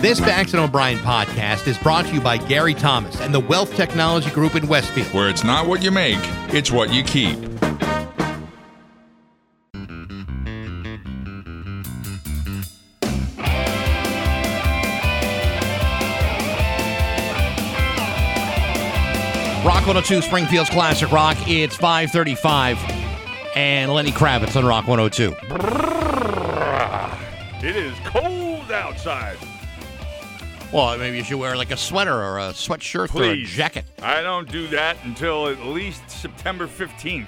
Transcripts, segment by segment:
This Bax and O'Brien podcast is brought to you by Gary Thomas and the Wealth Technology Group in Westfield. Where it's not what you make, it's what you keep. Rock 102, Springfield's Classic Rock. It's 535. And Lenny Kravitz on Rock 102. It is cold outside. Well, maybe you should wear like a sweater or a sweatshirt or a Please. jacket. I don't do that until at least September 15th.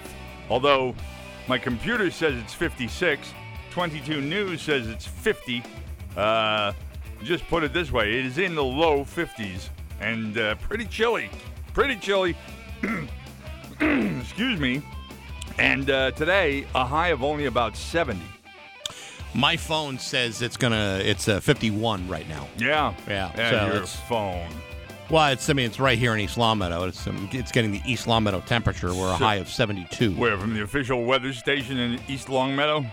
Although my computer says it's 56, 22 News says it's 50. Uh, just put it this way it is in the low 50s and uh, pretty chilly. Pretty chilly. Excuse me. And uh, today, a high of only about 70. My phone says it's gonna. It's uh, 51 right now. Yeah. Yeah, so your it's- phone. Well, it's. I mean, it's right here in East Longmeadow. It's. Um, it's getting the East Longmeadow temperature. We're a So- high of 72. Where, from the official weather station in East Longmeadow?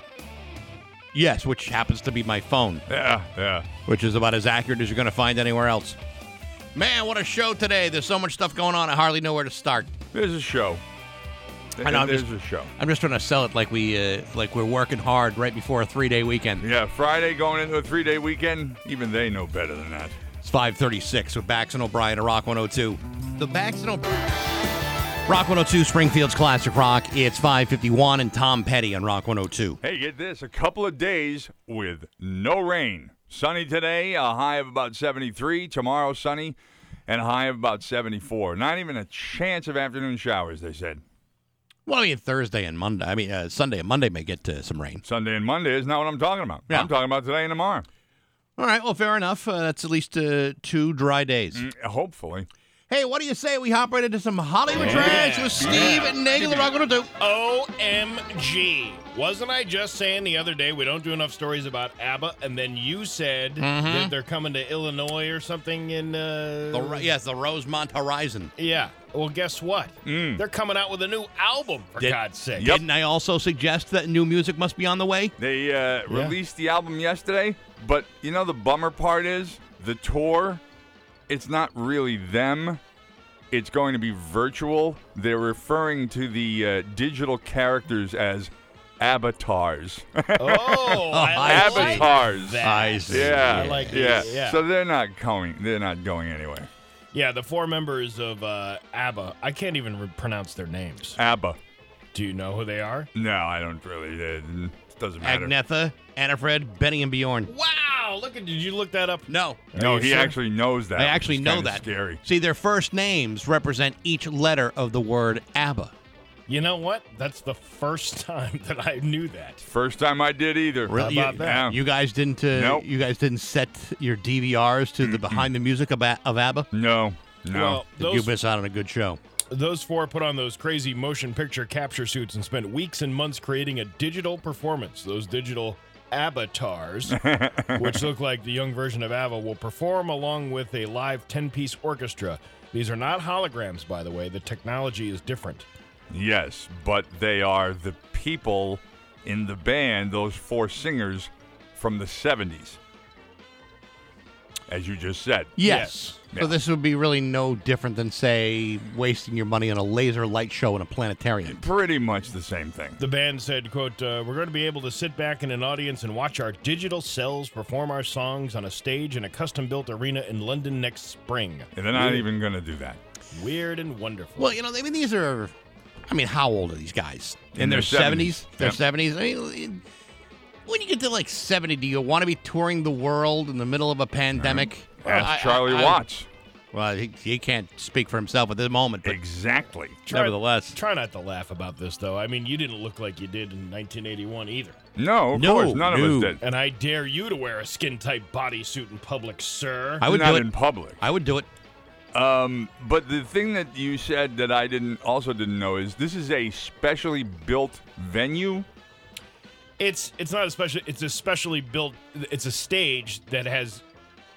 Yes, which happens to be my phone, Yeah, yeah. which is about as accurate as you're gonna find anywhere else. Man, what a show today! There's so much stuff going on. I hardly know where to start. There's a show. I know, I'm There's just- a show. I'm just trying to sell it like we uh, like we're working hard right before a three day weekend. Yeah, Friday going into a three day weekend. Even they know better than that. It's 536 with Bax and O'Brien at Rock 102. The Bax and O'Brien. Rock 102, Springfield's Classic Rock. It's 551 and Tom Petty on Rock 102. Hey, get this a couple of days with no rain. Sunny today, a high of about 73. Tomorrow, sunny, and a high of about 74. Not even a chance of afternoon showers, they said. Well, I mean, Thursday and Monday. I mean, uh, Sunday and Monday may get uh, some rain. Sunday and Monday is not what I'm talking about. Yeah. I'm talking about today and tomorrow. All right, well, fair enough. Uh, that's at least uh, two dry days. Mm, Hopefully. Hey, what do you say we hop right into some Hollywood trash with Steve and Nagel, the Rock 102? OMG. Wasn't I just saying the other day we don't do enough stories about ABBA, and then you said that they're coming to Illinois or something in. Uh, The, yes, the Rosemont Horizon. Yeah. Well, guess what? They're coming out with a new album, for Did- God's sake. Didn't I also suggest that new music must be on the way? They uh, released the album yesterday, but you know the bummer part is the tour. It's not really them. It's going to be virtual. They're referring to the uh, digital characters as avatars. Oh, I, I like avatars. that. I see. Yeah, I like yeah. yeah. So they're not going. They're not going anywhere. Yeah, the four members of uh, ABBA, I can't even re- pronounce their names. ABBA. Do you know who they are? No, I don't really. It doesn't matter. Agnetha, Anni-Frid, Benny, and Bjorn. Wow! Look at. Did you look that up? No. no, Are you he sure? actually knows that. I actually know that. Scary. See, their first names represent each letter of the word ABBA. You know what? That's the first time that I knew that. First time I did either. Really? How about you, that? Yeah. you guys didn't. Uh, Nope. You guys didn't set your DVRs to the behind the music of, of ABBA. No, no. Well, Did those, you miss out on a good show? those four put on those crazy motion picture capture suits and spent weeks and months creating a digital performance. Those digital avatars, which look like the young version of ABBA, will perform along with a live 10 piece orchestra. These are not holograms, by the way. The technology is different. Yes, but they are the people in the band, those four singers from the 70s. As you just said. Yes. Yeah. So this would be really no different than, say, wasting your money on a laser light show in a planetarium. Pretty much the same thing. The band said, quote, uh, we're going to be able to sit back in an audience and watch our digital selves perform our songs on a stage in a custom-built arena in London next spring. And they're not Weird- even going to do that. Weird and wonderful. Well, you know, I mean, these are. I mean, how old are these guys? In their 70s. Their Yep. seventies. I mean, when you get to like seventy, do you want to be touring the world in the middle of a pandemic? Ask I- I- Charlie I- Watts. Well, he, he can't speak for himself at this moment, but Exactly. Try- nevertheless, Try not to laugh about this, though. I mean, you didn't look like you did in 1981 either. No, of No, course. None of us did. And I dare you to wear a skin-tight bodysuit in public, sir. I would not do in public. I would do it. Um, but the thing that you said that I didn't also didn't know is this is a specially built venue. It's it's not a special. It's a specially built. It's a stage that has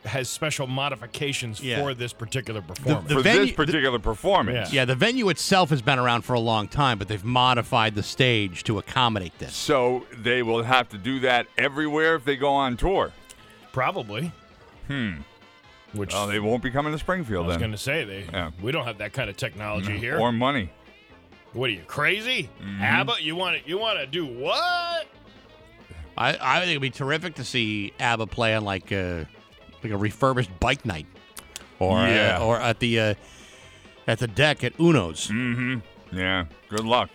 has special modifications Yeah. for this particular performance. The for venue- this particular performance. Yeah, the venue itself has been around for a long time, but they've modified the stage to accommodate this. So they will have to do that everywhere if they go on tour. Probably. Which Well, they won't be coming to Springfield. I was then. going to say they. Yeah. We don't have that kind of technology here. Or money. what are you crazy? Mm-hmm. ABBA? You want to? You want to do what? I, I think it'd be terrific to see ABBA play on like a like a refurbished bike night, or uh, Yeah. or at the uh, at the deck at Uno's. Mm-hmm. Yeah. Good luck.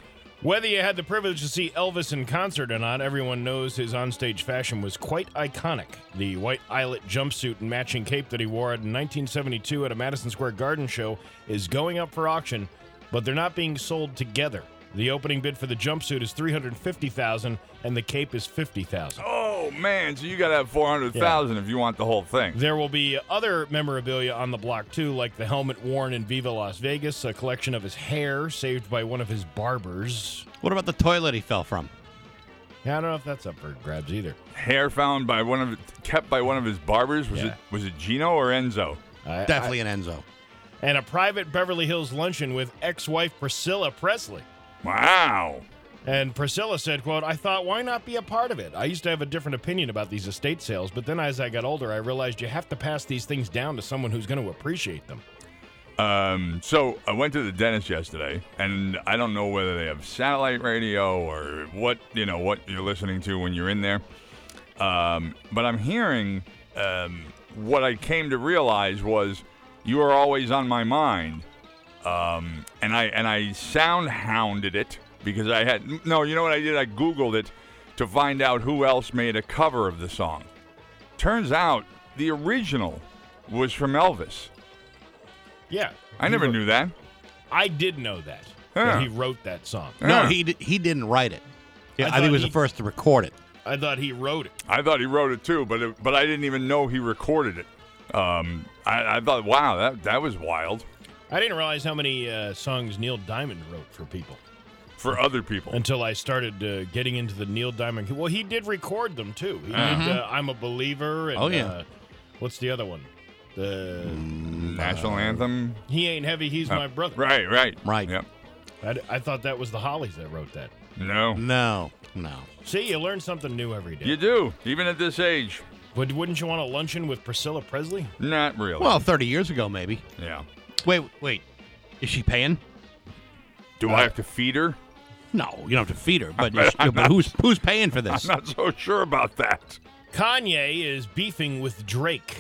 Whether you had the privilege to see Elvis in concert or not, everyone knows his onstage fashion was quite iconic. The white eyelet jumpsuit and matching cape that he wore in 1972 at a Madison Square Garden show is going up for auction, but they're not being sold together. The opening bid for the jumpsuit is 350,000 and the cape is 50,000. Oh man, so you got to have four hundred thousand if you want the whole thing. There will be other memorabilia on the block too, like the helmet worn in Viva Las Vegas, a collection of his hair saved by one of his barbers. What about the toilet he fell from? Yeah, I don't know if that's up for grabs either. Hair found by one of kept by one of his barbers. Was Yeah. it was it Gino or Enzo? I- Definitely an Enzo. And a private Beverly Hills luncheon with ex-wife Priscilla Presley. Wow. And Priscilla said, quote, I thought, why not be a part of it? I used to have a different opinion about these estate sales, but then as I got older, I realized you have to pass these things down to someone who's going to appreciate them. Um, so I went to the dentist yesterday, and I don't know whether they have satellite radio or what you know what you're listening to when you're in there. Um, but I'm hearing um, what I came to realize was you are always on my mind, um, and I and I sound hounded it because I had no. You know what I did? I googled it to find out who else made a cover of the song. Turns out the original was from Elvis. Yeah. I never wrote- knew that. I did know that. Yeah. That he wrote that song. No, Yeah. he di- he didn't write it. Yeah, I I, think he was he- the first to record it. I thought he wrote it. I thought he wrote it too, but it, but I didn't even know he recorded it. Um, I, I thought, wow, that that was wild I didn't realize how many uh, songs Neil Diamond wrote for people for other people. until I started uh, getting into the Neil Diamond. Well, he did record them too. He did uh, "I'm a Believer" and Oh, yeah. uh, what's the other one? The National anthem. He ain't heavy, he's my brother. Right, right, Right. Yep. I thought that was the Hollies that wrote that. No, No, no. See, you learn something new every day. you do, even at this age. But wouldn't you want a luncheon with Priscilla Presley? Not really. Well, 30 years ago, maybe. yeah. Wait, wait. Is she paying? Do I have to feed her? No, you don't have to feed her, but, you, but who's who's paying for this? I'm not so sure about that. Kanye is beefing with Drake.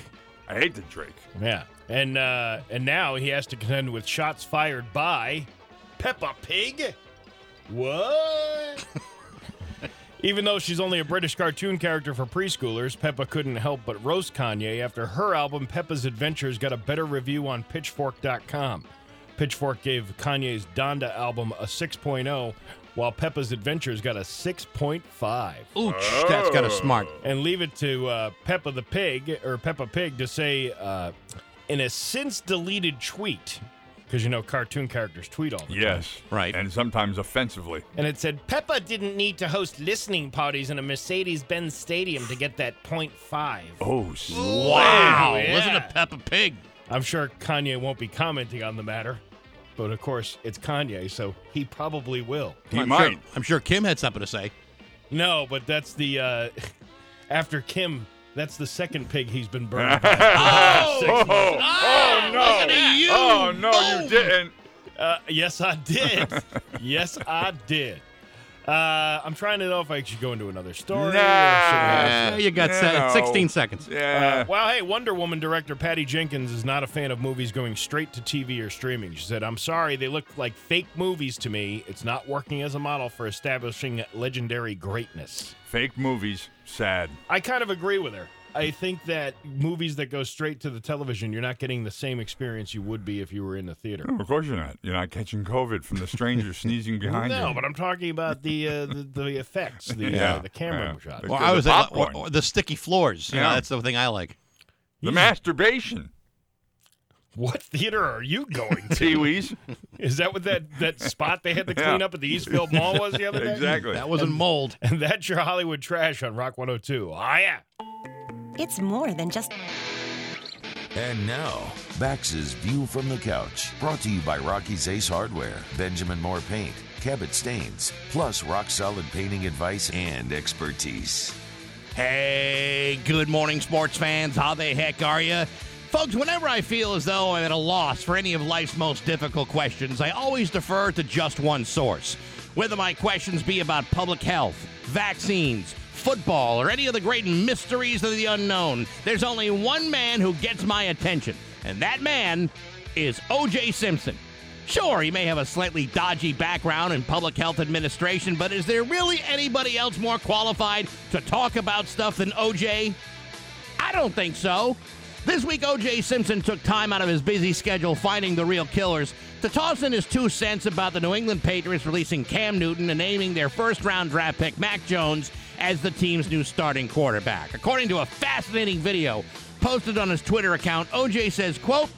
I hate the Drake. Yeah. And uh, and now he has to contend with shots fired by Peppa Pig. What? Even though she's only a British cartoon character for preschoolers, Peppa couldn't help but roast Kanye after her album Peppa's Adventures got a better review on Pitchfork.com. Pitchfork gave Kanye's Donda album a 6.0, while Peppa's Adventures got a 6.5 Ooch, that's got a smart. and leave it to uh, Peppa the Pig or Peppa Pig to say uh, in a since deleted tweet, because you know cartoon characters tweet all the time. Yes. Right. And sometimes offensively. And it said Peppa didn't need to host listening parties in a Mercedes-Benz stadium to get that 0.5. Oh, snap. Wow. yeah. Listen to Peppa Pig. I'm sure Kanye won't be commenting on the matter, but of course it's Kanye, so he probably will. he I'm might. Sure, I'm sure Kim had something to say. No, but that's the uh, after Kim. That's the second pig he's been burned. by. Ah, Six months. Oh, no. you. Oh, no, you didn't. Uh, yes, I did. yes, I did. Uh, I'm trying to know if I should go into another story. or should I- Uh, you got No. se- 16 seconds. Yeah. Uh, well, hey, Wonder Woman director Patty Jenkins is not a fan of movies going straight to TV or streaming. She said, I'm sorry, they look like fake movies to me. It's not working as a model for establishing legendary greatness. Fake movies. Sad. I kind of agree with her. I think that movies that go straight to the television, you're not getting the same experience you would be if you were in the theater. Of course you're not. You're not catching COVID from the stranger sneezing behind no, you. No, but I'm talking about the uh, the, the effects, the Yeah, uh, the camera yeah. shots. The- Well, I was at, popcorn. or- or the sticky floors. You know, Yeah. that's the thing I like. the masturbation. What theater are you going to? Pee Wee's. Is that what that, that spot they had to Yeah. clean up at the Eastfield Mall was the other day? exactly. That wasn't mold. And that's your Hollywood trash on Rock 102. Oh, yeah. It's more than just And now, Bax's View from the Couch, brought to you by Rocky's Ace Hardware, Benjamin Moore Paint, Cabot Stains, plus rock solid painting advice and expertise. Hey, good morning, sports fans. How the heck are you? Folks, whenever I feel as though I'm at a loss for any of life's most difficult questions, I always defer to just one source. Whether my questions be about public health, vaccines, football, or any of the great mysteries of the unknown, there's only one man who gets my attention, and that man is O.J. Simpson. Sure, he may have a slightly dodgy background in public health administration, but is there really anybody else more qualified to talk about stuff than OJ? I don't think so. This week, OJ Simpson took time out of his busy schedule finding the real killers to toss in his two cents about the New England Patriots releasing Cam Newton and naming their first round draft pick, Mac Jones, as the team's new starting quarterback. According to a fascinating video posted on his Twitter account, OJ says, quote,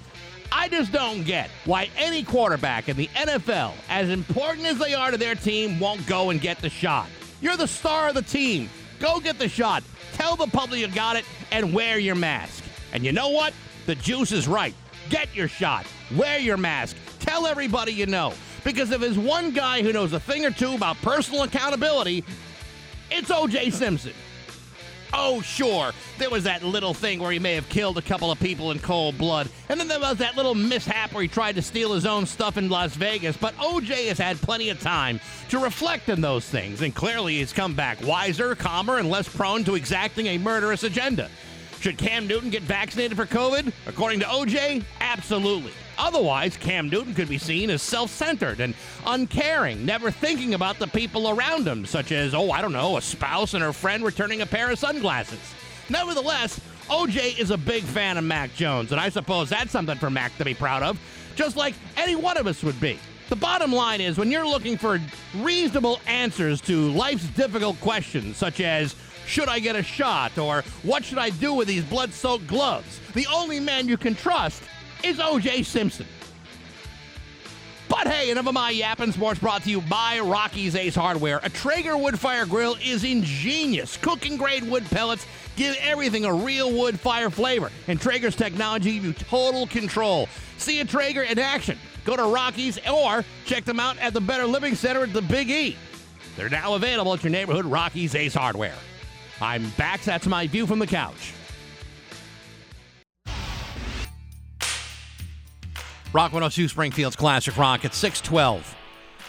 I just don't get why any quarterback in the NFL, as important as they are to their team, won't go and get the shot. You're the star of the team. Go get the shot. Tell the public you got it and wear your mask. And you know what? The juice is right. Get your shot. Wear your mask. Tell everybody you know. Because if there's one guy who knows a thing or two about personal accountability, it's O.J. Simpson. Oh, sure, there was that little thing where he may have killed a couple of people in cold blood. And then there was that little mishap where he tried to steal his own stuff in Las Vegas. But OJ has had plenty of time to reflect on those things, and clearly he's come back wiser, calmer, and less prone to exacting a murderous agenda. Should Cam Newton get vaccinated for COVID? According to OJ, absolutely. Otherwise, Cam Newton could be seen as self centered and uncaring, never thinking about the people around him, such as, oh, I don't know, a spouse and her friend returning a pair of sunglasses. Nevertheless, OJ is a big fan of Mac Jones, and I suppose that's something for Mac to be proud of, just like any one of us would be. The bottom line is when you're looking for reasonable answers to life's difficult questions, such as, should I get a shot? Or what should I do with these blood soaked gloves? The only man you can trust is OJ Simpson. But hey, enough of my yapping. Sports brought to you by Rocky's Ace Hardware. A Traeger wood fire grill is ingenious. Cooking grade wood pellets give everything a real wood fire flavor. And Traeger's technology gives you total control. See a Traeger in action. Go to Rocky's or check them out at the Better Living Center at the Big E. They're now available at your neighborhood Rocky's Ace Hardware. I'm back. That's my view from the couch. Rock 102 Springfield's Classic Rock at 612.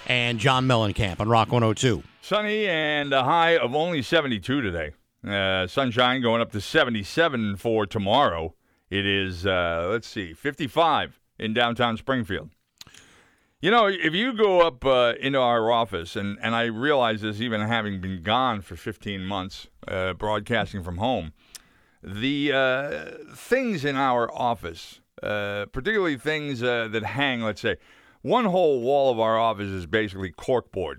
And John Mellencamp on Rock 102. Sunny and a high of only 72 today. Uh, sunshine going up to 77 for tomorrow. It is, uh, let's see, 55 in downtown Springfield. You know, if you go up uh, into our office, and, and I realize this even having been gone for 15 months, uh, broadcasting from home, the uh, things in our office, uh, particularly things uh, that hang, let's say, one whole wall of our office is basically corkboard.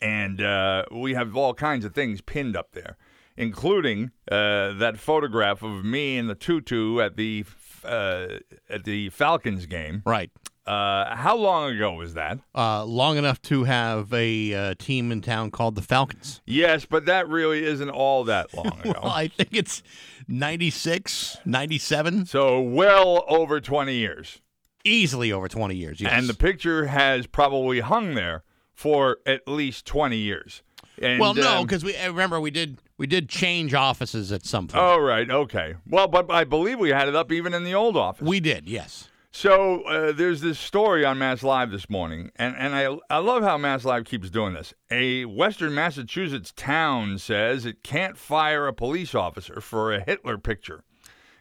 And uh, we have all kinds of things pinned up there, including that photograph of me in the tutu at the at the Falcons game. Right. Uh, how long ago was that? Uh, long enough to have a uh, team in town called the Falcons. Yes, but that really isn't all that long ago. well, I think it's 96, 97. So well over 20 years. Easily over 20 years, yes. And the picture has probably hung there for at least 20 years. And, well, no, um, because we uh, remember we did we did change offices at some point. Oh, right. Okay. Well, but I believe we had it up even in the old office. we did, yes. So uh, there's this story on Mass Live this morning, and, and I, I love how Mass Live keeps doing this. A Western Massachusetts town says it can't fire a police officer for a Hitler picture.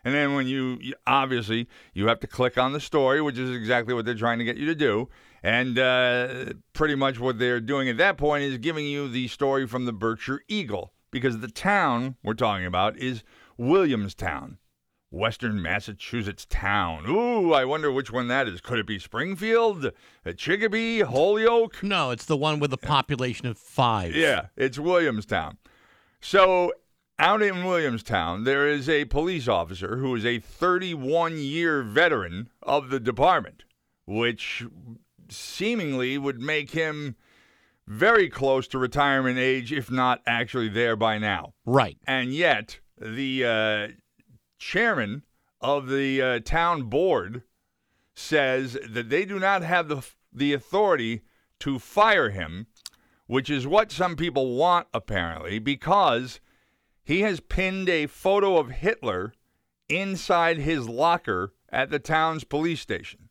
And then when you, obviously you have to click on the story, which is exactly what they're trying to get you to do. And uh, pretty much what they're doing at that point is giving you the story from the Berkshire Eagle, because the town we're talking about is Williamstown. Western Massachusetts town. Ooh, I wonder which one that is. Could it be Springfield, uh, Chicopee, Holyoke? No, it's the one with a population of five. Yeah, it's Williamstown. So, out in Williamstown, there is a police officer who is a 31 year veteran of the department, which seemingly would make him very close to retirement age, if not actually there by now. Right. And yet, the uh, chairman of the uh, town board says that they do not have the the authority to fire him, which is what some people want apparently because He has pinned a photo of Hitler inside his locker at the town's police station.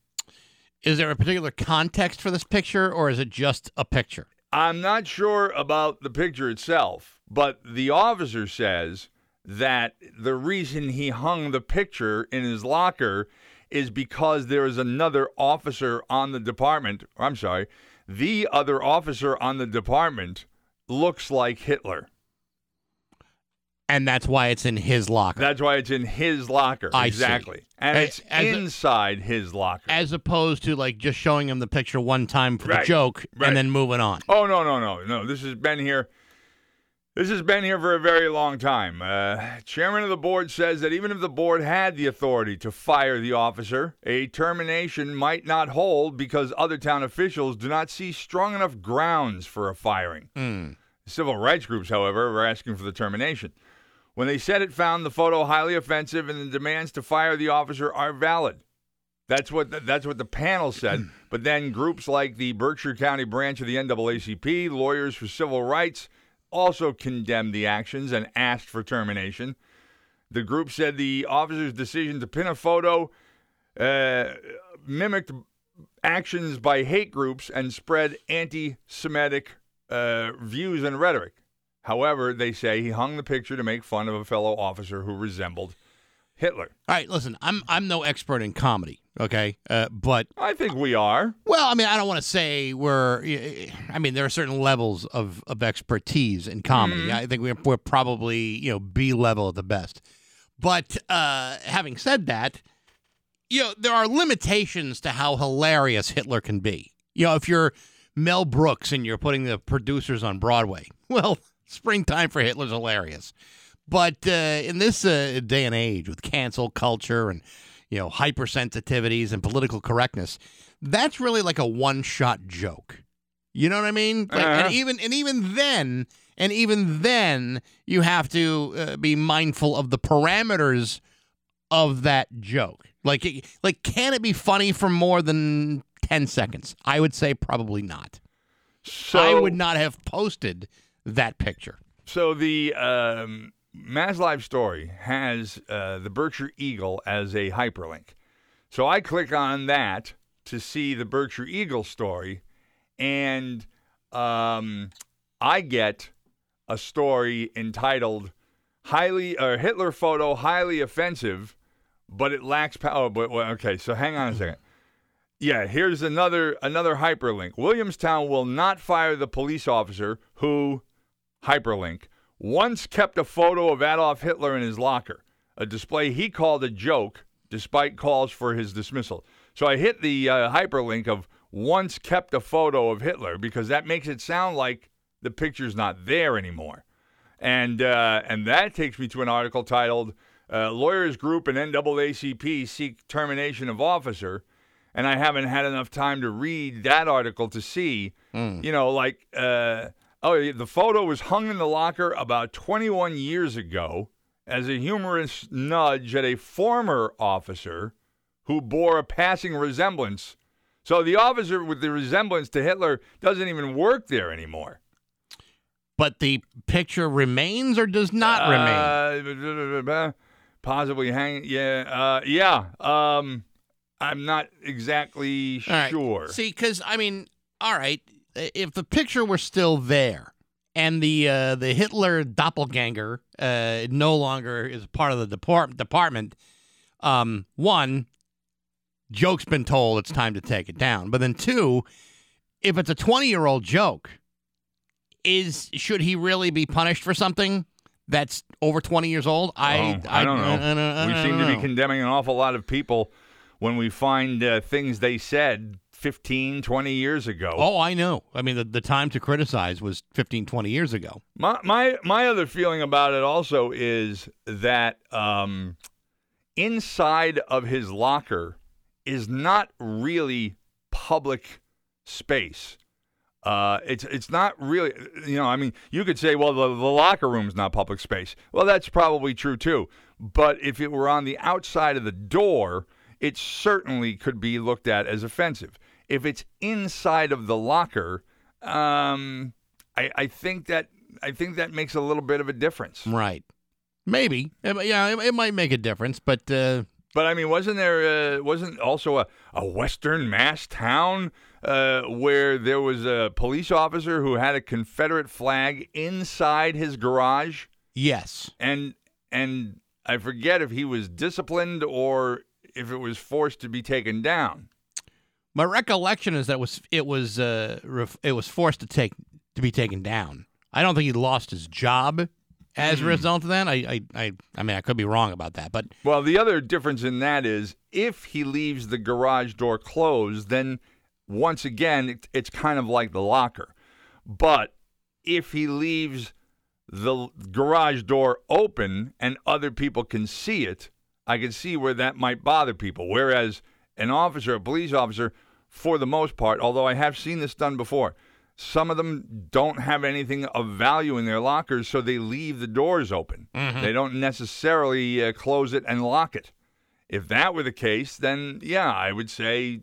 Is there a particular context for this picture, or is it just a picture? I'm not sure about the picture itself, but the officer says that the reason he hung the picture in his locker is because there is another officer on the department. I'm sorry, the other officer on the department looks like Hitler. And that's why it's in his locker. That's why it's in his locker. I see. exactly. And Hey, it's as a- inside his locker. as opposed to like just showing him the picture one time for the joke right. and then moving on. Oh no no no no! This has been here. This has been here for a very long time. Uh, chairman of the board says that even if the board had the authority to fire the officer, a termination might not hold because other town officials do not see strong enough grounds for a firing. Civil rights groups, however, were asking for the termination. When they said it found the photo highly offensive and the demands to fire the officer are valid. That's what the, that's what the panel said. but then groups like the Berkshire County branch of the NAACP, Lawyers for Civil Rights, also condemned the actions and asked for termination. The group said the officer's decision to pin a photo uh, mimicked actions by hate groups and spread anti-Semitic uh, views and rhetoric. However, they say he hung the picture to make fun of a fellow officer who resembled Hitler. All right, listen, I'm I'm no expert in comedy, okay? Uh, but I think we are. well, I mean, I don't want to say we're. I mean, there are certain levels of, of expertise in comedy. I think we're we're probably you know B level at the best. But uh, having said that, you know there are limitations to how hilarious Hitler can be. You know, if you're Mel Brooks and you're putting the producers on Broadway, well, springtime for Hitler's hilarious. But uh, in this uh, day and age, with cancel culture and you know hypersensitivities and political correctness, that's really like a one-shot joke. You know what I mean? Like, Uh-huh. And even and even then, and even then, you have to uh, be mindful of the parameters of that joke. Like, it- like, can it be funny for more than ten seconds? I would say probably not. So I would not have posted that picture. So the um, Mass Live story has uh, the Berkshire Eagle as a hyperlink. So I click on that to see the Berkshire Eagle story, and um, I get a story entitled "Highly uh, Hitler Photo Highly Offensive, but it lacks power." But well, okay, so hang on a second. Yeah, here's another another hyperlink. Williamstown will not fire the police officer who hyperlink once kept a photo of Adolf Hitler in his locker, a display he called a joke despite calls for his dismissal. So I hit the uh, hyperlink of once kept a photo of Hitler because that makes it sound like the picture's not there anymore. And uh, and that takes me to an article titled uh, "Lawyers Group and NAACP Seek Termination of Officer," and I haven't had enough time to read that article to see, you know, like uh, oh, the photo was hung in the locker about 21 years ago as a humorous nudge at a former officer who bore a passing resemblance. So the officer with the resemblance to Hitler doesn't even work there anymore. But the picture remains or does not remain. Uh, possibly hang. Yeah. Uh, yeah. Um, I'm not exactly All right. sure. See, because I mean, all right, if the picture were still there and the uh, the Hitler doppelganger uh, no longer is part of the depart- department, um, one, joke's been told, it's time to take it down. But then two, if it's a twenty year old joke, is should he really be punished for something? That's over twenty years old. I Oh, I don't know. I I we seem to be condemning an awful lot of people when we find uh, things they said 15, 20 years ago. Oh, I know. I mean, the, the time to criticize was 15, 20 years ago. My my my other feeling about it also is that um, inside of his locker is not really public space. Uh, it's it's not really you know I mean you could say well the, the locker room's not public space. Well, that's probably true too. But if it were on the outside of the door, it certainly could be looked at as offensive. If it's inside of the locker, um, I, I think that I think that makes a little bit of a difference. Right. Maybe. Yeah, it, it might make a difference, but uh, But I mean, wasn't there uh, wasn't also a, a Western Mass town uh, where there was a police officer who had a Confederate flag inside his garage, yes. and and I forget if he was disciplined or if it was forced to be taken down. My recollection is that it was it was uh, ref- it was forced to take to be taken down. I don't think he lost his job as a result of that. I, I I I mean I could be wrong about that, but Well, the other difference in that is if he leaves the garage door closed, then once again, it, it's kind of like the locker. But if he leaves the garage door open and other people can see it, I can see where that might bother people. Whereas an officer, a police officer, for the most part, although I have seen this done before, some of them don't have anything of value in their lockers, so they leave the doors open. They don't necessarily uh, close it and lock it. If that were the case, then yeah, I would say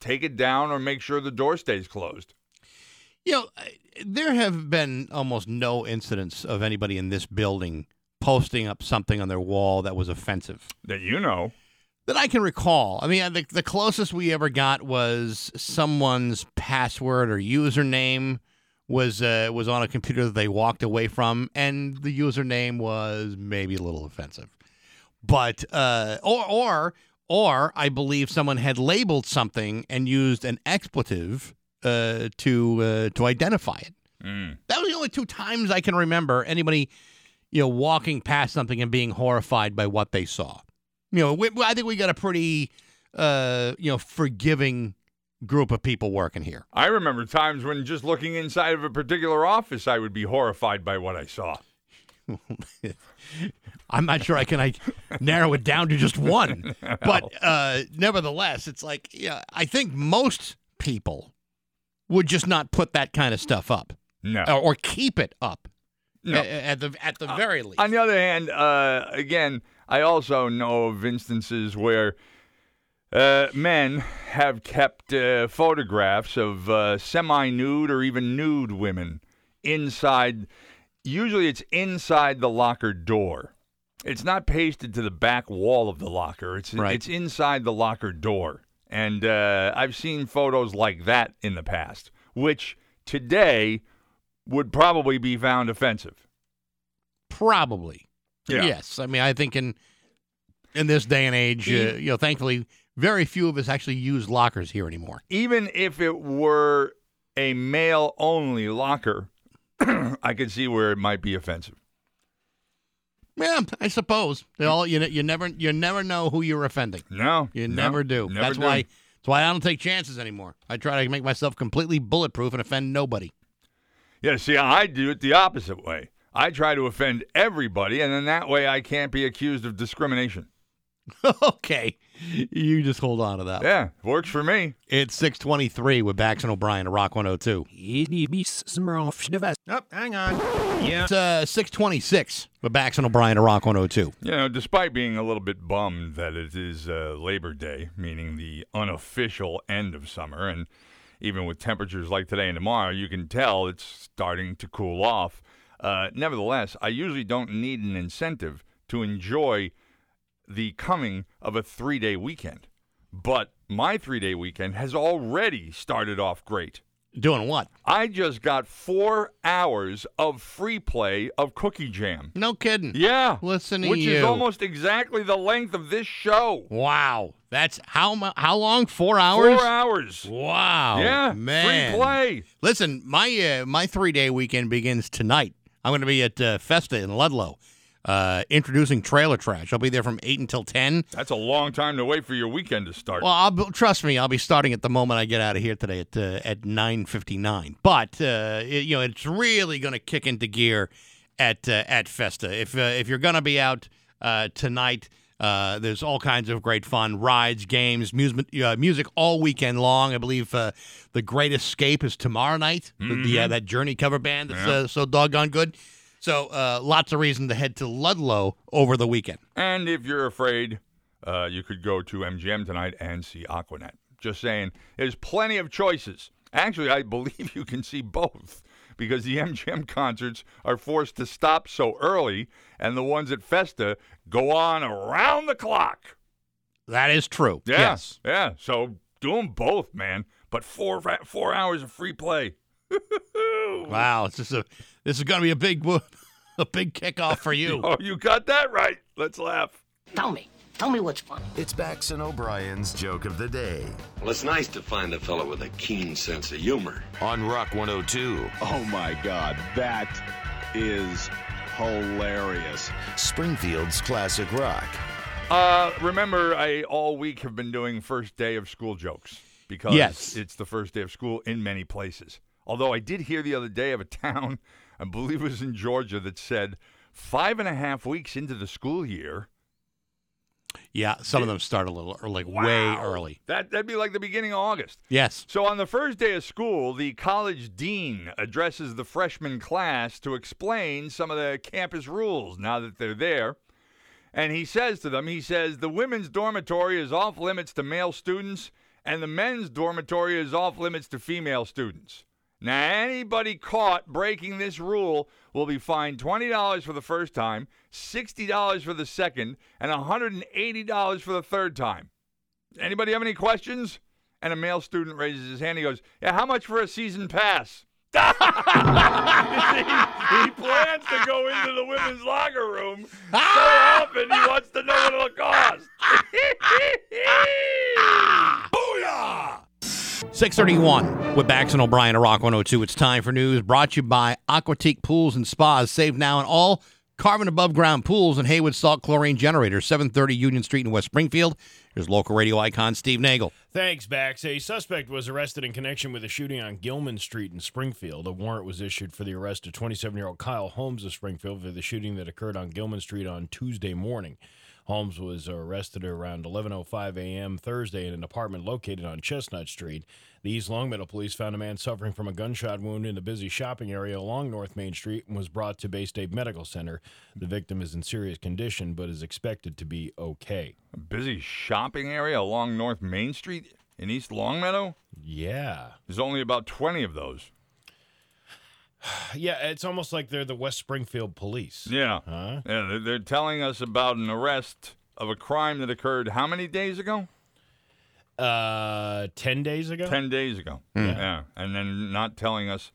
take it down or make sure the door stays closed. you know there have been almost no incidents of anybody in this building posting up something on their wall that was offensive. That you know. That I can recall. I mean, the, the closest we ever got was someone's password or username was uh, was on a computer that they walked away from, and the username was maybe a little offensive. But uh, or or or I believe someone had labeled something and used an expletive uh, to uh, to identify it. That was the only two times I can remember anybody, you know, walking past something and being horrified by what they saw. You know, we, I think we got a pretty, uh, you know, forgiving group of people working here. I remember times when just looking inside of a particular office, I would be horrified by what I saw. I'm not sure I can I narrow it down to just one, but uh, nevertheless, it's like yeah, I think most people would just not put that kind of stuff up No. or, or keep it up No. Uh, a- at the at the very least. On the other hand, uh, again, I also know of instances where uh, men have kept uh, photographs of uh, semi nude or even nude women inside. Usually it's inside the locker door. It's not pasted to the back wall of the locker. It's Right. it's inside the locker door. And uh, I've seen photos like that in the past, which today would probably be found offensive. Probably. Yeah. Yes. I mean, I think in in this day and age, uh, you know, thankfully, very few of us actually use lockers here anymore. even if it were a male only locker, I could see where it might be offensive. Yeah, I suppose. They all you you never you never know who you're offending. No, You no, never do. never that's do. why that's why I don't take chances anymore. I try to make myself completely bulletproof and offend nobody. Yeah, see, I do it the opposite way. I try to offend everybody, and then that way I can't be accused of discrimination. okay. You just hold on to that. Yeah, works for me. It's 623 with Bax and O'Brien at Rock 102. Oh, hang on. Yeah. It's uh, 626 with Bax and O'Brien at Rock 102. You know, despite being a little bit bummed that it is uh, Labor Day, meaning the unofficial end of summer, and even with temperatures like today and tomorrow, you can tell it's starting to cool off. Uh, nevertheless, I usually don't need an incentive to enjoy the coming of a three day weekend. But my three day weekend has already started off great. Doing what? I just got four hours of free play of Cookie Jam. No kidding. Yeah. Listen to Which you. is almost exactly the length of this show. Wow. That's how how long? Four hours? Four hours. Wow. yeah. Man. Free play. Listen, my uh, my three day weekend begins tonight. I'm going to be at uh, Festa in Ludlow, uh, introducing Trailer Trash. I'll be there from eight until ten. That's a long time to wait for your weekend to start. Well, I'll, trust me, I'll be starting at the moment I get out of here today at uh, at nine fifty nine. But uh, it- you know, it's really going to kick into gear at uh, at Festa. If uh, if you're going to be out uh, tonight. Uh, there's all kinds of great fun, rides, games, music, uh, music all weekend long. I believe uh, the Great Escape is tomorrow night. with The uh, that Journey cover band that's uh, so doggone good. So uh, lots of reason to head to Ludlow over the weekend. and if you're afraid, uh, you could go to MGM tonight and see Aquanet. Just saying, there's plenty of choices. Actually, I believe you can see both because the MGM concerts are forced to stop so early, and the ones at Festa go on around the clock. That is true. Yeah, Yes. yeah. So do them both, man. But four four hours of free play. Wow. It's just a. This is going to be a big, wo- a big kickoff for you. Oh, you got that right. Let's laugh. Tell me. Tell me what's funny. It's Bax and O'Brien's joke of the day Well, it's nice to find a fellow with a keen sense of humor. on Rock 102, Oh my God, that is hilarious. Springfield's classic rock. Uh, remember, I all week have been doing first day of school jokes because Yes. it's the first day of school in many places. Although I did hear the other day of a town, I believe it was in Georgia, that said five and a half weeks into the school year. Yeah. Some of them start a little, or like way early. That that'd be like the beginning of August. Yes. So on the first day of school, the college dean addresses the freshman class to explain some of the campus rules now that they're there. And he says to them, he says, the women's dormitory is off limits to male students, and the men's dormitory is off limits to female students. Now, anybody caught breaking this rule will be fined $20 for the first time, $60 for the second, and $180 for the third time. Anybody have any questions? And a male student raises his hand. He goes, "Yeah, how much for a season pass?" he, he plans to go into the women's locker room so often he wants to know what it'll cost. Booyah! 631 with Bax and O'Brien at Rock 102. It's time for news brought to you by Aquatique Pools and Spas. Save now on all carbon above ground pools and Hayward Salt Chlorine Generators, 730 Union Street in West Springfield. Here's local radio icon Steve Nagel. Thanks, Bax. A suspect was arrested in connection with a shooting on Gilman Street in Springfield. A warrant was issued for the arrest of 27 year old Kyle Holmes of Springfield for the shooting that occurred on Gilman Street on Tuesday morning. Holmes was arrested around 11:05 a.m. Thursday in an apartment located on Chestnut Street. The East Longmeadow police found a man suffering from a gunshot wound in a busy shopping area along North Main Street and was brought to Baystate Medical Center. The victim is in serious condition but is expected to be okay. A busy shopping area along North Main Street in East Longmeadow. Yeah. There's only about 20 of those. Yeah, it's almost like they're the West Springfield police. Yeah. Huh? Yeah, they're, they're telling us about an arrest of a crime that occurred how many days ago? Uh, 10 days ago? 10 days ago. Yeah. And then not telling us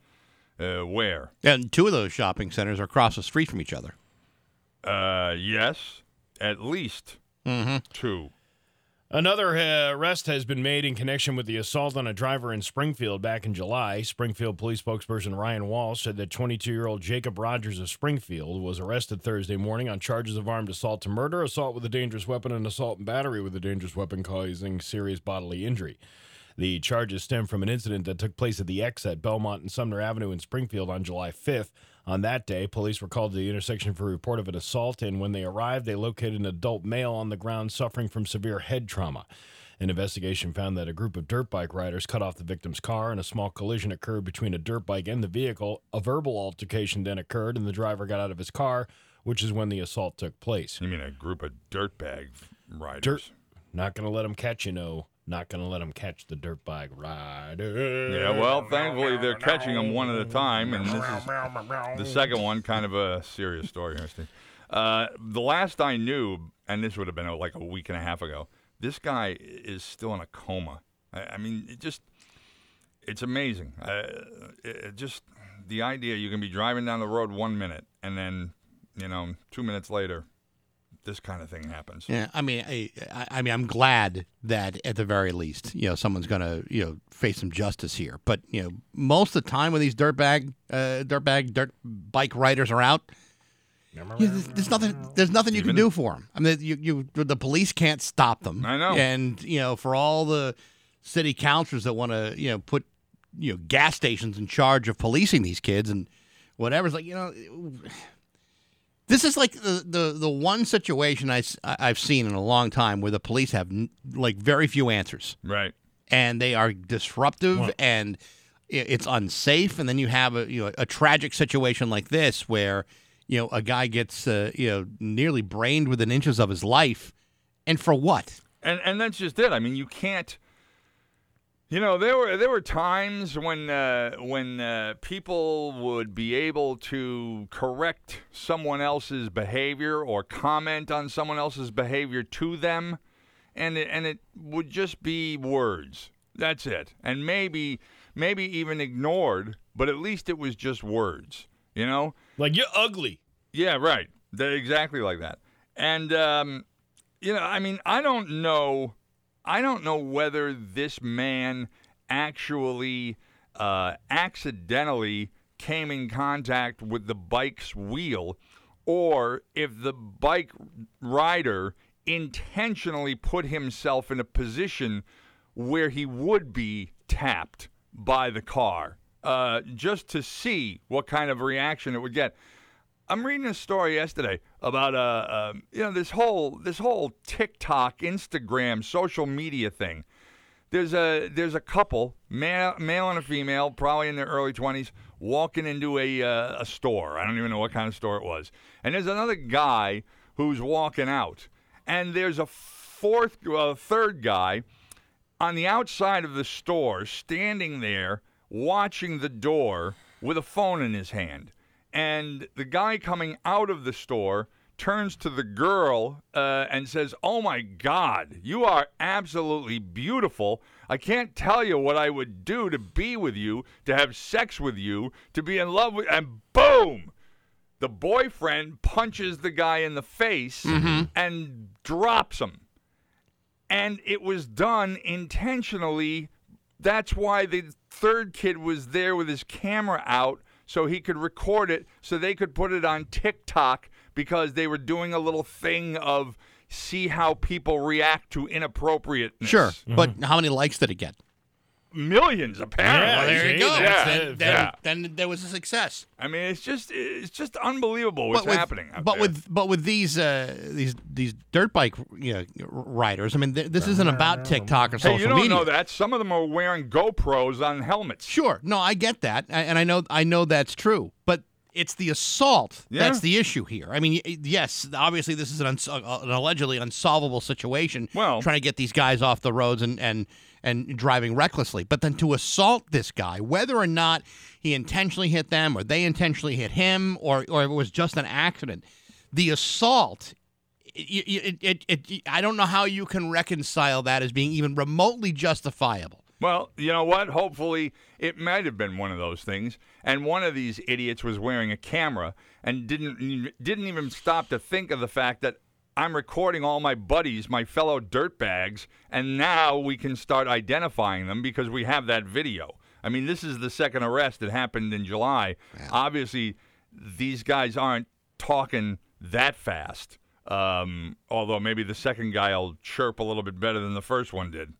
uh, where. And two of those shopping centers are across the street from each other. Uh, yes, at least two. Another uh, arrest has been made in connection with the assault on a driver in Springfield back in July. Springfield police spokesperson Ryan Walsh said that 22 year old Jacob Rogers of Springfield was arrested Thursday morning on charges of armed assault to murder, assault with a dangerous weapon, and assault and battery with a dangerous weapon causing serious bodily injury. The charges stem from an incident that took place at the X at Belmont and Sumner Avenue in Springfield on July 5th. On that day, police were called to the intersection for a report of an assault, and when they arrived, they located an adult male on the ground suffering from severe head trauma. An investigation found that a group of dirt bike riders cut off the victim's car, and a small collision occurred between a dirt bike and the vehicle. A verbal altercation then occurred, and the driver got out of his car, which is when the assault took place. You mean a group of dirtbag riders? Dirt. Not going to let them catch you, no. Not going to let them catch the dirt bike rider. Yeah, well, thankfully they're catching them one at a time, and this is the second one, kind of a serious story here, Steve. Uh, the last I knew, and this would have been uh, like a week and a half ago, this guy is still in a coma. I, I mean, it just, it's amazing. Uh, it, just, the idea you can be driving down the road one minute, and then, you know, two minutes later, this kind of thing happens. Yeah, I mean, I, I- I mean, I'm glad that at the very least, you know, someone's going to, you know, face some justice here. But you know, most of the time when these dirtbag, uh, dirtbag, dirt bike riders are out, you know, there's, there's nothing, there's nothing you can do for them. I mean, you, you, the police can't stop them. I know. And you know, for all the city councilors that want to, you know, put, you know, gas stations in charge of policing these kids and whatever, it's like, you know. This is like the, the, the one situation I, I've seen in a long time where the police have n- like very few answers Right. and they are disruptive and it's unsafe. And then you have a you know a tragic situation like this where you know a guy gets uh, you know nearly brained within inches of his life, and for what? And and that's just it. I mean, you can't. You know, there were there were times when uh, when uh, people would be able to correct someone else's behavior or comment on someone else's behavior to them, and it, and it would just be words. That's it, and maybe maybe even ignored, but at least it was just words. You know, Like you're ugly. yeah, right. They're exactly like that. And um, you know, I mean, I don't know. I don't know whether this man actually uh, accidentally came in contact with the bike's wheel, or if the bike rider intentionally put himself in a position where he would be tapped by the car, uh, just to see what kind of reaction it would get. I'm reading a story yesterday about uh, uh, you know this whole this whole TikTok, Instagram, social media thing. There's a there's a couple, male, male and a female, probably in their early 20s, walking into a uh, a store. I don't even know what kind of store it was. And there's another guy who's walking out, and there's a fourth, uh, third guy on the outside of the store, standing there watching the door with a phone in his hand and the guy coming out of the store turns to the girl uh, and says, "Oh my God, you are absolutely beautiful. I can't tell you what I would do to be with you, to have sex with you, to be in love with." And boom, the boyfriend punches the guy in the face and drops him. And it was done intentionally. That's why the third kid was there with his camera out so he could record it so they could put it on TikTok because they were doing a little thing of see how people react to inappropriateness. Sure, but mm-hmm. how many likes did it get? Millions apparently. Yeah, there you go. Yeah, it. Then, yeah. then there was a success. I mean, it's just it's just unbelievable what's but with, happening. out but there. with but with these uh, these these dirt bike you know, riders, I mean, th- this isn't about TikTok or hey, social you don't media. know that some of them are wearing GoPros on helmets. Sure, no, I get that, a- and I know I know that's true, but it's the assault Yeah. that's the issue here. I mean, yes, obviously this is an, uns- uh, an allegedly unsolvable situation. Well- trying to get these guys off the roads and and and driving recklessly, but then to assault this guy, whether or not he intentionally hit them or they intentionally hit him or or it was just an accident, the assault. It, it, it, I don't know how you can reconcile that as being even remotely justifiable. Well, you know what? Hopefully, it might have been one of those things. And one of these idiots was wearing a camera and didn't didn't even stop to think of the fact that I'm recording all my buddies, my fellow dirtbags, and now we can start identifying them because we have that video. I mean, this is the second arrest that happened in July. Obviously, these guys aren't talking that fast. Um, although maybe the second guy will chirp a little bit better than the first one did.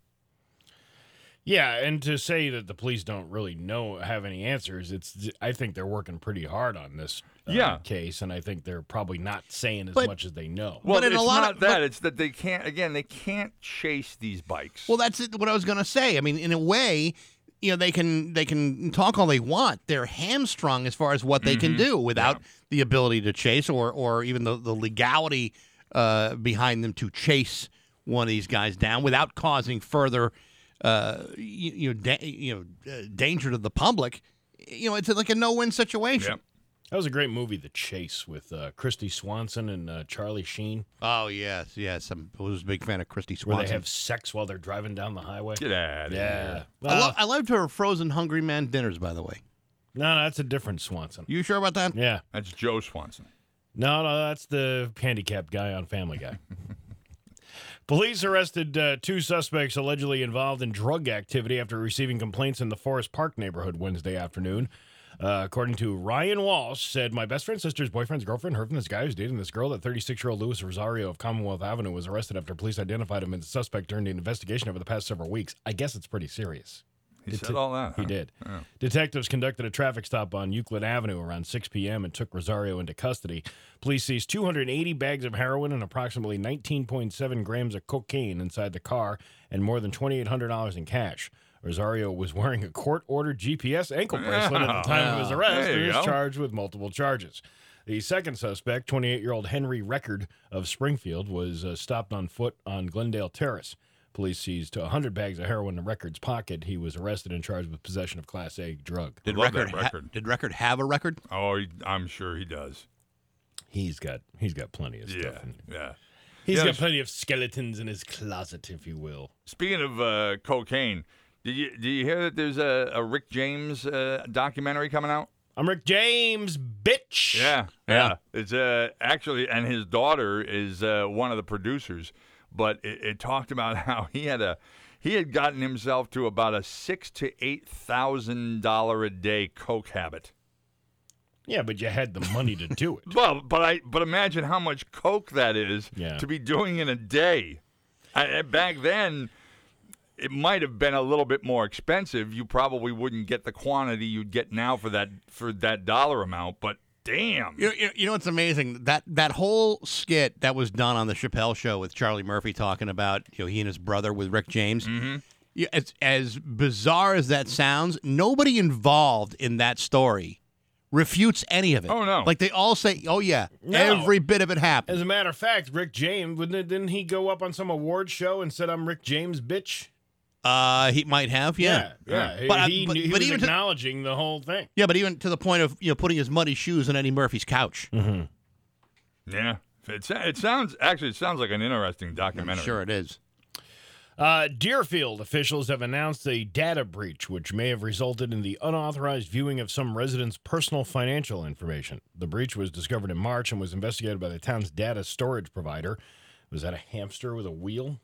Yeah, and to say that the police don't really know have any answers, it's I think they're working pretty hard on this uh, Yeah. case, and I think they're probably not saying as But- much as they know. Well, But in a it's lot not of- that. but- it's that they can't. Again, they can't chase these bikes. Well, that's what I was going to say. I mean, in a way, you know, they can they can talk all they want. They're hamstrung as far as what they can do without the ability to chase or or even the the legality uh, behind them to chase one of these guys down without causing further uh, you, you know da- you know uh, danger to the public. You know, it's like a no win situation. Yep. That was a great movie, The Chase, with uh, Kristy Swanson and uh, Charlie Sheen, Oh yes, yes. I'm, I was a big fan of Kristy where Swanson. they have sex while they're driving down the highway. Get out of Yeah. here. I, lo- I loved her frozen hungry man dinners. By the way, no, no, that's a different Swanson. you sure about that? Yeah. That's Joe Swanson. No, no, that's the handicapped guy on Family Guy. Police arrested uh, two suspects allegedly involved in drug activity after receiving complaints in the Forest Park neighborhood Wednesday afternoon. Uh, according to Ryan Walsh, said my best friend's sister's boyfriend's girlfriend heard from this guy who's dating this girl. That 36-year-old Louis Rosario of Commonwealth Avenue was arrested after police identified him as a suspect during the investigation over the past several weeks. I guess it's pretty serious. He Det- said all that. He huh? did. Detectives conducted a traffic stop on Euclid Avenue around 6 p.m. and took Rosario into custody. Police seized 280 bags of heroin and approximately 19.7 grams of cocaine inside the car and more than $2,800 in cash. Rosario was wearing a court ordered GPS ankle bracelet at the time of his arrest There and you is go. charged with multiple charges. The second suspect, 28 year old Henry Record of Springfield, was uh, stopped on foot on Glendale Terrace. Police seized 100 bags of heroin in Records' pocket. He was arrested and charged with possession of Class A drug. Did Love that record, ha- did record have a record? Oh, he, I'm sure he does. He's got he's got plenty of Yeah, stuff. In, yeah. he's Yeah, got it's- plenty of skeletons in his closet, if you will. Speaking of uh, cocaine, did you did you hear that there's a, a Rick James uh, documentary coming out? I'm Rick James, bitch. Yeah, Yeah. yeah. It's uh, actually, and his daughter is uh, one of the producers. But it, it talked about how he had a he had gotten himself to about a six to eight thousand dollar a day coke habit. Yeah, but you had the money to do it. Well, but I but imagine how much coke that is Yeah. to be doing in a day. I, back then, it might have been a little bit more expensive. You probably wouldn't get the quantity you'd get now for that for that dollar amount. But damn, You know, you know- you know what's amazing? That that whole skit that was done on the Chappelle show with Charlie Murphy talking about you know he and his brother with Rick James. Mm-hmm. Yeah, as, as bizarre as that sounds, nobody involved in that story refutes any of it. Oh, no. Like they all say, "Oh yeah, No. every bit of it happened." As a matter of fact, Rick James, wouldn't it, didn't he go up on some award show and said, I'm Rick James, bitch? Uh, he might have, yeah, Yeah. He- But, he, but- he but was even to- acknowledging the whole thing. yeah, but even to the point of you know putting his muddy shoes on Eddie Murphy's couch. yeah. It, it sounds actually it sounds like an interesting I'm documentary. sure it is. Uh, Deerfield officials have announced a data breach which may have resulted in the unauthorized viewing of some residents' personal financial information. The breach was discovered in March and was investigated by the town's data storage provider. Was that a hamster with a wheel?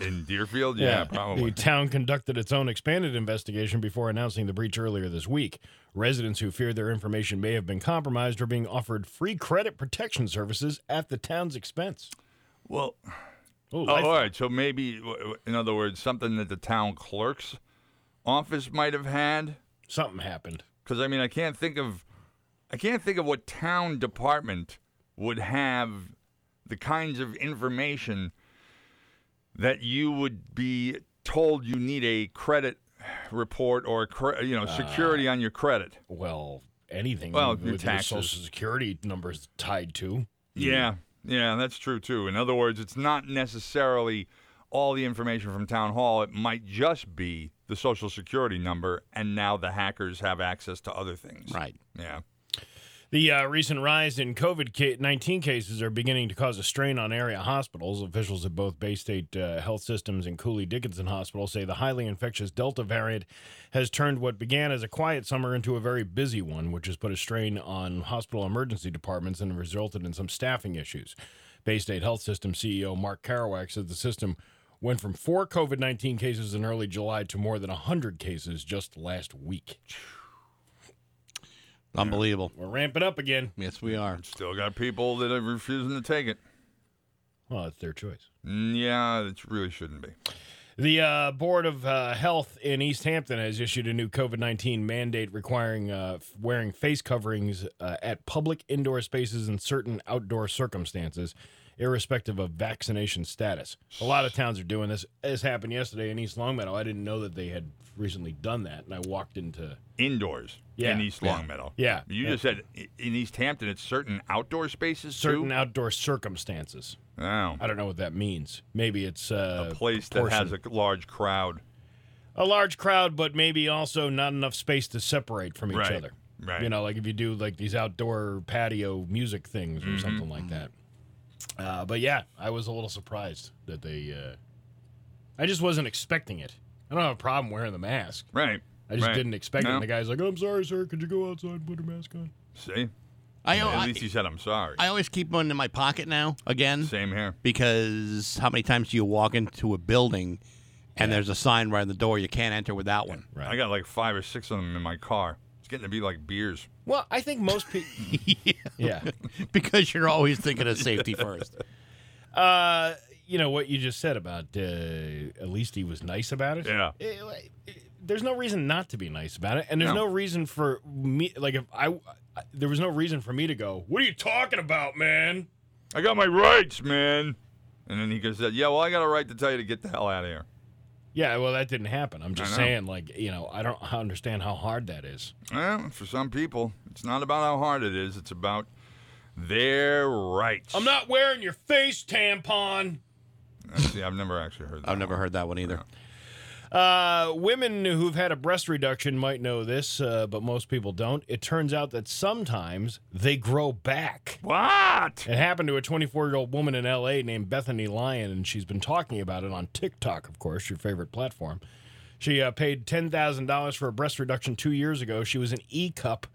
In Deerfield, yeah, probably. The town conducted its own expanded investigation before announcing the breach earlier this week. Residents who fear their information may have been compromised are being offered free credit protection services at the town's expense. Well, Ooh, oh, all right. So maybe, in other words, something that the town clerk's office might have had. Something happened. Because I mean, I can't think of, I can't think of what town department would have the kinds of information that you would be told you need a credit report or cre- you know security uh, on your credit. Well, anything Well, with your your social security numbers tied to. Yeah, yeah, that's true too. In other words, it's not necessarily all the information from town hall. It might just be the social security number, and now the hackers have access to other things. Right. Yeah. The uh, recent rise in COVID 19 cases are beginning to cause a strain on area hospitals. Officials at both Baystate uh, Health Systems and Cooley Dickinson Hospital say the highly infectious Delta variant has turned what began as a quiet summer into a very busy one, which has put a strain on hospital emergency departments and resulted in some staffing issues. Baystate Health System CEO Mark Keroack said the system went from four COVID 19 cases in early July to more than 100 cases just last week. Unbelievable. We're ramping up again. Yes, we are. Still got people that are refusing to take it. Well, it's their choice. Mm, Yeah, it really shouldn't be. The uh, Board of uh, Health in Easthampton has issued a new COVID 19 mandate requiring uh, f- wearing face coverings uh, at public indoor spaces in certain outdoor circumstances, irrespective of vaccination status. A lot of towns are doing this. This happened yesterday in East Longmeadow. I didn't know that they had recently done that, and I walked into. Indoors Yeah. in East Longmeadow. Yeah. You just said in Easthampton, it's certain outdoor spaces Certain too. outdoor circumstances. Oh, I don't know what that means. Maybe it's uh, a place that has a large crowd. a large crowd, but maybe also not enough space to separate from each Right, other. right. You know, like if you do like these outdoor patio music things or Mm-hmm, something like that. Uh, but yeah, I was a little surprised that they. Uh, I just wasn't expecting it. I don't have a problem wearing the mask. Right. I just right. didn't expect it. And the guy's like, "I'm sorry, sir. Could you go outside and put a mask on?" See, I, at least he said, "I'm sorry." I always keep one in my pocket now. Again, Same here. because how many times do you walk into a building and there's a sign right on the door you can't enter without one? Right. I got like five or six of them in my car. It's getting to be like beers. Well, I think most people. yeah. because you're always thinking of safety first. Uh, you know what you just said about uh, at least he was nice about it. Yeah. Eh, like, eh, There's no reason not to be nice about it, and there's No. no, reason for me. Like if I, I- there was no reason for me to go. What are you talking about, man? I got my rights, man. And then he could have said, "Yeah, well, I got a right to tell you to get the hell out of here." Yeah, well, that didn't happen. I'm just saying, like, you know, I don't understand how hard that is. Well, for some people, it's not about how hard it is. It's about their rights. I'm not wearing your face tampon. Uh, See, I've never actually heard that. I've never one. heard that one either. Uh, women who've had a breast reduction might know this, uh, but most people don't. It turns out that sometimes they grow back. What? It happened to a 24 year old woman in LA named Bethany Lyon, and she's been talking about it on TikTok, of course, your favorite platform. She uh, paid $10,000 for a breast reduction two years ago. She was an E cup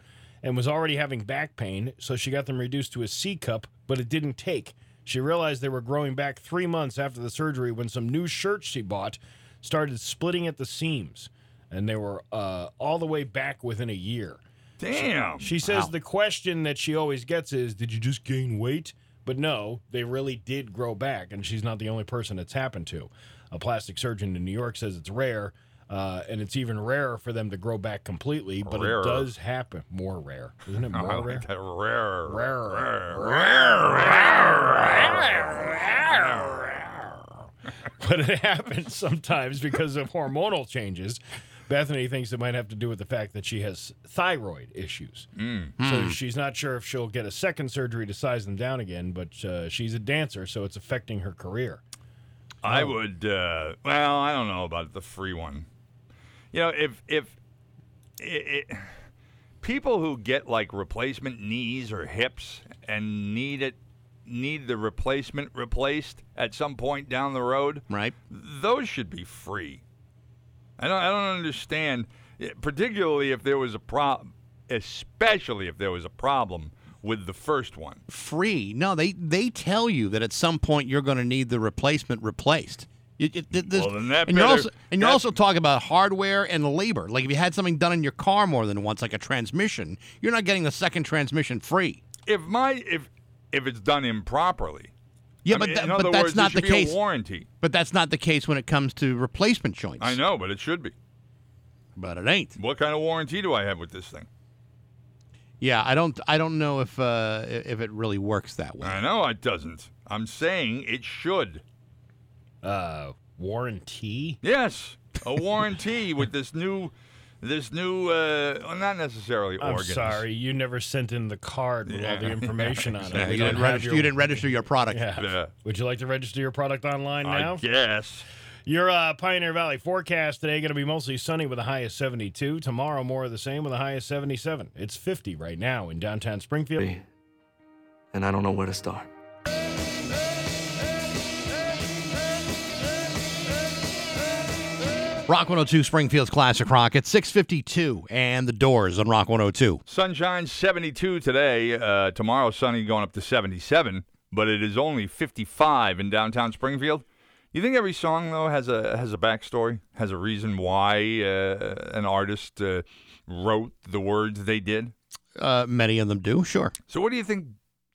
and was already having back pain, so she got them reduced to a C cup, but it didn't take. She realized they were growing back three months after the surgery when some new shirts she bought started splitting at the seams, and they were uh, all the way back within a year. Damn. She says Wow. the question that she always gets is, "Did you just gain weight?" But no, they really did grow back, and she's not the only person it's happened to. A plastic surgeon in New York says it's rare, uh, and it's even rarer for them to grow back completely. But Rarer. it does happen. More rare, isn't it? Oh, More I rare. like that rare. Rare. but it happens sometimes because of hormonal changes. Bethany thinks it might have to do with the fact that she has thyroid issues. So she's not sure if she'll get a second surgery to size them down again, but uh, she's a dancer, so it's affecting her career. I would. Uh, well, I don't know about the free one. You know, if if it, it, people who get like replacement knees or hips and need it need the replacement replaced at some point down the road, Right? those should be free. I don't. I don't understand, eh, particularly if there was a problem, especially if there was a problem with the first one. Free? No, they they tell you that at some point you're going to need the replacement replaced. It- it- Well, then that and you're also and you're also talking about hardware and labor. Like if you had something done in your car more than once, like a transmission, you're not getting the second transmission free. If my if if it's done improperly. Yeah, I but mean, that- in but other that's words, not the should a case. warranty. But that's not the case when it comes to replacement joints. I know, but it should be. but it ain't. What kind of warranty do I have with this thing? Yeah, I don't. I don't know if uh, if it really works that way. I know it doesn't. I'm saying it should. Uh, warranty? Yes, a warranty with this new, this new. Uh, well, not necessarily I'm organs. sorry, you never sent in the card with all the information on it. We you, didn't have register, your- you didn't register your product. Yeah. Yeah. Would you like to register your product online now? I guess. Your uh, Pioneer Valley forecast today going to be mostly sunny with a high of 72. Tomorrow more of the same with a high of 77. It's 50 right now in downtown Springfield. and I don't know where to start. Rock 102 Springfield's Classic Rock at 652 and the doors on Rock 102. Sunshine 72 today. Uh, tomorrow, sunny going up to 77, but it is only 55 in downtown Springfield. You think every song though has a has a backstory, has a reason why uh, an artist uh, wrote the words they did? Uh, many of them do, sure. So, what do you think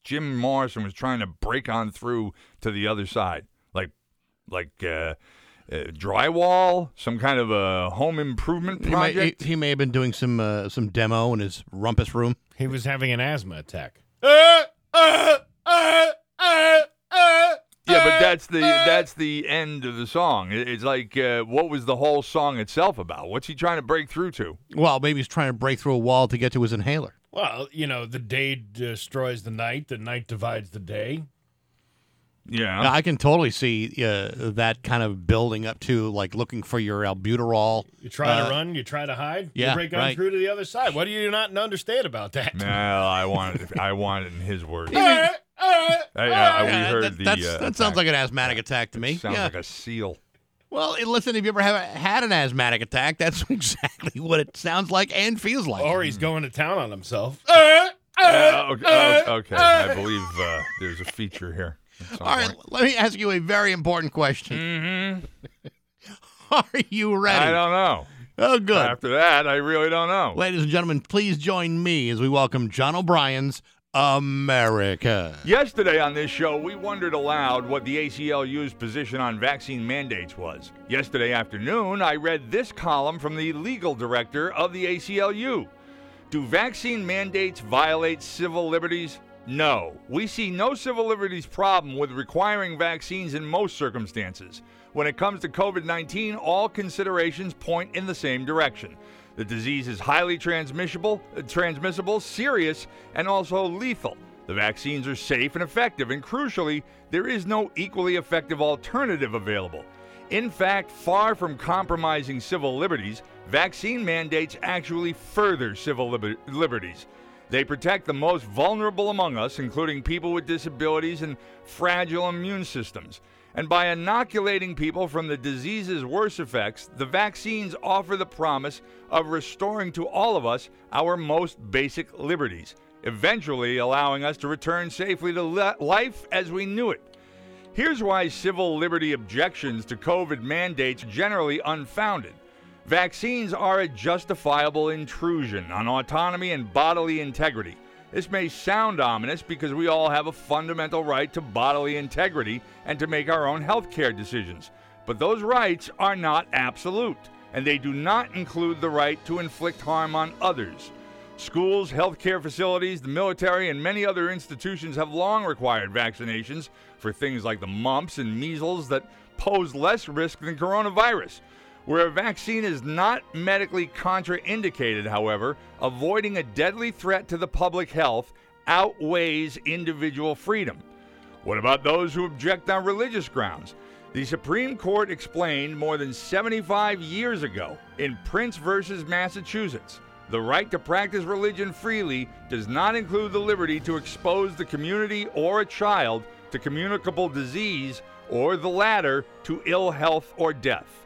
Jim Morrison was trying to break on through to the other side? Like, like uh, uh, drywall, some kind of a home improvement He may, project? he, he may have been doing some uh, some demo in his rumpus room. He was having an asthma attack. Yeah, but that's the that's the end of the song. It's like uh, what was the whole song itself about? What's he trying to break through to? Well, maybe he's trying to break through a wall to get to his inhaler. Well, you know, the day destroys the night, the night divides the day. Yeah, I can totally see uh, that kind of building up to like looking for your albuterol. You try Uh, to run, you try to hide, you yeah, break on right. through to the other side. What do you not understand about that? no, I want it. I want it in his words. I, uh, we heard that, the. that's- sounds like an asthmatic attack to me. Sounds yeah. like a seal. well, listen, if you ever have had an asthmatic attack, that's exactly what it sounds like and feels like. Or he's going to town on himself. Uh, okay, uh, okay. I believe uh, there's a feature here. All right, let me ask you a very important question. Are you ready? Mm-hmm. I don't know. Oh, good. After that, I really don't know. Ladies and gentlemen, please join me as we welcome John O'Brien's America. Yesterday on this show, we wondered aloud what the ACLU's position on vaccine mandates was. Yesterday afternoon, I read this column from the legal director of the ACLU. Do vaccine mandates violate civil liberties? No. We see no civil liberties problem with requiring vaccines in most circumstances. When it comes to COVID 19, all considerations point in the same direction. The disease is highly transmissible, uh, transmissible, serious, and also lethal. The vaccines are safe and effective, and crucially, there is no equally effective alternative available. In fact, far from compromising civil liberties, vaccine mandates actually further civil liber- liberties. They protect the most vulnerable among us, including people with disabilities and fragile immune systems. And by inoculating people from the disease's worst effects, the vaccines offer the promise of restoring to all of us our most basic liberties, eventually allowing us to return safely to le- life as we knew it. Here's why civil liberty objections to COVID mandates generally unfounded. Vaccines are a justifiable intrusion on autonomy and bodily integrity. This may sound ominous because we all have a fundamental right to bodily integrity and to make our own health care decisions. But those rights are not absolute, and they do not include the right to inflict harm on others. Schools, healthcare facilities, the military, and many other institutions have long required vaccinations for things like the mumps and measles that pose less risk than coronavirus. Where a vaccine is not medically contraindicated, however, avoiding a deadly threat to the public health outweighs individual freedom. What about those who object on religious grounds? The Supreme Court explained more than 75 years ago in Prince versus Massachusetts the right to practice religion freely does not include the liberty to expose the community or a child to communicable disease or the latter to ill health or death.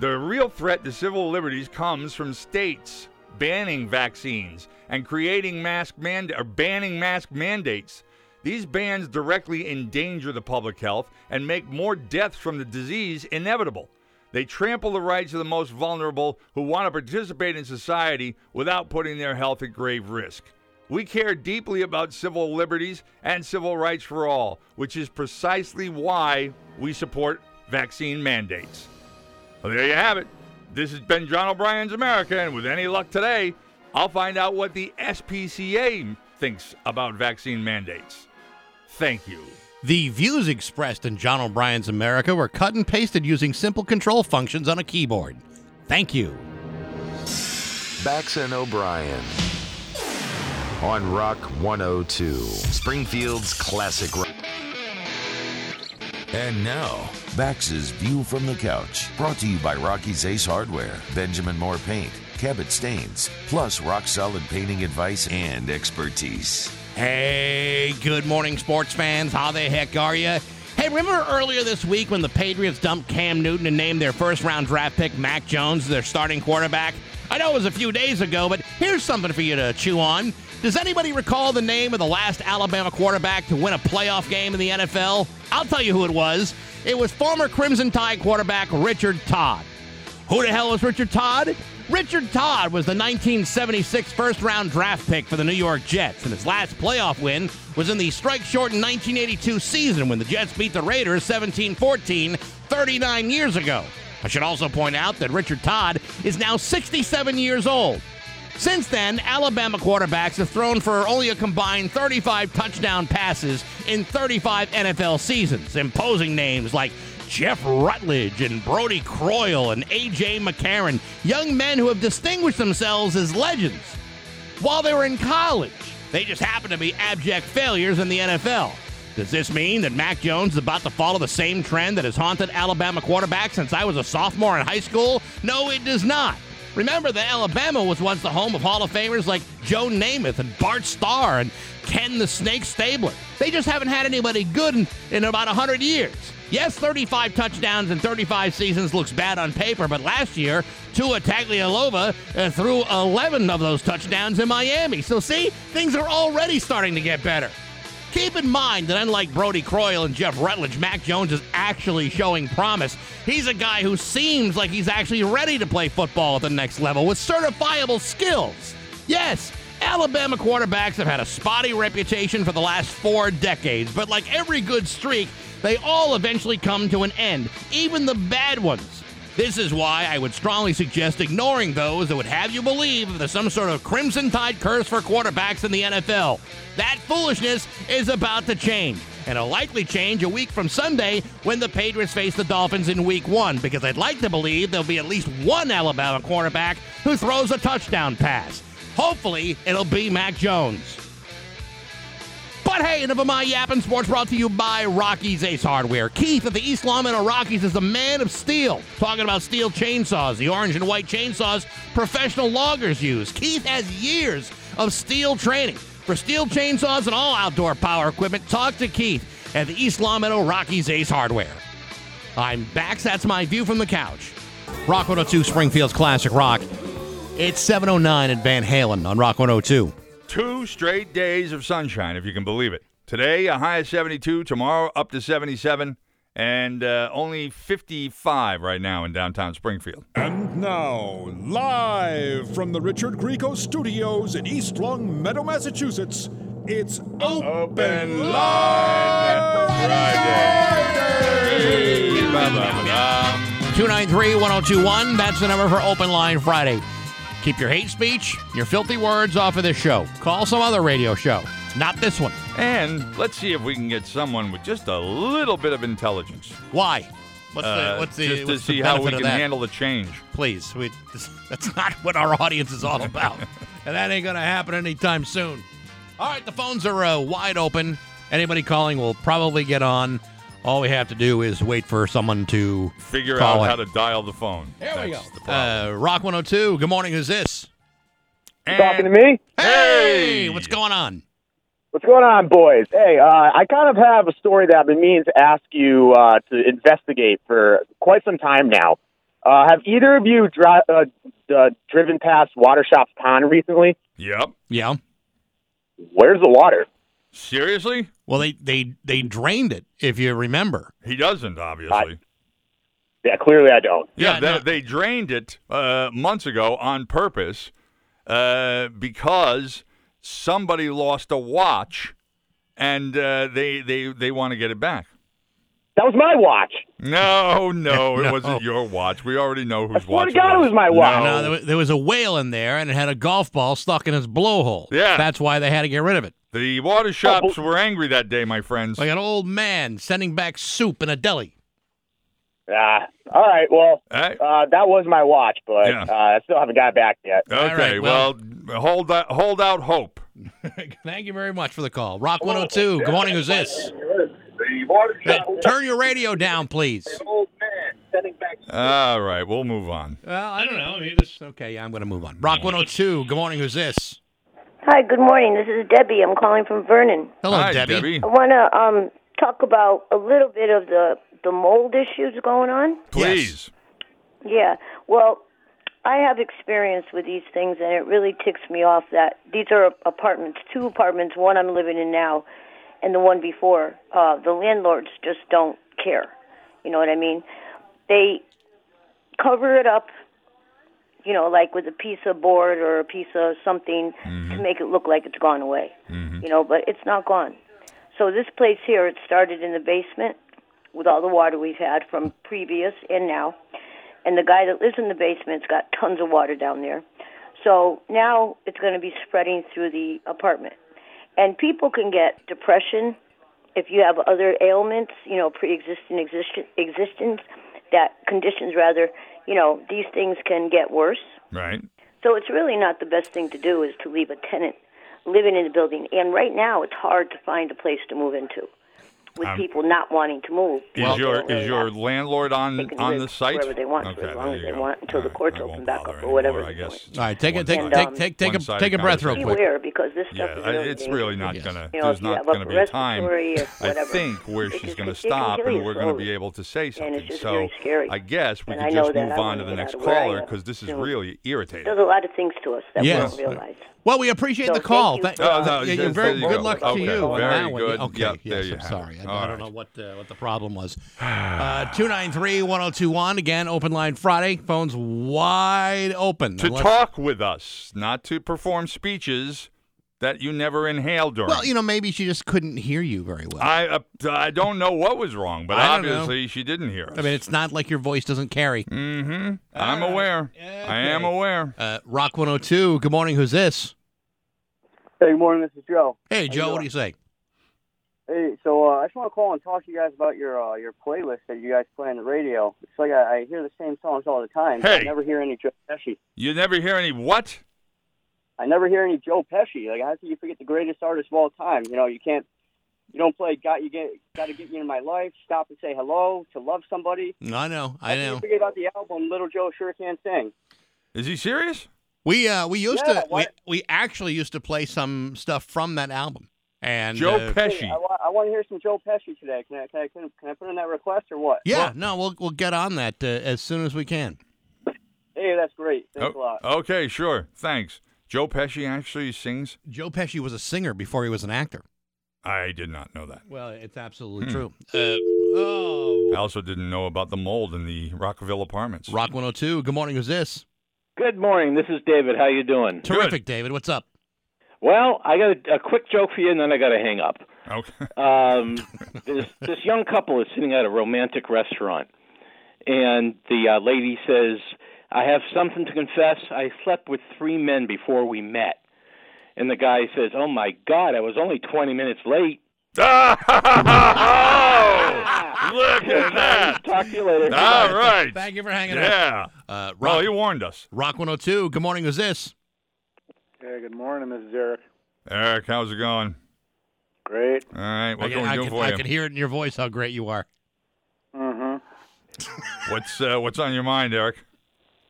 The real threat to civil liberties comes from states banning vaccines and creating mask mand- or banning mask mandates. These bans directly endanger the public health and make more deaths from the disease inevitable. They trample the rights of the most vulnerable who want to participate in society without putting their health at grave risk. We care deeply about civil liberties and civil rights for all, which is precisely why we support vaccine mandates. Well, there you have it. This has been John O'Brien's America, and with any luck today, I'll find out what the SPCA thinks about vaccine mandates. Thank you. The views expressed in John O'Brien's America were cut and pasted using simple control functions on a keyboard. Thank you. Bax and O'Brien on Rock 102, Springfield's classic rock. And now, Bax's View from the Couch, brought to you by Rocky's Ace Hardware, Benjamin Moore Paint, Cabot Stains, plus rock solid painting advice and expertise. Hey, good morning, sports fans. How the heck are you? Hey, remember earlier this week when the Patriots dumped Cam Newton and named their first round draft pick Mac Jones their starting quarterback? I know it was a few days ago, but here's something for you to chew on. Does anybody recall the name of the last Alabama quarterback to win a playoff game in the NFL? I'll tell you who it was. It was former Crimson Tide quarterback Richard Todd. Who the hell is Richard Todd? Richard Todd was the 1976 first round draft pick for the New York Jets, and his last playoff win was in the strike shortened 1982 season when the Jets beat the Raiders 17 14 39 years ago. I should also point out that Richard Todd is now 67 years old. Since then, Alabama quarterbacks have thrown for only a combined 35 touchdown passes in 35 NFL seasons, imposing names like Jeff Rutledge and Brodie Croyle and A.J. McCarron, young men who have distinguished themselves as legends. While they were in college, they just happen to be abject failures in the NFL. Does this mean that Mac Jones is about to follow the same trend that has haunted Alabama quarterbacks since I was a sophomore in high school? No, it does not. Remember that Alabama was once the home of Hall of Famers like Joe Namath and Bart Starr and Ken the Snake Stabler. They just haven't had anybody good in, in about 100 years. Yes, 35 touchdowns in 35 seasons looks bad on paper, but last year, Tua Tagovailoa uh, threw 11 of those touchdowns in Miami. So, see, things are already starting to get better. Keep in mind that unlike Brodie Croyle and Jeff Rutledge, Mac Jones is actually showing promise. He's a guy who seems like he's actually ready to play football at the next level with certifiable skills. Yes, Alabama quarterbacks have had a spotty reputation for the last four decades, but like every good streak, they all eventually come to an end, even the bad ones. This is why I would strongly suggest ignoring those that would have you believe there's some sort of crimson tide curse for quarterbacks in the NFL. That foolishness is about to change, and it'll likely change a week from Sunday when the Patriots face the Dolphins in week one, because I'd like to believe there'll be at least one Alabama quarterback who throws a touchdown pass. Hopefully, it'll be Mac Jones. But hey, enough of my yapping sports brought to you by Rocky's Ace Hardware. Keith at the East Longmeadow Rockies is the man of steel. Talking about Stihl chainsaws, the orange and white chainsaws professional loggers use. Keith has years of Stihl training. For Stihl chainsaws and all outdoor power equipment, talk to Keith at the East Longmeadow Rockies Ace Hardware. I'm back. That's my view from the couch. Rock 102 Springfield's Classic Rock. It's 709 at Van Halen on Rock 102. Two straight days of sunshine, if you can believe it. Today, a high of 72. Tomorrow, up to 77. And uh, only 55 right now in downtown Springfield. And now, live from the Richard Grieco Studios in East Longmeadow, Massachusetts, it's Open, Friday. Ba-ba-ba-da. 293 1021. That's the number for Open Line Friday. Keep your hate speech, your filthy words off of this show. Call some other radio show, not this one. And let's see if we can get someone with just a little bit of intelligence. Why? What's uh, the what's the just to what's the see how we can handle the change. Please, we, that's not what our audience is all about, and that ain't gonna happen anytime soon. All right, the phones are uh, wide open. Anybody calling will probably get on. All we have to do is wait for someone to Figure out in. how to dial the phone. There we go. That's the problem. Uh, Rock 102. Good morning. Who's this? talking to me? Hey, what's going on? What's going on, boys? Hey, uh, I kind of have a story that I've been meaning to ask you uh, to investigate for quite some time now. Uh, have either of you dri- uh, uh, driven past Watershops Pond recently? Yep. Yeah. Where's the water? Seriously? Well, they they they drained it, if you remember. He doesn't, obviously. Yeah, clearly I don't. Yeah, Yeah, they, no. they drained it uh, months ago on purpose uh, because somebody lost a watch, and uh, they they they want to get it back. That was my watch. No, no, it No. wasn't your watch. We already know whose swear watch to God it was my watch. No, there was, there was a whale in there, and it had a golf ball stuck in its blowhole. Yeah. That's why they had to get rid of it. The water shops were angry that day, my friends. Like an old man sending back soup in a deli. Ah, all right. Well, Hey. uh, that was my watch, but Yeah. uh, I still haven't got it back yet. Okay, right, well, well- hold out, hold out hope. Thank you very much for the call. Rock 102. Good morning. Who's this? Hey, turn your radio down, please. All right, we'll move on. Well, I don't know. I mean, this- Okay, yeah, I'm going to move on. Rock 102. Good morning. Who's this? Hi, good morning. This is Debbie. I'm calling from Vernon. Hello, Hi, Debbie. Debbie. I want to um, talk about a little bit of the the mold issues going on. Please. Yeah. Well, I have experience with these things, and it really ticks me off that these are apartments, two apartments, one I'm living in now, and the one before. Uh, the landlords just don't care. You know what I mean? They cover it up, you know, like with a piece of board or a piece of something to mm-hmm. make it look like it's gone away. Mm-hmm. You know, but it's not gone. So this place here, it started in the basement with all the water we've had from previous and now. And the guy that lives in the basement's got tons of water down there. So now it's going to be spreading through the apartment. And people can get depression if you have other ailments, you know, pre-existing existence, that conditions rather, you know, these things can get worse. Right. So it's really not the best thing to do is to leave a tenant living in the building. And right now, it's hard to find a place to move into with Um, people not wanting to move. Is They your is your have- landlord on on the site? wherever they want, okay, for as long as they go. want, until All the courts I open back bother up or whatever I guess. All right, take a take And, take um, take take a take a breath real quick. Beware because this Yeah, is it's really not Yes. gonna. You know, there's if not gonna be a time. I think where she's gonna stop, and we're gonna be able to say something. so. I guess we And could just move on to the next out of where I caller because this is really irritating. Does a lot of things to us that Yes. we don't realize. Well, we appreciate So the call. thank you Thank- for- Oh, no, yeah, you're very you good go. luck to Okay, you on very that one. Okay, Yep, yes, there you I'm have sorry. I, I don't right. know what uh, what the problem was. Uh, Two nine three one zero two one again. Open line Friday. Phones wide open. to Unless- talk with us, not to perform speeches that you never inhaled during. Well, you know, maybe she just couldn't hear you very well. I uh, I don't know what was wrong, but I don't know. obviously she didn't hear us. I mean, it's not like your voice doesn't carry. mm-hmm. I'm aware. I am aware. Uh, Rock 102. Good morning. Who's this? Hey, good morning. This is Joe. Hey, you Joe. What doing? do you say? Hey, so uh, I just want to call and talk to you guys about your uh, your playlist that you guys play on the radio. It's like I, I hear the same songs all the time. but I Hey. never hear any Joe Pesci. You never hear any what? I never hear any Joe Pesci. Like how can you forget the greatest artist of all time? You know, you can't You don't play "Got You Get Got to Get You in My Life," "Stop and Say Hello," "To Love Somebody." No, I know. I After know. You forget about the album "Little Joe Sure Can Sing." Is he serious? We uh we used Yeah, to we, what- we actually used to play some stuff from that album. And Joe uh, Pesci. Hey, I, wa- I want to hear some Joe Pesci today. Can I can I can, I put in that request or what? Yeah, no, we'll we'll get on that uh, as soon as we can. Hey, that's great. Thanks a Oh, lot. okay, sure. Thanks. Joe Pesci actually sings. Joe Pesci was a singer before he was an actor. I did not know that. Well, it's absolutely Hmm. true. Uh, oh, I also didn't know about the mold in the Rockville apartments. Rock 102. Good morning. Who's this? Good morning. This is David. How you doing? Terrific, David. What's up? Well, I got a, a quick joke for you, and then I got to hang up. Okay. Um, this, this young couple is sitting at a romantic restaurant, and the uh, lady says, "I have something to confess. I slept with three men before we met." And the guy says, "Oh my God, I was only 20 minutes late." Oh, look at that. Talk to you later. All right. Thank you for hanging Yeah. out. Uh, Well, Rock, he warned us. Rock 102. Good morning. Who's this? Hey, good morning. This is Eric. Eric, how's it going? Great. All right. What I, can we I do can, for I you? can hear it in your voice how great you are. Mm-hmm. What's uh, what's on your mind, Eric?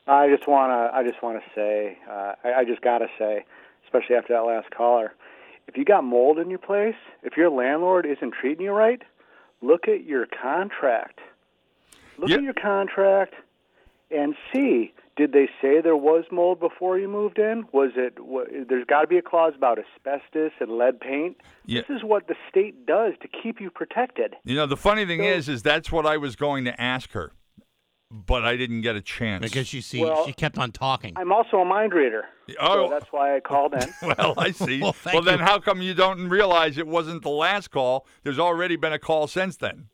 I just wanna. I just wanna say. Uh, I, I just gotta say, especially after that last caller, if you got mold in your place, if your landlord isn't treating you right, look at your contract. Look at your contract and see. Did they say there was mold before you moved in? Was it? wa- There's got to be a clause about asbestos and lead paint. Yeah. This is what the state does to keep you protected. You know, the funny thing is, is that's what I was going to ask her, but I didn't get a chance because you see Well- she kept on talking. I'm also a mind reader. Oh. So that's why I called in. Well, I see. Well, well, then you. how come you don't realize it wasn't the last call? There's already been a call since then.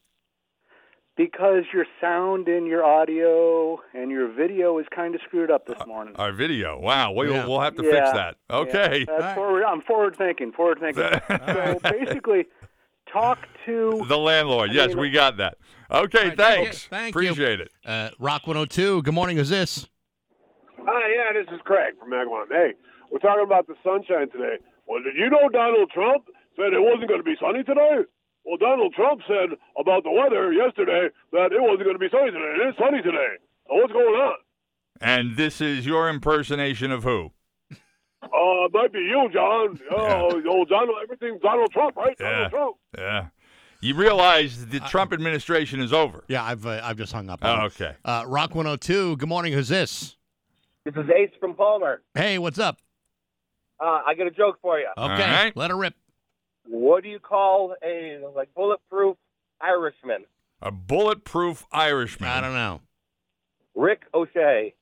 Because your sound and your audio and your video is kind of screwed up this uh, morning. Our video. Wow. We'll, Yeah. we'll have to Yeah, fix that. yeah. Okay. That's forward, I'm forward thinking. Forward thinking. so basically, talk to The landlord. I Yes, mean- we got that. Okay, Right, thanks. Thank you. Appreciate it. Uh, Rock 102. Good morning. Who's this? Hi, yeah, this is Craig from Agawam. Hey, we're talking about the sunshine today. Well, did you know Donald Trump said it wasn't going to be sunny today? Well, Donald Trump said about the weather yesterday that it wasn't going to be sunny today. It is sunny today. So what's going on? And this is your impersonation of who? Uh, it might be you, John. Oh, old Donald, everything's Donald Trump, right? Yeah. Donald Trump. Yeah. You realize the Trump administration is over. Yeah, I've uh, I've just hung up. Oh, on him. okay. Uh, Rock 102. Good morning. Who's this? This is Ace from Palmer. Hey, what's up? Uh, I got a joke for you. Okay, right. let her rip. What do you call a like bulletproof Irishman? A bulletproof Irishman. I don't know. Rick O'Shea.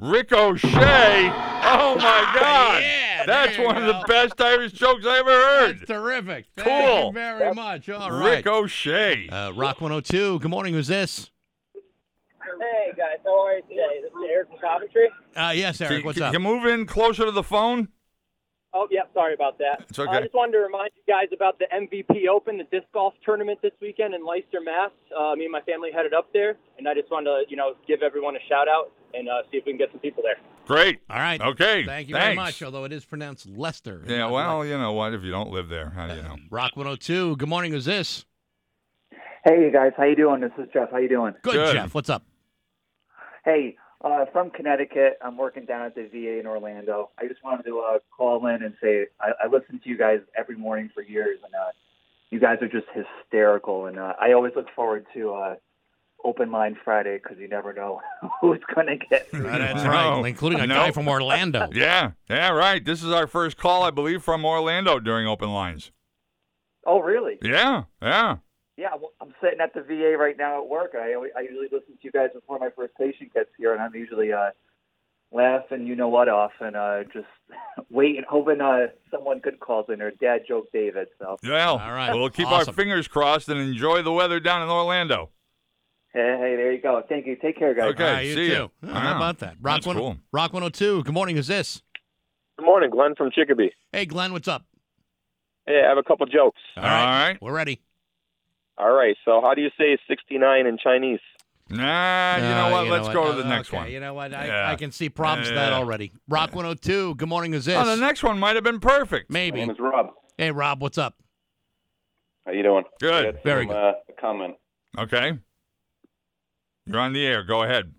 Rick O'Shea. Oh my God. Yeah, That's there you one of the best Irish jokes I ever heard. That's terrific. Thank Cool. you very much. All right. Rick O'Shea. Uh, Rock 102. Good morning. Who's this? Hey guys, how are you today? This is Eric from Coventry. Uh, yes, Can- Eric. What's can up? you move in closer to the phone? Oh, yeah, sorry about that. It's okay. I just wanted to remind you guys about the MVP Open, the disc golf tournament this weekend in Leicester, Mass. Uh, me and my family headed up there, and I just wanted to, you know, give everyone a shout out and uh, see if we can get some people there. Great. All right. Okay. Thank you Thanks. very much. Although it is pronounced Lester. Yeah, well, you know what? If you don't live there, how do you know? Rock 102. Good morning. Who's this? Hey, you guys, how you doing? This is Jeff. How you doing? Good, Good. Jeff. What's up? Hey, uh, from Connecticut. I'm working down at the VA in Orlando. I just wanted to uh, call in and say I, I listen to you guys every morning for years, and uh, you guys are just hysterical. And uh, I always look forward to uh, Open Mind Friday because you never know who's going to get through. That's right, including a No. guy from Orlando. Yeah, yeah, right. This is our first call, I believe, from Orlando during open lines. Oh, really? Yeah, yeah. Yeah, well, I'm sitting at the VA right now at work. I I usually listen to you guys before my first patient gets here, and I'm usually uh, laughing, you know what, off, and uh, just waiting, hoping uh, someone good calls in or Dad joke David. So Well, All right. we'll keep Awesome. our fingers crossed and enjoy the weather down in Orlando. Hey, hey, there you go. Thank you. Take care, guys. Okay, All right, you see too. ya. Oh, Wow. How about that? Rock, That's one, cool. Rock 102. Good morning. Who's this? Good morning, Glenn from Chicopee. Hey, Glenn. What's up? Hey, I have a couple jokes. All right. All right. We're ready. All right, so how do you say 69 in Chinese? Nah, you Uh, know what? you Let's know go what? to the Uh, next okay, one. You know what? I, Yeah. I can see problems with that already. Rock 102. Good morning. Who's this? Oh, the next one might have been perfect. My Maybe. name is Rob. Hey, Rob. What's up? How you doing? Good. Very some, good. Uh, a comment. Okay. You're on the air. Go ahead.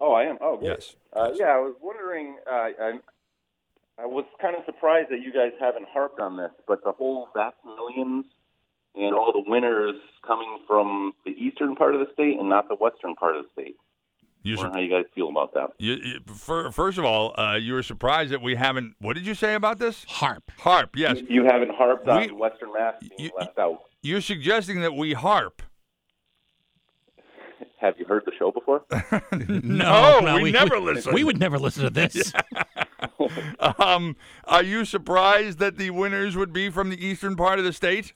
Oh, I am. Oh, good. Yes. Uh, yeah, I was wondering. Uh, I, I was kind of surprised that you guys haven't harped on this, but the whole Vax Millions and all the winners coming from the eastern part of the state and not the western part of the state. You Wondering how you guys feel about that? You, you, fir- first of all, uh, you were surprised that we haven't. What did you say about this? Harp. Harp. Yes. You, you haven't harped on We- Western Mass being left out. You're suggesting that we harp. Have you heard the show before? No, we, never listen. We would never listen to this. um, are you surprised that the winners would be from the eastern part of the state?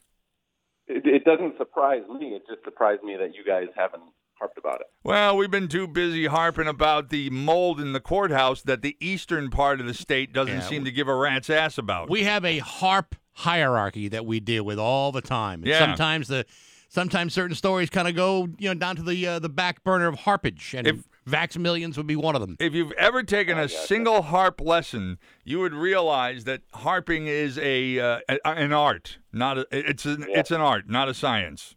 It, it doesn't surprise me. It just surprised me that you guys haven't harped about it. Well, we've been too busy harping about the mold in the courthouse that the eastern part of the state doesn't Yeah, seem to give a rat's ass about. We have a harp hierarchy that we deal with all the time. And Yeah. Sometimes the sometimes certain stories kind of go, you know, down to the uh, the back burner of harpage, and If- Vax Millions would be one of them. If you've ever taken a single harp lesson, you would realize that harping is a, uh, a an art, not a, it's an it's an art, not a science.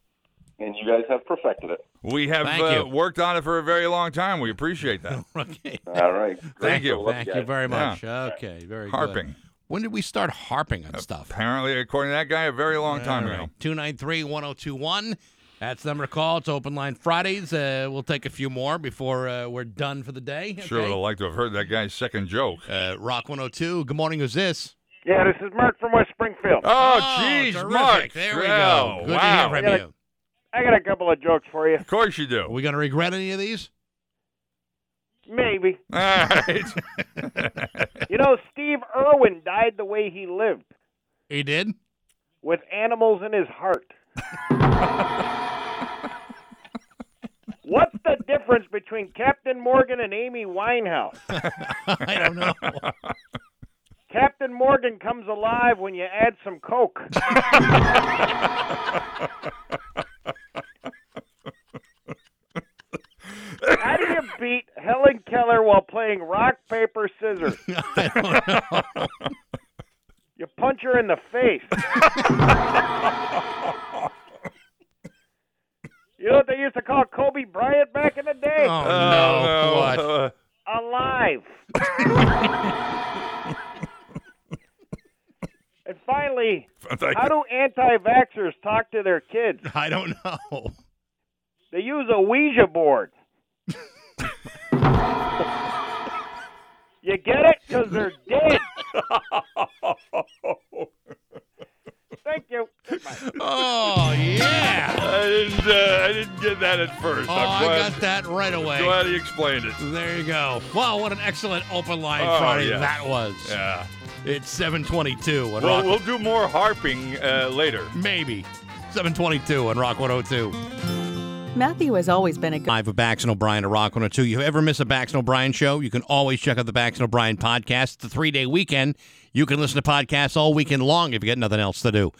And you guys have perfected it. We have uh, worked on it for a very long time. We appreciate that. okay. All right. Thank you. Thank you very Yeah. much. Okay, very Harping. good. When did we start harping on stuff? Apparently, according to that guy, a very long time ago. 293 1021. That's the number to call. It's open line Fridays. Uh, we'll take a few more before uh, we're done for the day. Sure would have liked to have heard that guy's second joke. Uh, Rock 102. Good morning. Who's this? Yeah, this is Mark from West Springfield. Oh, Oh, jeez, terrific. Mark. There we Well, go. Good wow. to hear I from got, you. a, I got a couple of jokes for you. Of course you do. Are we going to regret any of these? Maybe. All right. You know, Steve Irwin died the way he lived, He did? with animals in his heart. What's the difference between Captain Morgan and Amy Winehouse? I don't know. Captain Morgan comes alive when you add some Coke. How do you beat Helen Keller while playing rock, paper, scissors? I don't know. You punch her in the face. you know what they used to call Kobe Bryant back in the day? Oh, no. no. What? Uh, Alive. and finally, Thank how you. do anti-vaxxers talk to their kids? I don't know. They use a Ouija board. You get it? Because they're dead. Thank you. Oh, yeah. I didn't. Uh, I didn't get that at first. Oh, I'm I got that right away. glad he explained it. There you go. Wow, what an excellent open line Oh, Friday yeah. that was. Yeah. It's 722 on Well, Rock. we'll do more harping uh, later. Maybe. 722 on Rock 102. Matthew has always been a good. Live with Bax and O'Brien to Rock 102. You ever miss a Bax and O'Brien show? You can always check out the Bax and O'Brien podcast. It's a three day weekend. You can listen to podcasts all weekend long if you got nothing else to do.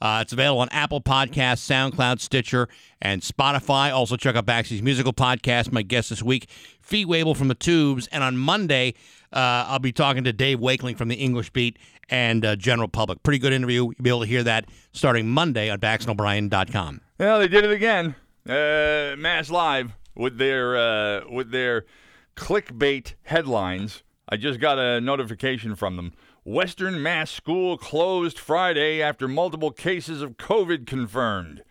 Uh, it's available on Apple Podcasts, SoundCloud, Stitcher, and Spotify. Also, check out Baxy's musical podcast. My guest this week, Fee Waybill from the Tubes. And on Monday, uh, I'll be talking to Dave Wakeling from the English Beat and uh, General Public. Pretty good interview. You'll be able to hear that starting Monday on BaxandO'Brien.com. Well, they did it again. Uh, Mass Live with their uh, with their clickbait headlines. I just got a notification from them. Western Mass School closed Friday after multiple cases of COVID confirmed.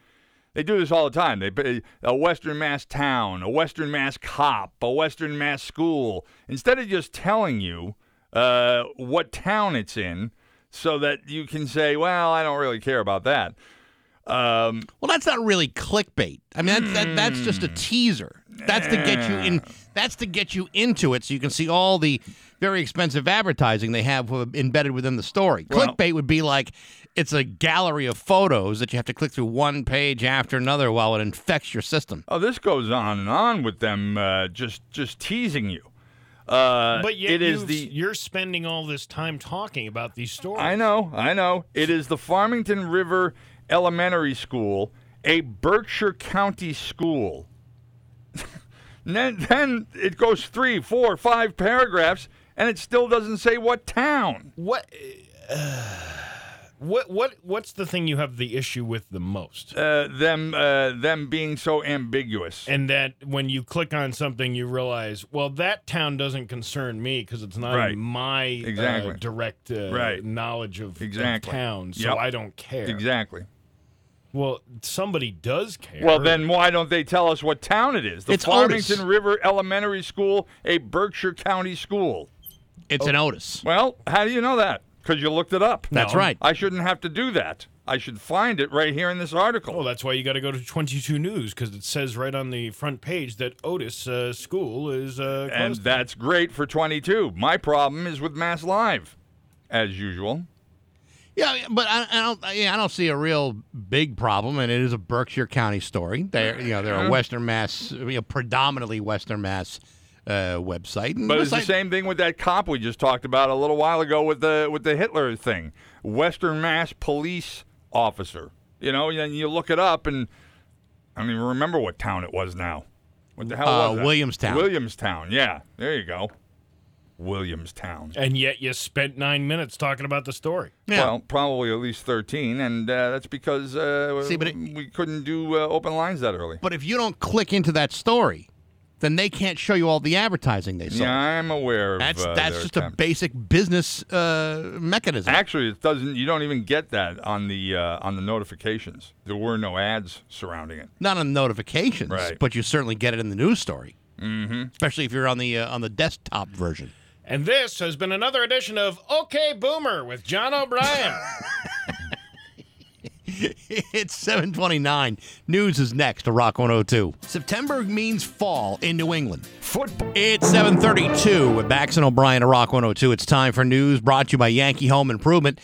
They do this all the time. They a Western Mass town, a Western Mass cop, a Western Mass school. Instead of just telling you uh, what town it's in, so that you can say, "Well, I don't really care about that." Um, Well, that's not really clickbait. I mean, that's, that, that's just a teaser. That's to get you in. That's to get you into it, so you can see all the very expensive advertising they have embedded within the story. Well- clickbait would be like it's a gallery of photos that you have to click through one page after another while it infects your system. Oh, this goes on and on with them uh, just just teasing you. Uh, But yet it is the you're spending all this time talking about these stories. I know, I know. It is the Farmington River Elementary School, a Berkshire County school. then, then it goes three, four, five paragraphs, and it still doesn't say what town. What? What what what's the thing you have the issue with the most? Uh, them uh, them being so ambiguous. And that when you click on something, you realize, well, that town doesn't concern me because it's not Right. in my Exactly. uh, direct uh, Right. knowledge of, of Exactly. towns, so Yep. I don't care. Exactly. Well, somebody does care. Well, then why don't they tell us what town it is? The It's Farmington Otis. River Elementary School, a Berkshire County school. It's an Otis. Well, how do you know that? Because you looked it up. That's No. right. I shouldn't have to do that. I should find it right here in this article. Oh, that's why you got to go to 22 News because it says right on the front page that Otis uh, School is uh, and closed. that's great for 22. My problem is with Mass Live, as usual. Yeah, but I, I don't. Yeah, I don't see a real big problem, and it is a Berkshire County story. They're you know they're a Mhm. Western Mass, you know, predominantly Western Mass uh, website. And But it's the same thing with that cop we just talked about a little while ago with the with the Hitler thing. Western Mass police officer. You know, and you look it up, and I don't even remember what town it was now. What the hell Uh? Williamstown. Williamstown. Yeah, there you go. Williamstown. and yet you spent nine minutes talking about the story. Well, probably at least 13, and uh, that's because uh, See, but it- we couldn't do uh, open lines that early. But if you don't click into that story, then they can't show you all the advertising they sold. Yeah, I'm aware of That's uh, that's their just a attempt. basic business uh, mechanism. Actually, it doesn't. You don't even get that on the uh, on the notifications. There were no ads surrounding it. Not on notifications, Right. but you certainly get it in the news story, Mm-hmm. especially if you're on the uh, on the desktop version. And this has been another edition of OK Boomer with John O'Brien. it's 729. News is next to Rock 102. September means fall in New England. Football. It's 732 with Bax and O'Brien to Rock 102. It's time for news brought to you by Yankee Home Improvement.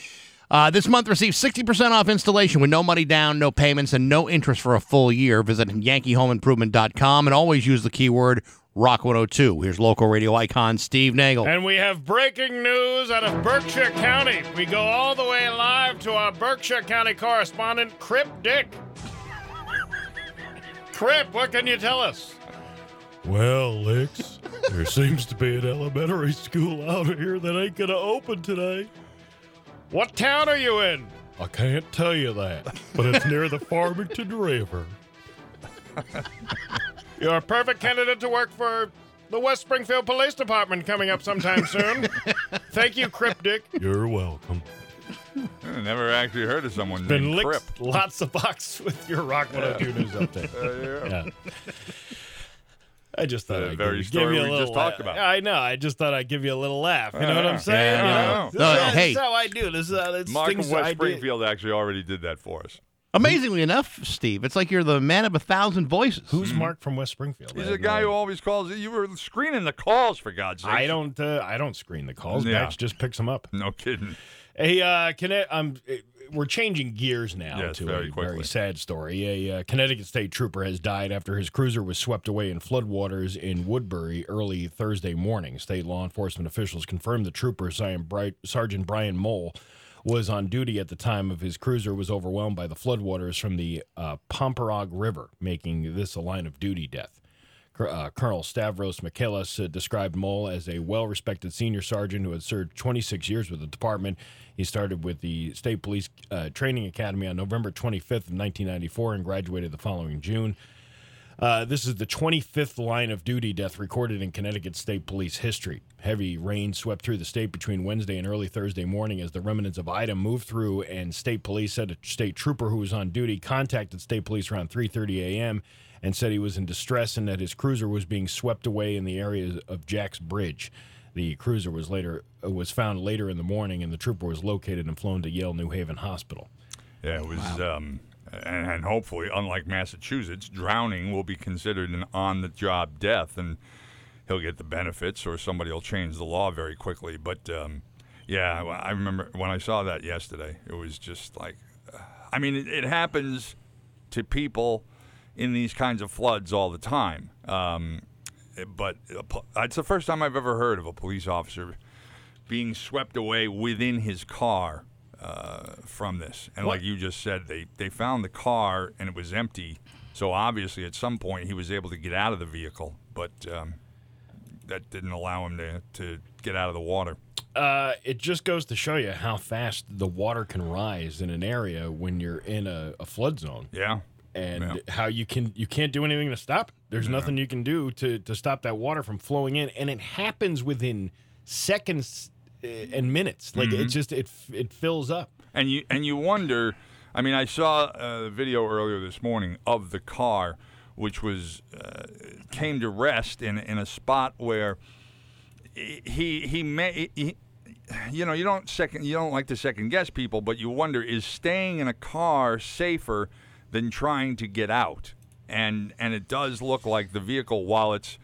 Uh, this month receive 60% off installation with no money down, no payments, and no interest for a full year. Visit yankeehomeimprovement.com and always use the keyword Rock 102. Here's local radio icon Steve Nagel. and we have breaking news out of Berkshire County. We go all the way live to our Berkshire County correspondent, Crip Dick. Crip, what can you tell us? Well, Lex, there seems to be an elementary school out here that ain't gonna open today. What town are you in? I can't tell you that, but it's near the Farmington River. You're a perfect candidate to work for the West Springfield Police Department coming up sometime soon. Thank you, Cryptic. You're welcome. I never actually heard of someone Been named licked Crip. lots of bucks with your Rock 102 news update. Uh, yeah. Yeah. I just thought The I'd very give, story give you a we little just talked laugh. about. I know. I just thought I'd give you a little laugh. You know what I'm saying? Yeah, You I know? know. This, No, is- hey. this is how I do. This is how it's Mark West Springfield actually already did that for us. Amazingly enough, Steve, it's like you're the man of a thousand voices. Who's Mark from West Springfield? He's I a have no guy who idea. always calls. You were screening the calls for God's sake. I don't. Uh, I don't screen the calls. Yeah. Max just picks them up. No kidding. Hey, uh, Conne- um, uh, we're changing gears now Yes, to very a quickly. very sad story. A uh, Connecticut state trooper has died after his cruiser was swept away in floodwaters in Woodbury early Thursday morning. State law enforcement officials confirmed the trooper, Sergeant Bri- Sergeant Brian Mohl, was on duty at the time of his cruiser was overwhelmed by the floodwaters from the uh, Pomperaug River, making this a line of duty death. Uh, Colonel Stavros Mellekas uh, described Mohl as a well respected senior sergeant who had served 26 years with the department. He started with the State Police uh, Training Academy on November 25th of 1994 and graduated the following June. Uh, this is the 25th line of duty death recorded in Connecticut State Police history. Heavy rain swept through the state between Wednesday and early Thursday morning as the remnants of Ida moved through, and state police said a state trooper who was on duty contacted state police around 3:30 a.m. and said he was in distress and that his cruiser was being swept away in the area of Jack's Bridge. The cruiser was later uh, was found later in the morning, and the trooper was located and flown to Yale New Haven Hospital. Yeah, it was, um, and, and hopefully, unlike Massachusetts, drowning will be considered an on-the-job death, and he'll get the benefits, or somebody will change the law very quickly. But um, yeah, I remember when I saw that yesterday, it was just like, uh, I mean, it, it happens to people in these kinds of floods all the time. Um, but it's the first time I've ever heard of a police officer being swept away within his car uh, from this. And like you just said, they, they found the car and it was empty. So obviously, at some point, he was able to get out of the vehicle, but um, that didn't allow him to, to get out of the water. Uh, it just goes to show you how fast the water can rise in an area when you're in a, a flood zone. Yeah. And Yeah. how you can you can't do anything to stop it. There's nothing you can do to to stop that water from flowing in, and it happens within seconds and minutes. Like it Mhm. just it it fills up. And you and you wonder. I mean, I saw a video earlier this morning of the car, which was uh, came to rest in in a spot where he he may. He, you know, you don't second, you don't like to second guess people, but you wonder is staying in a car safer than trying to get out? And and it does look like the vehicle, while it's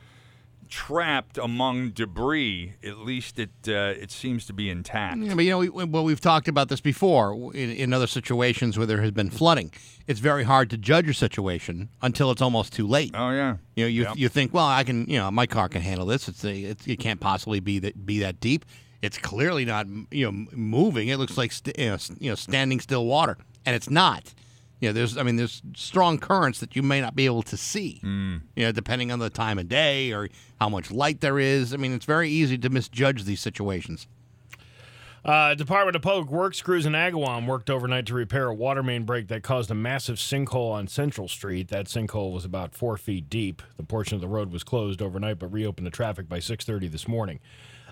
trapped among debris, at least it uh, it seems to be intact. Yeah, but you know, we, well, we've talked about this before in, in other situations where there has been flooding. It's very hard to judge a situation until it's almost too late. Oh yeah. You know, you, Yep. you think, well, I can, you know, my car can handle this. It's, a, it's it can't possibly be that be that deep. It's clearly not, you know, moving. It looks like st- you, know, s- you know standing still water, and it's not. You know, there's, I mean, there's strong currents that you may not be able to see. Hmm. You know, depending on the time of day or how much light there is. I mean, it's very easy to misjudge these situations. Uh, Department of Public Works crews in Agawam worked overnight to repair a water main break that caused a massive sinkhole on Central Street. That sinkhole was about four feet deep. The portion of the road was closed overnight, but reopened to traffic by 6:30 this morning.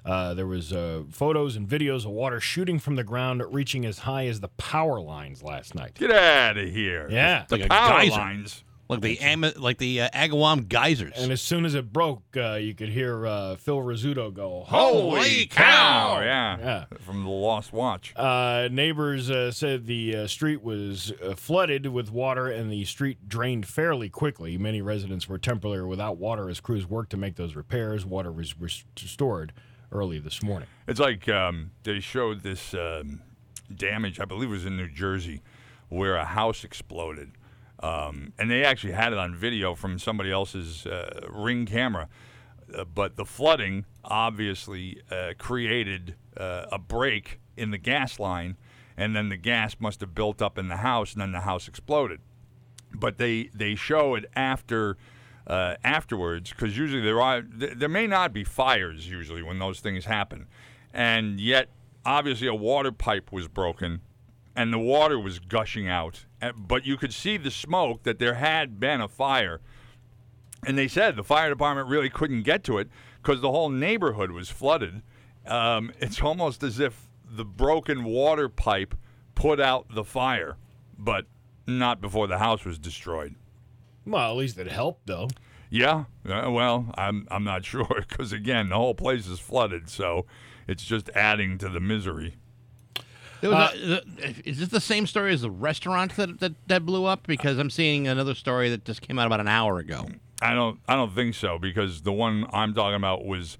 Uh, there was uh, photos and videos of water shooting from the ground, reaching as high as the power lines last night. Get out of here. Yeah, The Like power geyser. lines. Like the Ama- like the uh, Agawam geysers. And as soon as it broke, uh, you could hear uh, Phil Rizzuto go, Holy cow! Yeah. Yeah. From the Lost Watch. Uh, neighbors uh, said the uh, street was uh, flooded with water and the street drained fairly quickly. Many residents were temporarily without water as crews worked to make those repairs. Water was restored early this morning. It's like um, they showed this um, damage, I believe it was in New Jersey, where a house exploded. Um, and they actually had it on video from somebody else's uh, ring camera. Uh, but the flooding obviously uh, created uh, a break in the gas line, and then the gas must have built up in the house, and then the house exploded. But they, they show it after uh, afterwards because usually there are th- there may not be fires usually when those things happen, and yet obviously a water pipe was broken, and the water was gushing out, Uh, but you could see the smoke that there had been a fire, and they said the fire department really couldn't get to it because the whole neighborhood was flooded. Um, it's almost as if the broken water pipe put out the fire, but not before the house was destroyed. Well, at least it helped, though. Yeah, uh, well, I'm I'm not sure because again, the whole place is flooded, so it's just adding to the misery. There was a, is this the same story as the restaurant that, that that blew up? Because I'm seeing another story that just came out about an hour ago. I don't I don't think so because the one I'm talking about was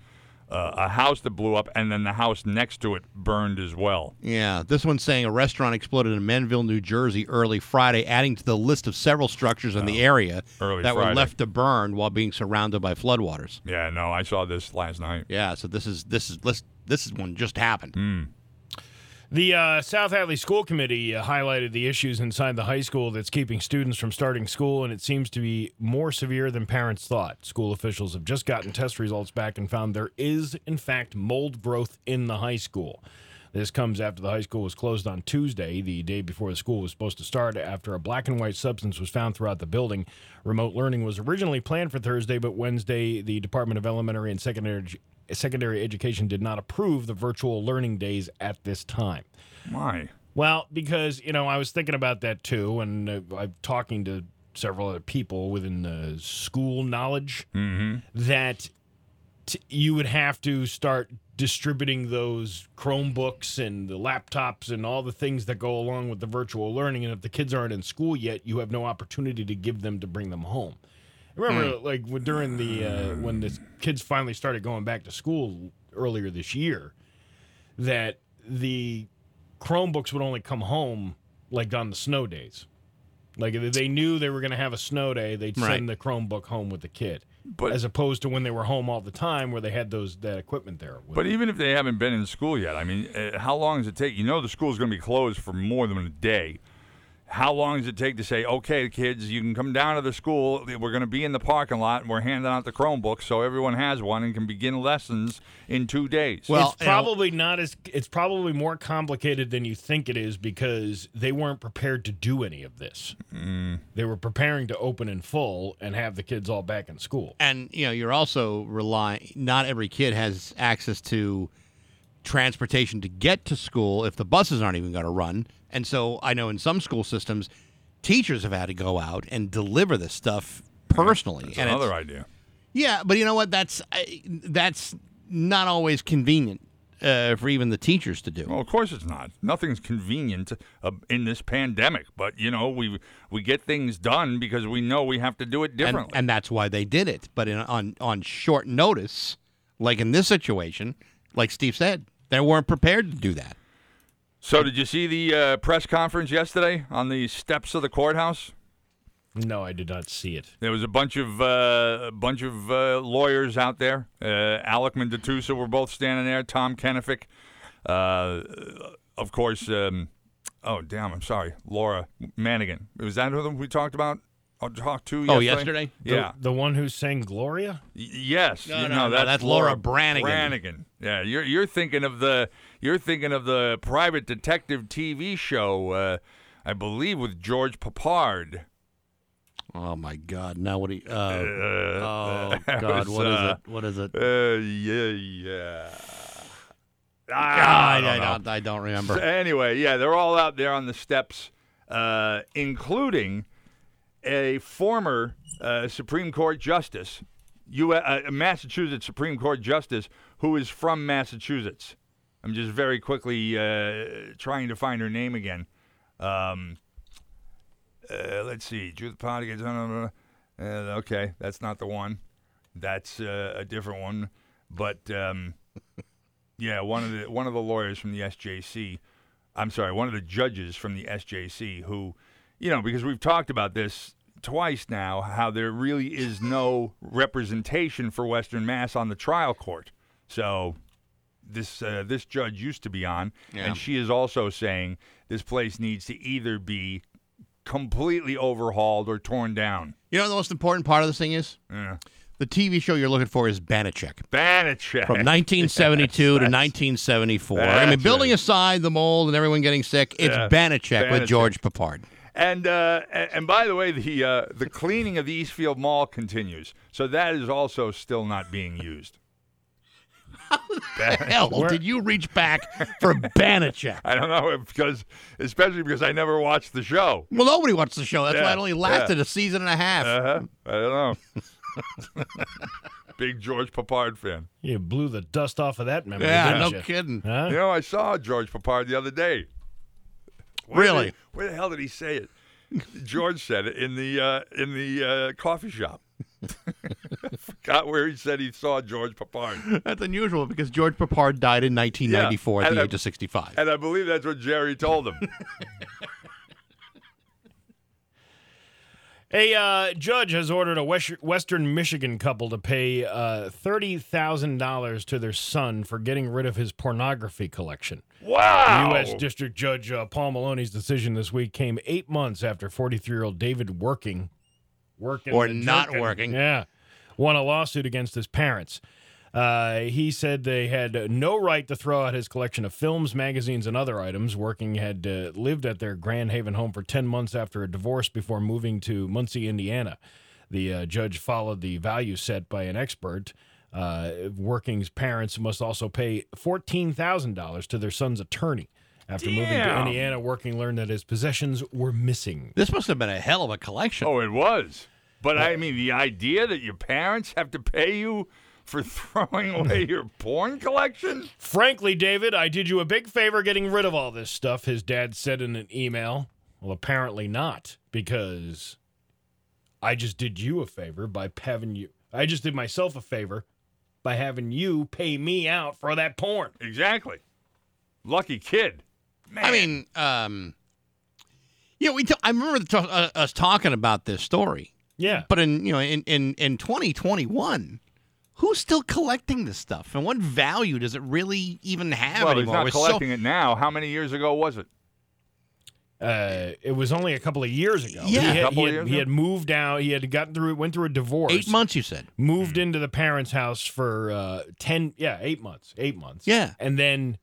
uh, a house that blew up, and then the house next to it burned as well. Yeah, this one's saying a restaurant exploded in Manville, New Jersey, early Friday, adding to the list of several structures in the area Oh, Early that were left to burn while being surrounded by floodwaters. Yeah, no, I saw this last night. Yeah, so this is this is this this is one just happened. Hmm. The uh, South Hadley School Committee uh, highlighted the issues inside the high school that's keeping students from starting school, and it seems to be more severe than parents thought. School officials have just gotten test results back and found there is, in fact, mold growth in the high school. This comes after the high school was closed on Tuesday, the day before the school was supposed to start, after a black and white substance was found throughout the building. Remote learning was originally planned for Thursday, but Wednesday, the Department of Elementary and Secondary, Secondary Education did not approve the virtual learning days at this time. Why? Well, because you know, I was thinking about that too, and uh, I'm talking to several other people within the school knowledge that t- you would have to start distributing those Chromebooks and the laptops and all the things that go along with the virtual learning. And if the kids aren't in school yet, you have no opportunity to give them to bring them home. Remember, like when, during the uh, when the kids finally started going back to school earlier this year, that the Chromebooks would only come home like on the snow days. Like they knew they were going to have a snow day, they'd Right. send the Chromebook home with the kid. But- as opposed to when they were home all the time, where they had those that equipment there. But even if they haven't been in school yet, I mean, uh, how long does it take? You know, the school's going to be closed for more than a day. How long does it take to say, okay, kids, you can come down to the school. We're going to be in the parking lot and we're handing out the Chromebooks so everyone has one and can begin lessons in two days. Well, it's probably not as it's probably more complicated than you think it is because they weren't prepared to do any of this. Mm. They were preparing to open in full and have the kids all back in school. And you know, you're also relying. Not every kid has access to transportation to get to school if the buses aren't even going to run. And so I know in some school systems, teachers have had to go out and deliver this stuff personally. That's and another idea. Yeah, but you know what? That's that's not always convenient uh, for even the teachers to do. Well, of course it's not. Nothing's convenient uh, in this pandemic, but you know we we get things done because we know we have to do it and, differently. and that's why they did it. But in, on on short notice, like in this situation, like Steve said, they weren't prepared to do that. So, did you see the uh, press conference yesterday on the steps of the courthouse? No, I did not see it. There was a bunch of uh, a bunch of uh, lawyers out there. Uh, Alec and D'Atusa were both standing there. Tom Kenefick, uh, of course. Um, oh, damn! I'm sorry, Laura Manigan. Was that who we talked about? I talked to you? Oh, yesterday. yesterday? Yeah. The, the one who sang Gloria? Y- Yes. No, you no, know, no, that's, that's Laura Branigan. Branigan. Yeah, you're you're thinking of the you're thinking of the private detective TV show, uh, I believe, with George Peppard. Oh my God! Now what do you? Uh, Uh, oh God! was, What is uh, it? What is it? Uh, yeah, yeah. God, I I, don't know. don't, I don't remember. So anyway, yeah, they're all out there on the steps, uh, including a former uh, Supreme Court justice, U- uh, Massachusetts Supreme Court justice, who is from Massachusetts. I'm just very quickly uh, trying to find her name again. Um, uh, let's see, Judith Pottinger. Uh, okay, that's not the one. That's uh, a different one. But um, yeah, one of the one of the lawyers from the SJC. I'm sorry, one of the judges from the SJC who, you know, because we've talked about this twice now, how there really is no representation for Western Mass on the trial court. So this uh, this judge used to be on, Yeah. and she is also saying this place needs to either be completely overhauled or torn down. You know the most important part of this thing is? Yeah. The TV show you're looking for is Banacek. Banacek. From 1972 to Yes, that's- 1974. I mean, building right. aside the mold and everyone getting sick, it's Yeah, Banacek, with George Peppard. And uh, and by the way, the uh, the cleaning of the Eastfield Mall continues, so that is also still not being used. The hell did you reach back for Banacek? I don't know because, especially because I never watched the show. Well, nobody watched the show. That's why it only lasted yeah. a season and a half. Uh-huh. I don't know. Big George Peppard fan. You blew the dust off of that memory. Yeah, didn't no you? kidding. Huh? You know, I saw George Peppard the other day. Where Really? he- where the hell did he say it? George said it in the uh, in the uh, coffee shop. Forgot where he said he saw George Peppard. That's unusual because George Peppard died in 1994 Yeah, at the and age of 65. And I believe that's what Jerry told him. A uh, judge has ordered a Western Michigan couple to pay uh, $30,000 to their son for getting rid of his pornography collection. Wow. U.S. District Judge uh, Paul Maloney's decision this week came eight months after 43 year old David Werking, working Or not working. yeah, won a lawsuit against his parents. Uh, he said they had no right to throw out his collection of films, magazines, and other items. Werking had uh, lived at their Grand Haven home for 10 months after a divorce before moving to Muncie, Indiana. The uh, judge followed the value set by an expert. Uh, Werking's parents must also pay $14,000 to their son's attorney. After moving to Indiana, Werking learned that his possessions were missing. This must have been a hell of a collection. Oh, it was. But I mean, the idea that your parents have to pay you for throwing away your porn collection? Frankly, David, I did you a big favor getting rid of all this stuff, his dad said in an email. Well, apparently not, because I just did you a favor by having you. I just did myself a favor by having you pay me out for that porn. Exactly. Lucky kid. I mean, um, yeah, we. T- I remember the ta- uh, us talking about this story. Yeah, but in you know in in in 2021, who's still collecting this stuff, and what value does it really even have well, he's anymore? not We're so- collecting it now. How many years ago was it? Uh, it was only a couple of years ago. Yeah. he A had, couple he of had, years he ago? had moved out. He had gotten through. Went through a divorce. Eight months, you said. Moved into the parents' house for uh, ten. Yeah, eight months. Eight months. Yeah. and then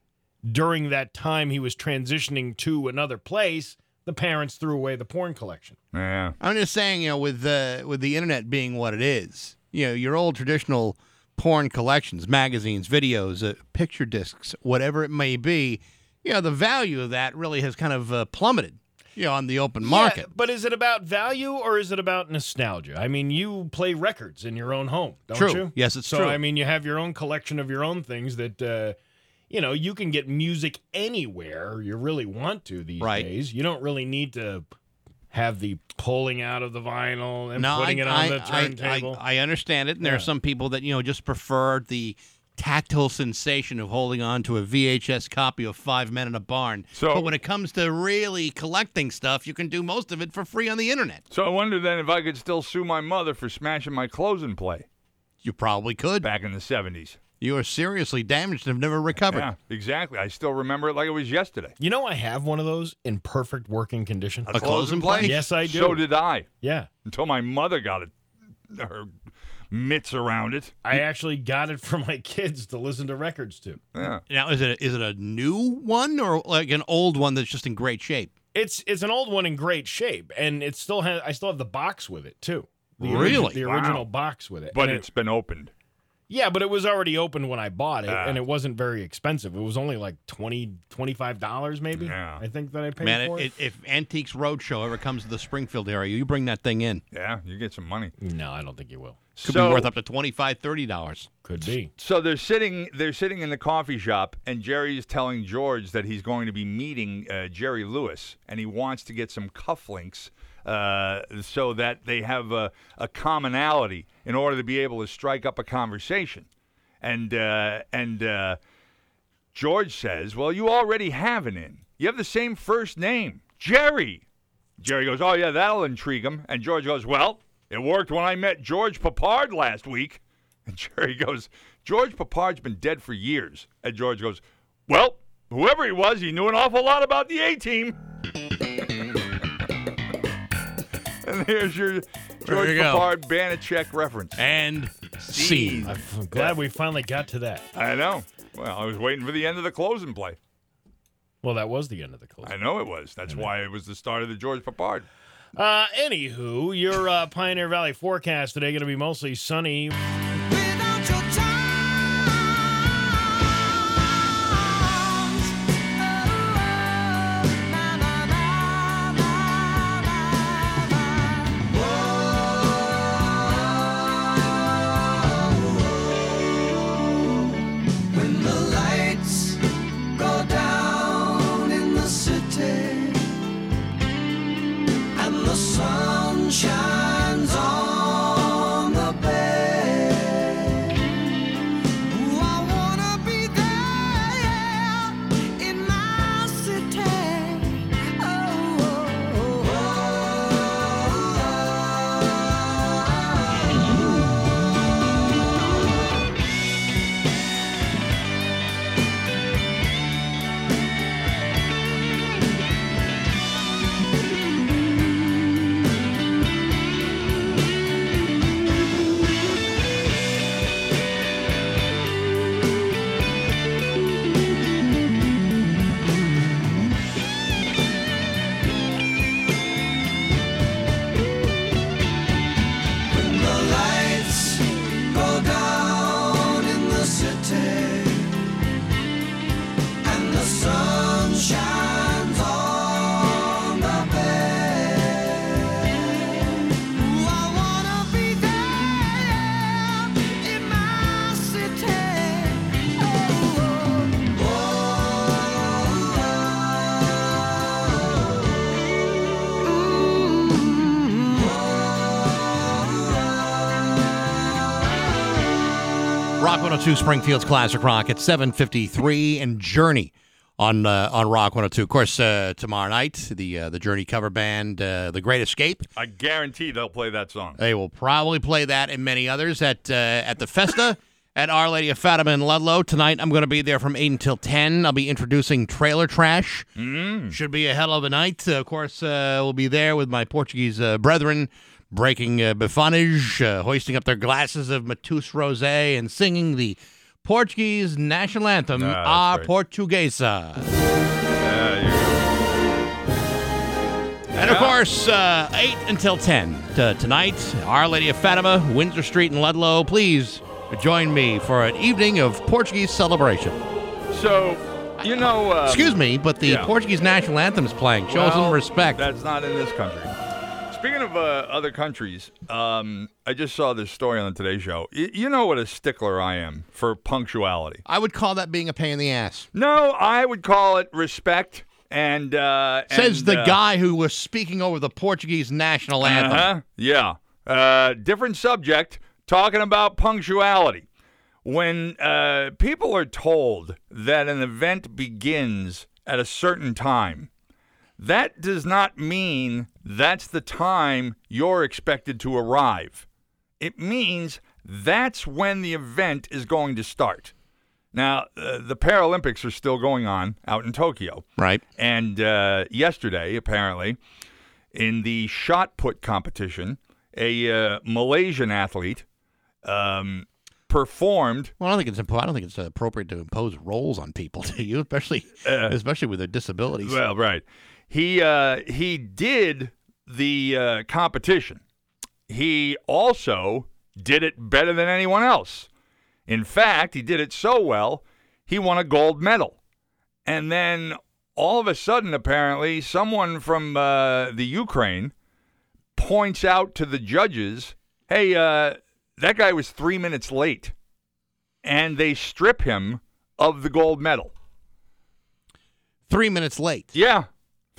during that time, he was transitioning to another place. The parents threw away the porn collection. Yeah. I'm just saying, you know, with the with the internet being what it is, you know, your old traditional porn collections, magazines, videos, uh, picture discs, whatever it may be, you know, the value of that really has kind of uh, plummeted, you know, on the open market. Yeah, but is it about value or is it about nostalgia? I mean, you play records in your own home, don't True. you? Yes, it's so, true. I mean, you have your own collection of your own things that, uh, you know, you can get music anywhere you really want to these Right. days. You don't really need to have the pulling out of the vinyl and no, putting I, it on I, the turntable. I, I understand it, and there are some people that you know just prefer the tactile sensation of holding on to a VHS copy of Five Men in a Barn. So- but when it comes to really collecting stuff, you can do most of it for free on the internet. So I wonder then if I could still sue my mother for smashing my clothes in play. You probably could. Back in the 70s. You are seriously damaged and have never recovered. Yeah, exactly. I still remember it like it was yesterday. you know, I have one of those in perfect working condition. A clothes and play? Yes, I do. So did I. Yeah. Until my mother got it, her mitts around it. I actually got it for my kids to listen to records to. Yeah. Now, is it is it a new one or like an old one that's just in great shape? It's it's an old one in great shape, and it still has. I still have the box with it too. The Really? origi- the original Wow. box with it. But And it's been opened. Yeah, but it was already open when I bought it, Ah. and it wasn't very expensive. It was only like 20 dollars, maybe. Yeah. I think that I paid Man, for it, it. it, if Antiques Roadshow ever comes to the Springfield area, you bring that thing in. Yeah, you get some money. no, I don't think you will. Could So- be worth up to $25, $30. Could be. So they're sitting. They're sitting in the coffee shop, and Jerry is telling George that he's going to be meeting uh, Jerry Lewis, and he wants to get some cufflinks uh, so that they have a, a commonality in order to be able to strike up a conversation. And uh, and uh, George says, "Well, you already have an in. You have the same first name, Jerry." Jerry goes, "Oh yeah, that'll intrigue him." And George goes, "Well, it worked when I met George Peppard last week." And Jerry goes, "George Peppard's been dead for years." And George goes, "Well, whoever he was, he knew an awful lot about the A team." and here's your George you go. Peppard Banacek reference. And scene. I'm glad we finally got to that. I know. Well, I was waiting for the end of the closing play. Well, that was the end of the closing. I know it was. That's why it was the start of the George Peppard. Uh, anywho, your uh, Pioneer Valley forecast today going to be mostly sunny. 102 Springfield's Classic Rock at 7:53 and Journey on uh, on Rock 102. Of course, uh, tomorrow night the uh, the Journey cover band, uh, The Great Escape. I guarantee they'll play that song. They will probably play that and many others at uh, at the Festa at Our Lady of Fatima in Ludlow. Tonight, I'm going to be there from 8 until 10. I'll be introducing Trailer Trash. Mm. Should be a hell of a night. Uh, of course, uh, we'll be there with my Portuguese uh, brethren, breaking uh, bifanage, uh, hoisting up their glasses of Mateus Rosé, and singing the Portuguese national anthem, Ah, A Portuguesa. And of course, uh, 8 until 10 uh, tonight, Our Lady of Fatima, Windsor Street in Ludlow. Please join me for an evening of Portuguese celebration. So, you know. Um, Excuse me, but the yeah. Portuguese national anthem is playing. Show Well, some respect. That's not in this country. Speaking of uh, other countries, um, I just saw this story on the Today Show. Y- you know what a stickler I am for punctuality. I would call that being a pain in the ass. No, I would call it respect. And uh, Says and, the uh, guy who was speaking over the Portuguese national anthem. Uh-huh. Yeah. Uh, different subject, talking about punctuality. When uh, people are told that an event begins at a certain time, that does not mean that's the time you're expected to arrive. It means that's when the event is going to start. Now, uh, the Paralympics are still going on out in Tokyo. Right. And uh, yesterday, apparently, in the shot put competition, a uh, Malaysian athlete um, performed. Well, I don't think it's I don't think it's appropriate to impose roles on people, do you? Especially, especially with their disabilities. Uh, Well, right. He uh, he did the uh, competition. He also did it better than anyone else. In fact, he did it so well, he won a gold medal. And then all of a sudden, apparently, someone from uh, the Ukraine points out to the judges, "Hey, uh, that guy was three minutes late," and they strip him of the gold medal. Three minutes late. Yeah,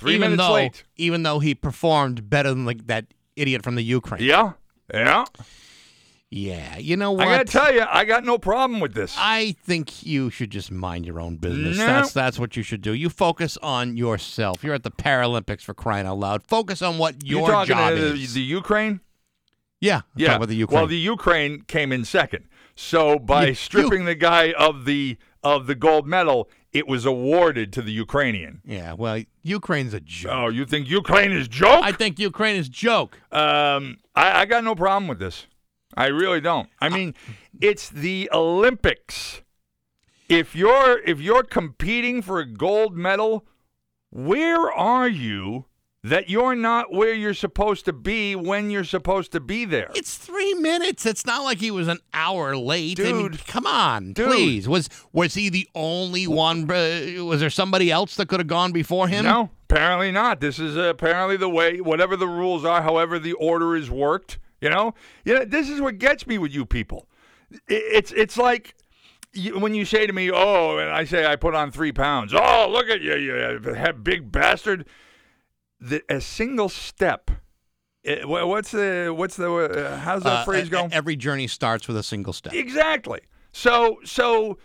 three even minutes though, late. Even though he performed better than like that idiot from the Ukraine. Yeah, yeah. Yeah, you know what? I gotta tell you, I got no problem with this. I think you should just mind your own business. No. That's that's what you should do. You focus on yourself. You're at the Paralympics for crying out loud. Focus on what you your talking job to is. the Ukraine? yeah, I'm yeah. about the Ukraine. Well, the Ukraine came in second. So by You- stripping the guy of the of the gold medal, it was awarded to the Ukrainian. yeah, well, Ukraine's a joke. Oh, you think Ukraine is joke? I think Ukraine is joke. Um, I, I got no problem with this. I really don't. I mean, it's the Olympics. If you're if you're competing for a gold medal, where are you that you're not where you're supposed to be when you're supposed to be there? It's three minutes. It's not like he was an hour late. I mean, Dude. come on, Dude. please. Was was he the only one? Uh, was there somebody else that could have gone before him? No, apparently not. This is uh, apparently the way, whatever the rules are, however the order is worked. You know, yeah. This is what gets me with you people. It's it's like when you say to me, "Oh," and I say I put on three pounds. Oh, look at you, you have big bastard. The, a single step. eh, wha- what's the what's the uh, how's that Uh, phrase go? Every journey starts with a single step. Exactly. So so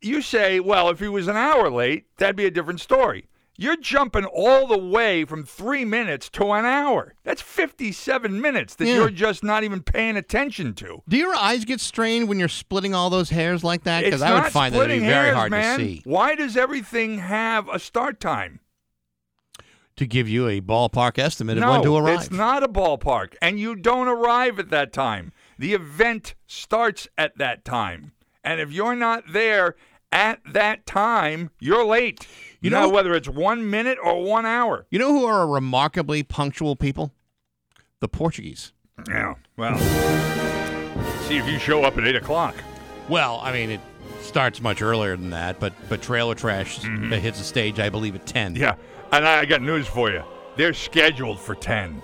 you say, well, if he was an hour late, that'd be a different story. You're jumping all the way from three minutes to an hour. That's 57 minutes that Yeah. you're just not even paying attention to. Do your eyes get strained when you're splitting all those hairs like that? Because I would find that to be very hairs, hard man. to see. Why does everything have a start time? To give you a ballpark estimate of no, when to arrive. it's not a ballpark, and you don't arrive at that time. The event starts at that time, and if you're not there at that time, you're late. You know- whether it's one minute or one hour. You know who are a remarkably punctual people? The Portuguese. Yeah. Well, see if you show up at eight o'clock. Well, I mean, it starts much earlier than that, but but Trailer Trash Mm-hmm. hits the stage, I believe, at ten. Yeah, and I got news for you. They're scheduled for ten.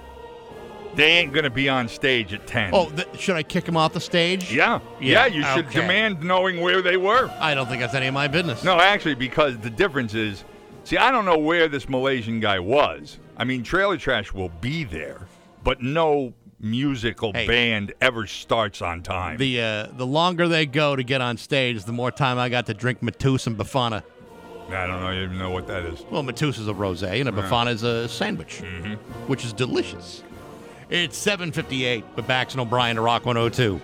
They ain't gonna be on stage at ten. Oh, th- should I kick them off the stage? Yeah, Yeah, yeah, you should okay. demand knowing where they were. I don't think that's any of my business. No, actually, because the difference is, see, I don't know where this Malaysian guy was. I mean, Trailer Trash will be there, but no musical Hey. band ever starts on time. The uh, the longer they go to get on stage, the more time I got to drink Mateus and bifana. I don't know, even know what that is. Well, Mateus is a rosé, and a bifana is a sandwich, Mm-hmm. which is delicious. It's 7:58 with Bax and O'Brien to Rock 102.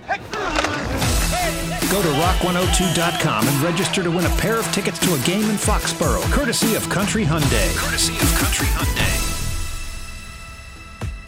Go to rock102.com and register to win a pair of tickets to a game in Foxborough, courtesy of Country Hyundai. Courtesy of Country Hyundai.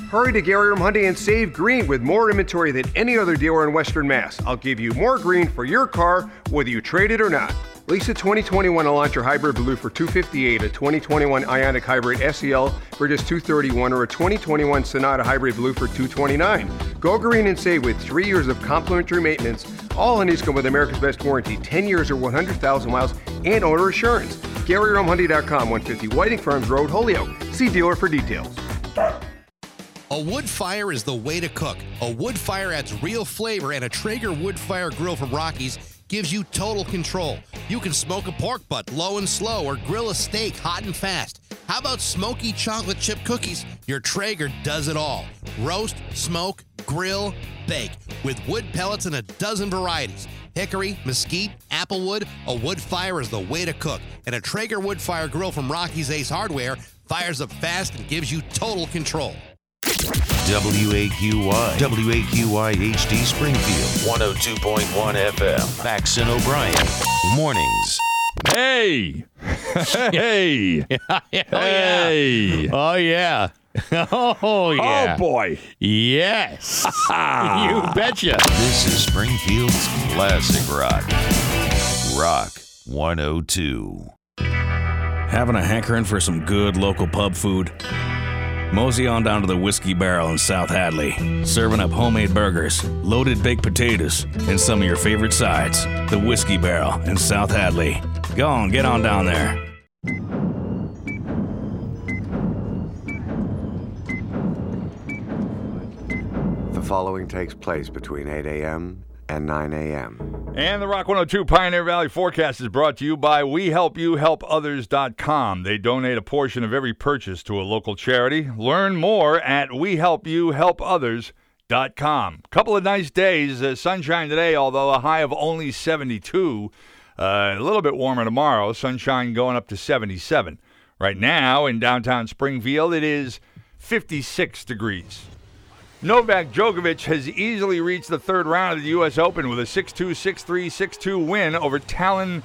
Hurry to Gary Hyundai and save green with more inventory than any other dealer in Western Mass. I'll give you more green for your car, whether you trade it or not. Lease a 2021 Elantra Hybrid Blue for 258, a 2021 Ioniq Hybrid SEL for just 231, or a 2021 Sonata Hybrid Blue for 229. Go green and save with three years of complimentary maintenance, all on come with America's Best Warranty, 10 years or 100,000 miles, and owner assurance. GaryRomeHyundai.com, 150 Whiting Farms Road, Holyoke. See dealer for details. A wood fire is the way to cook. A wood fire adds real flavor, and a Traeger wood fire grill from Rockies gives you total control. You can smoke a pork butt low and slow or grill a steak hot and fast. How about smoky chocolate chip cookies? Your Traeger does it all. Roast, smoke, grill, bake with wood pellets in a dozen varieties. Hickory, mesquite, applewood, a wood fire is the way to cook. And a Traeger wood fire grill from Rocky's Ace Hardware fires up fast and gives you total control. WAQY, WAQY HD Springfield, 102.1 FM, Bax and O'Brien, mornings. Hey! hey! hey! Oh, yeah. Oh, yeah. Oh, oh boy. Yes. you betcha. This is Springfield's classic rock. Rock 102. Having a hankering for some good local pub food? Mosey on down to the Whiskey Barrel in South Hadley, serving up homemade burgers, loaded baked potatoes, and some of your favorite sides. The Whiskey Barrel in South Hadley. Go on, get on down there. The following takes place between 8 a.m. and 9 a.m. And the Rock 102 Pioneer Valley Forecast is brought to you by WeHelpYouHelpOthers.com. They donate a portion of every purchase to a local charity. Learn more at WeHelpYouHelpOthers.com. Couple of nice days, uh, sunshine today, although a high of only 72. Uh, a little bit warmer tomorrow, sunshine going up to 77. Right now in downtown Springfield, it is 56 degrees. Novak Djokovic has easily reached the third round of the U.S. Open with a 6 2, 6 3, 6 2 win over Tallon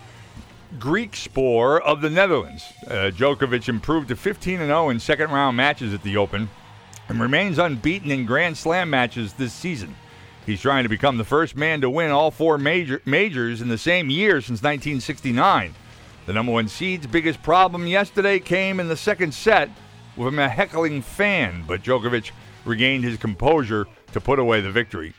Griekspoor of the Netherlands. Uh, Djokovic improved to 15 0 in second round matches at the Open and remains unbeaten in Grand Slam matches this season. He's trying to become the first man to win all four major, majors in the same year since 1969. The number one seed's biggest problem yesterday came in the second set with a heckling fan, but Djokovic regained his composure to put away the victory.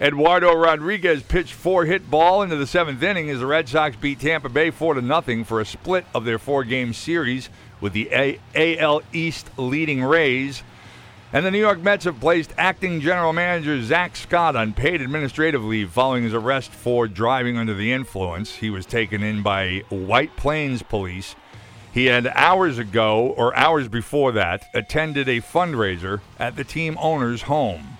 Eduardo Rodriguez pitched four hit ball into the seventh inning as the Red Sox beat Tampa Bay 4 to nothing for a split of their four game series with the a- AL East leading Rays. And the New York Mets have placed acting general manager Zack Scott on paid administrative leave following his arrest for driving under the influence. He was taken in by White Plains police. He had hours ago, or hours before that, attended a fundraiser at the team owner's home.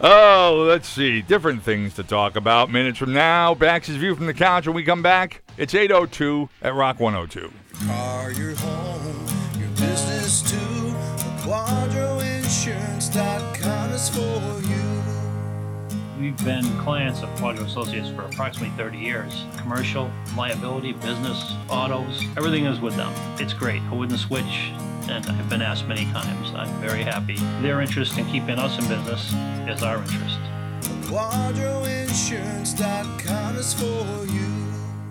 Oh, let's see. Different things to talk about. Minutes from now, Bax's View from the Couch. When we come back, it's 802 at Rock 102. Car, your home, your business too. QuadroInsurance.com is for you. We've been clients of Quadro Associates for approximately 30 years. Commercial, liability, business, autos, everything is with them. It's great. I wouldn't switch, and I've been asked many times. I'm very happy. Their interest in keeping us in business is our interest. QuadroInsurance.com is for you.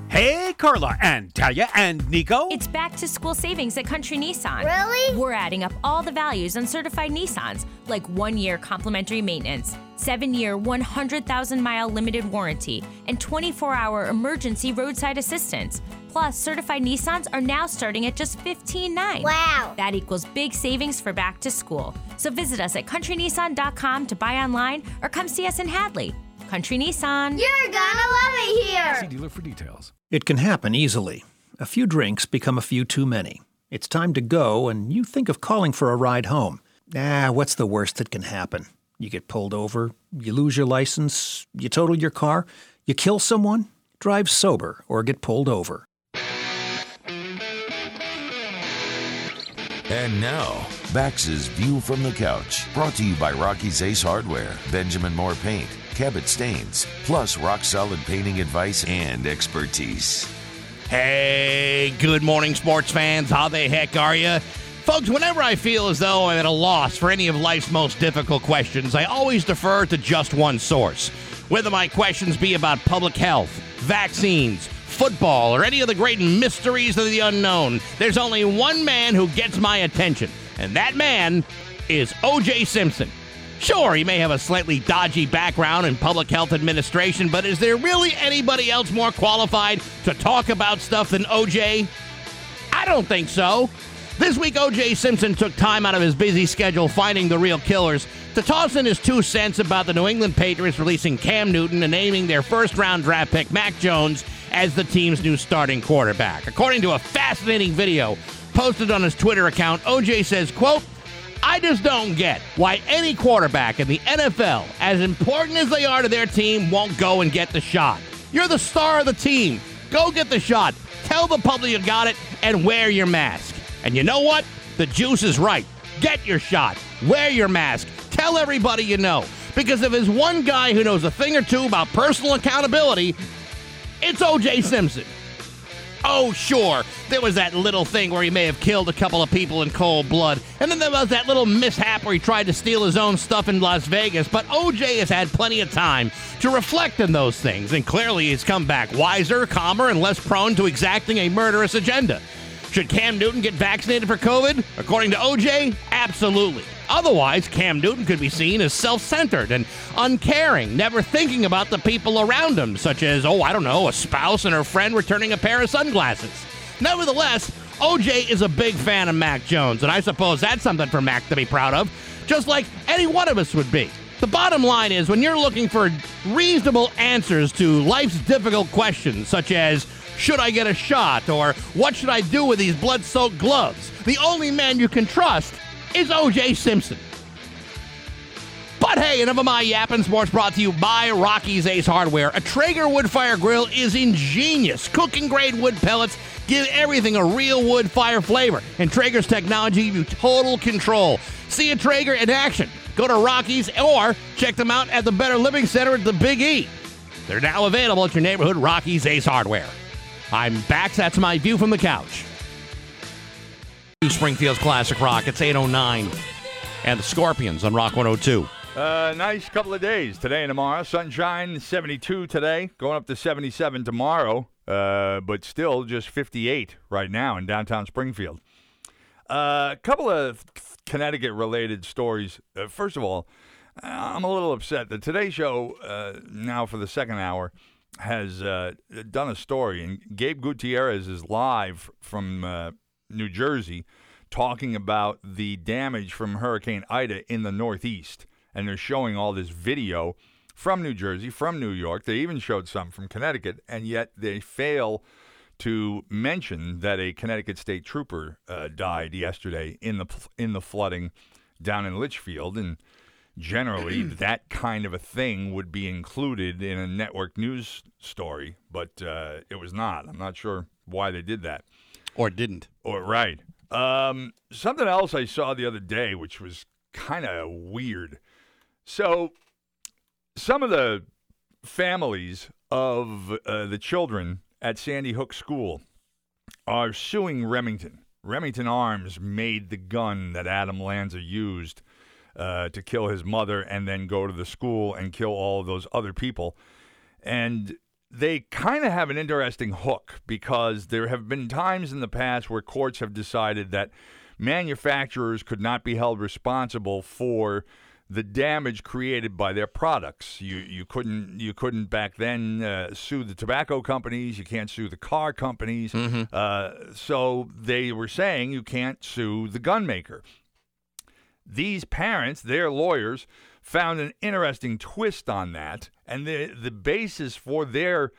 Hey, Carla and Talia and Nico. It's back to school savings at Country Nissan. Really? We're adding up all the values on certified Nissans, like one year complimentary maintenance, seven year, 100,000 mile limited warranty, and 24 hour emergency roadside assistance. Plus, certified Nissans are now starting at just $15.9. Wow. That equals big savings for back to school. So visit us at countrynissan.com to buy online or come see us in Hadley. Country Nissan. You're gonna love it here. See dealer for details. It can happen easily. A few drinks become a few too many. It's time to go, and you think of calling for a ride home. Ah, what's the worst that can happen? You get pulled over, you lose your license, you total your car, you kill someone, drive sober, or get pulled over. And now, Bax's View from the Couch, brought to you by Rocky's Ace Hardware, Benjamin Moore Paint, Cabot Stains, plus rock solid painting advice and expertise. Hey, good morning, sports fans. How the heck are you? Folks, whenever I feel as though I'm at a loss for any of life's most difficult questions, I always defer to just one source. Whether my questions be about public health, vaccines, football, or any of the great mysteries of the unknown, there's only one man who gets my attention, and that man is O.J. Simpson. Sure, he may have a slightly dodgy background in public health administration, but is there really anybody else more qualified to talk about stuff than OJ? I don't think so. This week, OJ Simpson took time out of his busy schedule finding the real killers to toss in his two cents about the New England Patriots releasing Cam Newton and naming their first round draft pick, Mac Jones, as the team's new starting quarterback. According to a fascinating video posted on his Twitter account, OJ says, quote, I just don't get why any quarterback in the NFL, as important as they are to their team, won't go and get the shot. You're the star of the team. Go get the shot. Tell the public you got it and wear your mask. And you know what? The juice is right. Get your shot. Wear your mask. Tell everybody you know. Because if there's one guy who knows a thing or two about personal accountability, it's O.J. Simpson. Oh, sure, there was that little thing where he may have killed a couple of people in cold blood. And then there was that little mishap where he tried to steal his own stuff in Las Vegas. But OJ has had plenty of time to reflect on those things. And clearly he's come back wiser, calmer, and less prone to exacting a murderous agenda. Should Cam Newton get vaccinated for COVID? According to OJ, absolutely. Otherwise, Cam Newton could be seen as self centered and uncaring, never thinking about the people around him, such as, oh, I don't know, a spouse and her friend returning a pair of sunglasses. Nevertheless, OJ is a big fan of Mac Jones, and I suppose that's something for Mac to be proud of, just like any one of us would be. The bottom line is when you're looking for reasonable answers to life's difficult questions, such as, should I get a shot? Or what should I do with these blood soaked gloves? The only man you can trust is OJ Simpson. But hey, enough of my yapping sports brought to you by Rocky's Ace Hardware. A Traeger wood fire grill is ingenious. Cooking grade wood pellets give everything a real wood fire flavor. And Traeger's technology give you total control. See a Traeger in action. Go to Rocky's or check them out at the Better Living Center at the Big E. They're now available at your neighborhood Rocky's Ace Hardware. I'm back. That's my view from the couch. Springfield's Classic Rock. It's 809. And the Scorpions on Rock 102. Uh, nice couple of days today and tomorrow. Sunshine, 72 today, going up to 77 tomorrow, uh, but still just 58 right now in downtown Springfield. A uh, couple of Connecticut related stories. Uh, first of all, I'm a little upset. The Today Show, uh, now for the second hour, has uh, done a story, and Gabe Gutierrez is live from New Jersey talking about the damage from Hurricane Ida in the Northeast. And they're showing all this video from New Jersey, from New York. They even showed some from Connecticut, and yet they fail to mention that a Connecticut state trooper uh, died yesterday in the in the flooding down in Litchfield, and generally that kind of a thing would be included in a network news story, but uh, it was not. I'm not sure why they did that. Or didn't. Or right. Um, something else I saw the other day, which was kind of weird. So, some of the families of uh, the children at Sandy Hook School are suing Remington. Remington Arms made the gun that Adam Lanza used uh, to kill his mother and then go to the school and kill all of those other people. And they kind of have an interesting hook because there have been times in the past where courts have decided that manufacturers could not be held responsible for the damage created by their products. You you couldn't you couldn't back then uh, sue the tobacco companies. You can't sue the car companies. Mm-hmm. Uh, so they were saying you can't sue the gun maker. These parents, their lawyers, found an interesting twist on that, and the the basis for their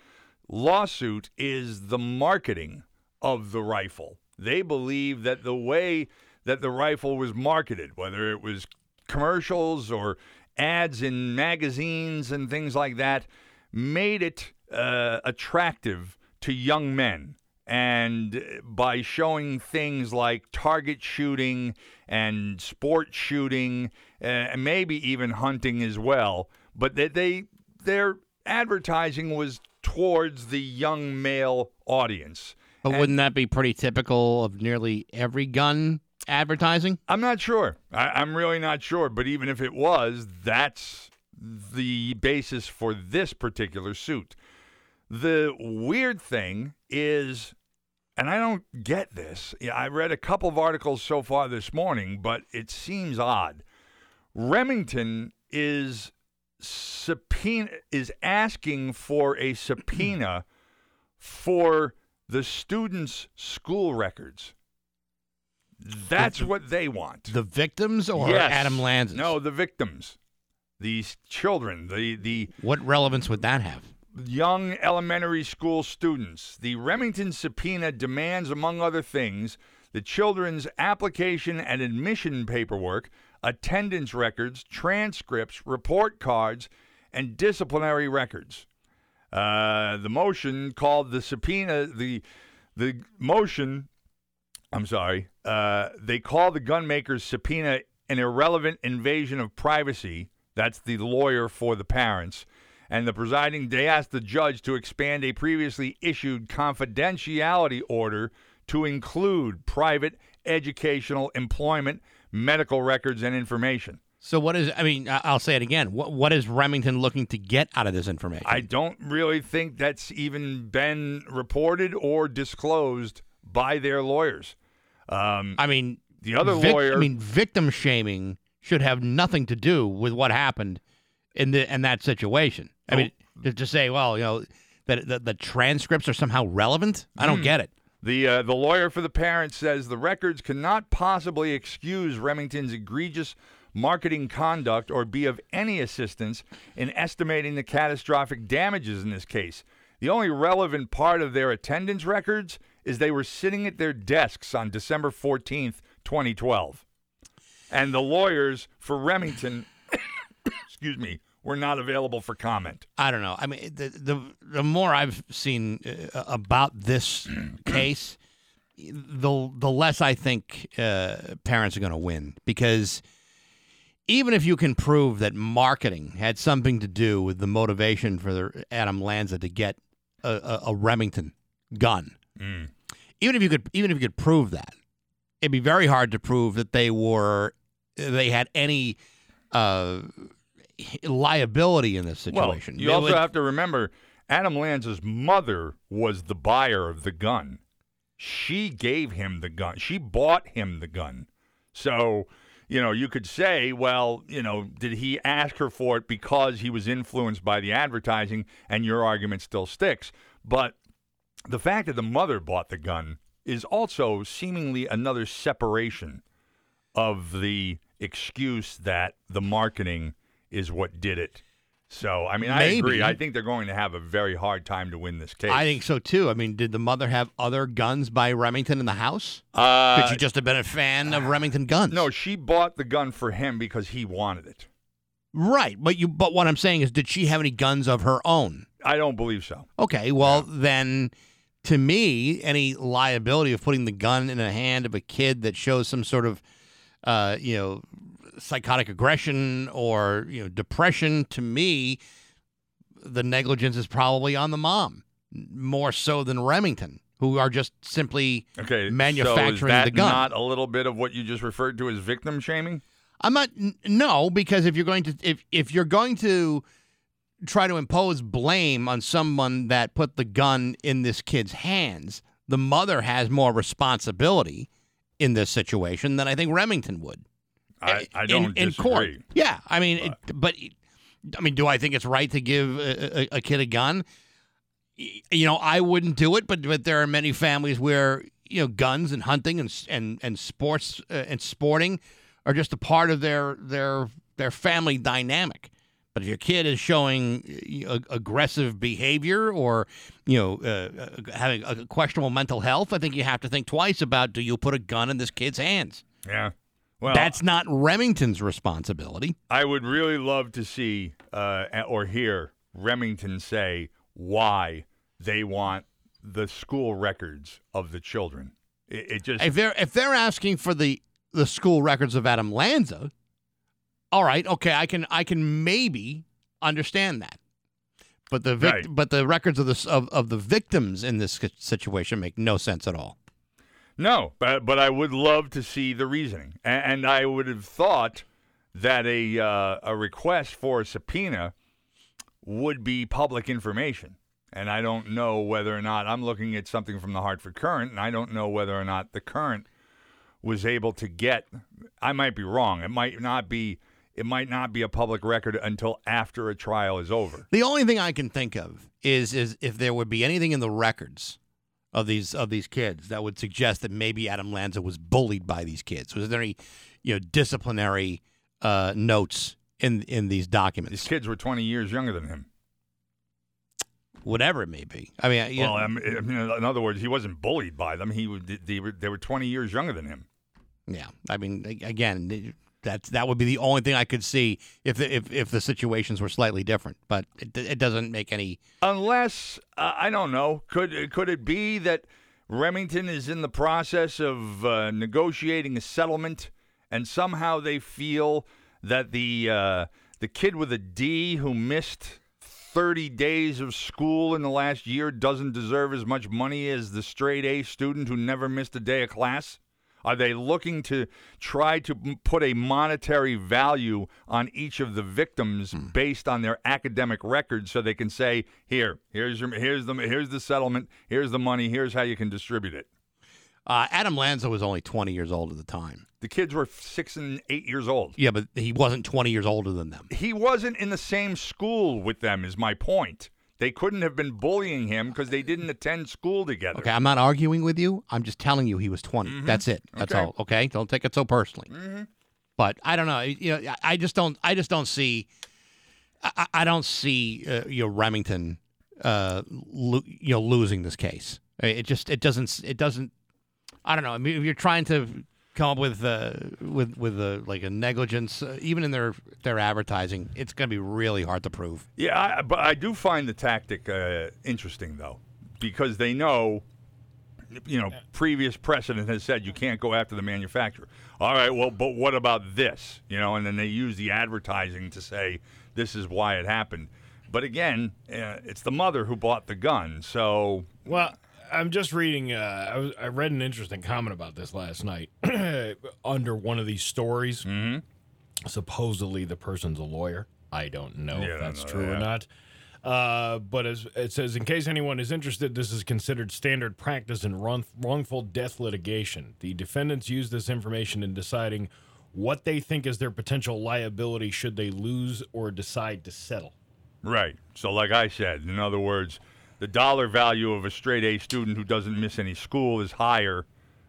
lawsuit is the marketing of the rifle. They believe that the way that the rifle was marketed, whether it was commercials or ads in magazines and things like that, made it uh, attractive to young men. And by showing things like target shooting and sport shooting, uh, and maybe even hunting as well, but that they their advertising was towards the young male audience. But wouldn't that be pretty typical of nearly every gun advertising? I'm not sure. I, I'm really not sure. But even if it was, that's the basis for this particular suit. The weird thing is, and I don't get this. Yeah, I read a couple of articles so far this morning, but it seems odd. Remington is subpoena is asking for a subpoena for the students' school records. That's what they want. The victims or Yes. Adam Lanza? No, the victims. These children, the the What relevance would that have? Young elementary school students. The Remington subpoena demands, among other things, the children's application and admission paperwork, attendance records, transcripts, report cards, and disciplinary records. Uh, the motion called the subpoena the the motion. I'm sorry. Uh, they call the gunmaker's subpoena an irrelevant invasion of privacy. That's the lawyer for the parents. And the presiding, they asked the judge to expand a previously issued confidentiality order to include private educational, employment, medical records, and information. So what is? I mean, I'll say it again. What what is Remington looking to get out of this information? I don't really think that's even been reported or disclosed by their lawyers. Um, I mean, the other vic- lawyer. I mean, victim shaming should have nothing to do with what happened in the in that situation. I mean, Oh. to, to say, well, you know, that the, the transcripts are somehow relevant. I don't Hmm. get it. The uh, the lawyer for the parents says the records cannot possibly excuse Remington's egregious marketing conduct or be of any assistance in estimating the catastrophic damages in this case. The only relevant part of their attendance records is they were sitting at their desks on December 14th, 2012. And the lawyers for Remington, excuse me, were not available for comment. I don't know. I mean, the the, the more I've seen uh, about this case, the the less I think uh, parents are going to win because even if you can prove that marketing had something to do with the motivation for the Adam Lanza to get a, a, a Remington gun, Mm. even if you could even if you could prove that, it'd be very hard to prove that they were they had any uh, liability in this situation. Well, you also have to remember Adam Lanza's mother was the buyer of the gun. She gave him the gun. She bought him the gun. So, you know, you could say, well, you know, did he ask her for it because he was influenced by the advertising and your argument still sticks. But the fact that the mother bought the gun is also seemingly another separation of the excuse that the marketing is what did it. So, I mean, I agree. I think they're going to have a very hard time to win this case. I think so too. I mean, did the mother have other guns by Remington in the house? Uh, Could she just have been a fan of Remington guns? No, she bought the gun for him because he wanted it. Right, but you. But what I'm saying is, did she have any guns of her own? I don't believe so. Okay, well then, to me, any liability of putting the gun in the hand of a kid that shows some sort of, uh, you know, psychotic aggression or you know depression, to me, the negligence is probably on the mom more so than Remington, who are just simply Okay, manufacturing so is that the gun. Not a little bit of what you just referred to as victim shaming. I'm not n- no because if you're going to if if you're going to try to impose blame on someone that put the gun in this kid's hands, the mother has more responsibility in this situation than I think Remington would. I, I don't in disagree. court. Yeah, I mean, it, but I mean, do I think it's right to give a, a, a kid a gun? You know, I wouldn't do it, but but there are many families where you know guns and hunting and and and sports uh, and sporting are just a part of their their their family dynamic. But if your kid is showing uh, aggressive behavior or you know uh, uh, having a questionable mental health, I think you have to think twice about do you put a gun in this kid's hands? Yeah. Well, That's not Remington's responsibility. I would really love to see uh, or hear Remington say why they want the school records of the children. It, it just If they're if they're asking for the the school records of Adam Lanza, all right, okay, I can I can maybe understand that. But the vic- Right. but the records of the of, of the victims in this situation make no sense at all. No, but but I would love to see the reasoning, and, and I would have thought that a uh, a request for a subpoena would be public information. And I don't know whether or not I'm looking at something from the Hartford Courant, and I don't know whether or not the Courant was able to get. I might be wrong. It might not be. It might not be a public record until after a trial is over. The only thing I can think of is is if there would be anything in the records of these of these kids that would suggest that maybe Adam Lanza was bullied by these kids. Was there any, you know, disciplinary uh, notes in in these documents? These kids were 20 years younger than him. Whatever it may be. I mean, you well, know, I mean, in other words, he wasn't bullied by them. He would- they were they were 20 years younger than him. yeah. I mean, again, that's that would be the only thing I could see if the, if if the situations were slightly different. But it, it doesn't make any. Unless uh, I don't know, could could it be that Remington is in the process of uh, negotiating a settlement, and somehow they feel that the uh, the kid with a D who missed 30 days of school in the last year doesn't deserve as much money as the straight A student who never missed a day of class? Are they looking to try to put a monetary value on each of the victims based on their academic records, so they can say, "Here, here's your, here's the, here's the settlement, here's the money, here's how you can distribute it." Uh, Adam Lanza was only 20 years old at the time. The kids were six and eight years old. Yeah, but he wasn't 20 years older than them. He wasn't in the same school with them. Is my point. They couldn't have been bullying him because they didn't attend school together. Okay, I'm not arguing with you. I'm just telling you he was 20. That's it. That's Mm-hmm. Okay. all. Okay, don't take it so personally. Mhm. But I don't know. You know, I- just don't. I just don't see. I, I- I don't see uh, you know Remington, uh, lo- you know, losing this case. It just it doesn't it doesn't. I don't know. I mean, if you're trying to come up with uh, with with a, like a negligence, uh, even in their their advertising, it's going to be really hard to prove. Yeah, I, but I do find the tactic uh, interesting though, because they know, you know, previous precedent has said you can't go after the manufacturer. All right, well, but what about this? You know, and then they use the advertising to say this is why it happened. But again, uh, it's the mother who bought the gun, so Well, I'm just reading. Uh, I, was, I read an interesting comment about this last night under one of these stories. Mm-hmm. Supposedly, the person's a lawyer. I don't know Yeah, if that's no, true or not. Uh, but as it says, in case anyone is interested, this is considered standard practice in wrong, wrongful death litigation. The defendants use this information in deciding what they think is their potential liability should they lose or decide to settle. Right. So, like I said, in other words, the dollar value of a straight A student who doesn't miss any school is higher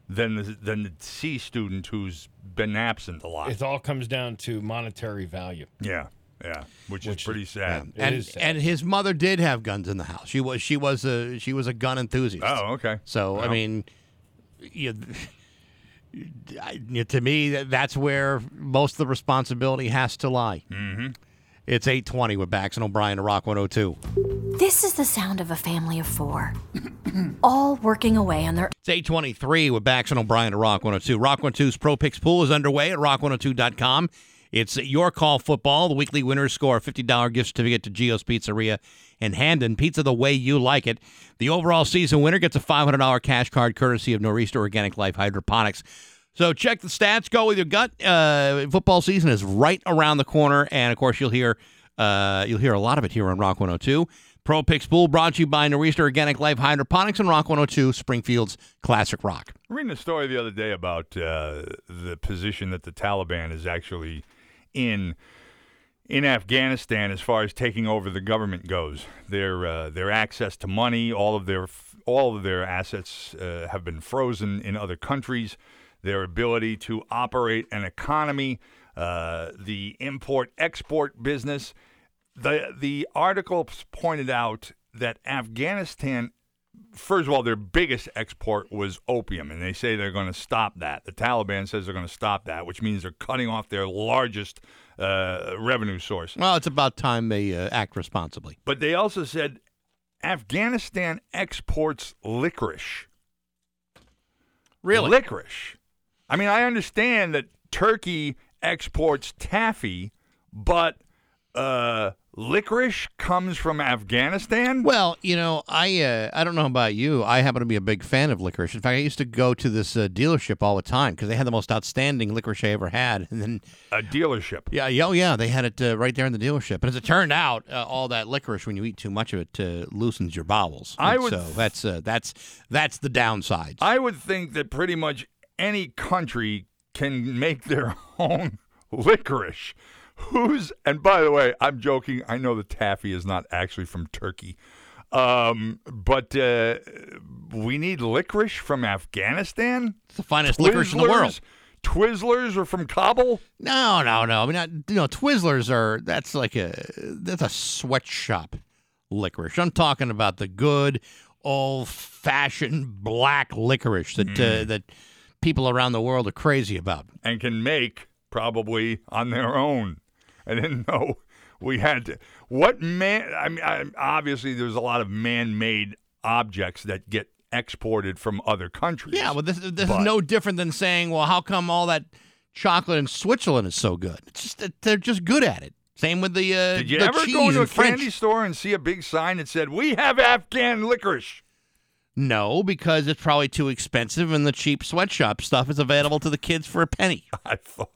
than the, than the C student who's been absent a lot. It all comes down to monetary value. yeah, yeah, which, is pretty sad. It and is sad. and his mother did have guns in the house. She was she was a she was a gun enthusiast. Oh, okay. So I mean, you, you- to me, that- that's where most of the responsibility has to lie. Mm-hmm. It's eight twenty with Bax and O'Brien to Rock one hundred two. This is the sound of a family of four, all working away on their It's 823 with Bax and O'Brien to Rock 102. Rock 102's Pro Picks Pool is underway at rock102.com. It's your call football. The weekly winners score a $50 gift certificate to Geo's Pizzeria in Hampden. Pizza the way you like it. The overall season winner gets a $500 cash card courtesy of Nor'easter Organic Life Hydroponics. So check the stats. Go with your gut. Uh, football season is right around the corner, and of course you'll hear uh, you'll hear a lot of it here on Rock 102. Pro Picks Pool brought to you by Nor'easter Organic Life Hydroponics and Rock 102, Springfield's classic rock. Reading a story the other day about uh, the position that the Taliban is actually in in Afghanistan as far as taking over the government goes. Their uh, their access to money, all of their all of their assets uh, have been frozen in other countries. Their ability to operate an economy, uh, the import export business. The the article pointed out that Afghanistan first of all, their biggest export was opium, and they say they're going to stop that. The Taliban says they're going to stop that, which means they're cutting off their largest uh, revenue source. Well, it's about time they uh, act responsibly. But they also said Afghanistan exports licorice. Really? Licorice. I mean, I understand that Turkey exports taffy, but uh, licorice comes from Afghanistan? Well, you know, I uh, I don't know about you. I happen to be a big fan of licorice. In fact, I used to go to this uh, dealership all the time because they had the most outstanding licorice I ever had. And then a dealership. Yeah, yeah, oh yeah, they had it uh, right there in the dealership. And as it turned out, uh, all that licorice, when you eat too much of it, uh, loosens your bowels. I And would- So that's uh, that's that's the downside. I would think that pretty much any country can make their own licorice. Who's and by the way, I'm joking. I know the taffy is not actually from Turkey, um, but uh, we need licorice from Afghanistan. It's the finest licorice in the world. Twizzlers are from Kabul. No, no, no. I mean, not, you know, Twizzlers are that's like a that's a sweatshop licorice. I'm talking about the good old fashioned black licorice that Mm. uh, that people around the world are crazy about. and can make probably on their own. I didn't know we had to. What man? I mean, I, obviously, there's a lot of man-made objects that get exported from other countries. Yeah, well, this this But- is no different than saying, well, how come all that chocolate in Switzerland is so good? It's just that they're just good at it. Same with the uh, Did you the ever go to a French. candy store and see a big sign that said, "We have Afghan licorice"? No, because it's probably too expensive, and the cheap sweatshop stuff is available to the kids for a penny. I thought.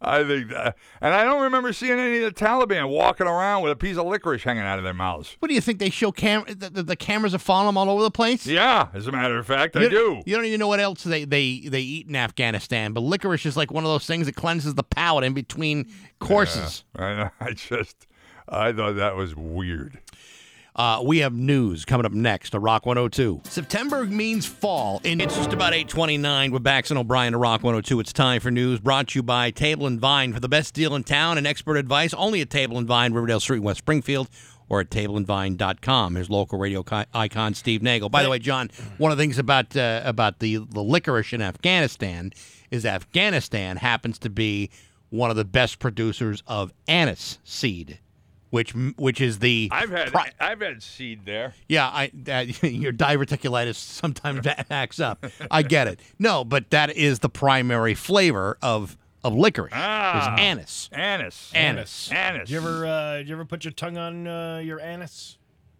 I think that, and I don't remember seeing any of the Taliban walking around with a piece of licorice hanging out of their mouths. What do you think they show? Cam the, the, the cameras are following them all over the place. Yeah, as a matter of fact, I you, do. You don't even know what else they, they, they eat in Afghanistan, but licorice is like one of those things that cleanses the palate in between courses. Yeah, I, I just, I thought that was weird. Uh, we have news coming up next to Rock 102. September means fall, and it's just about 829 with Bax and O'Brien to Rock 102. It's time for news brought to you by Table and Vine for the best deal in town and expert advice only at Table and Vine, Riverdale Street, West Springfield, or at tableandvine.com. Here's local radio icon Steve Nagel. By the way, John, one of the things about uh, about the, the licorice in Afghanistan is Afghanistan happens to be one of the best producers of anise seed. Which, which is the I've had pri- I've had seed there. yeah, I that, your diverticulitis sometimes acts up. I get it. No, but that is the primary flavor of of licorice. Ah. is anise. Anise. Anise. Anise. Did you ever, uh, did you ever put your tongue on uh, your anise?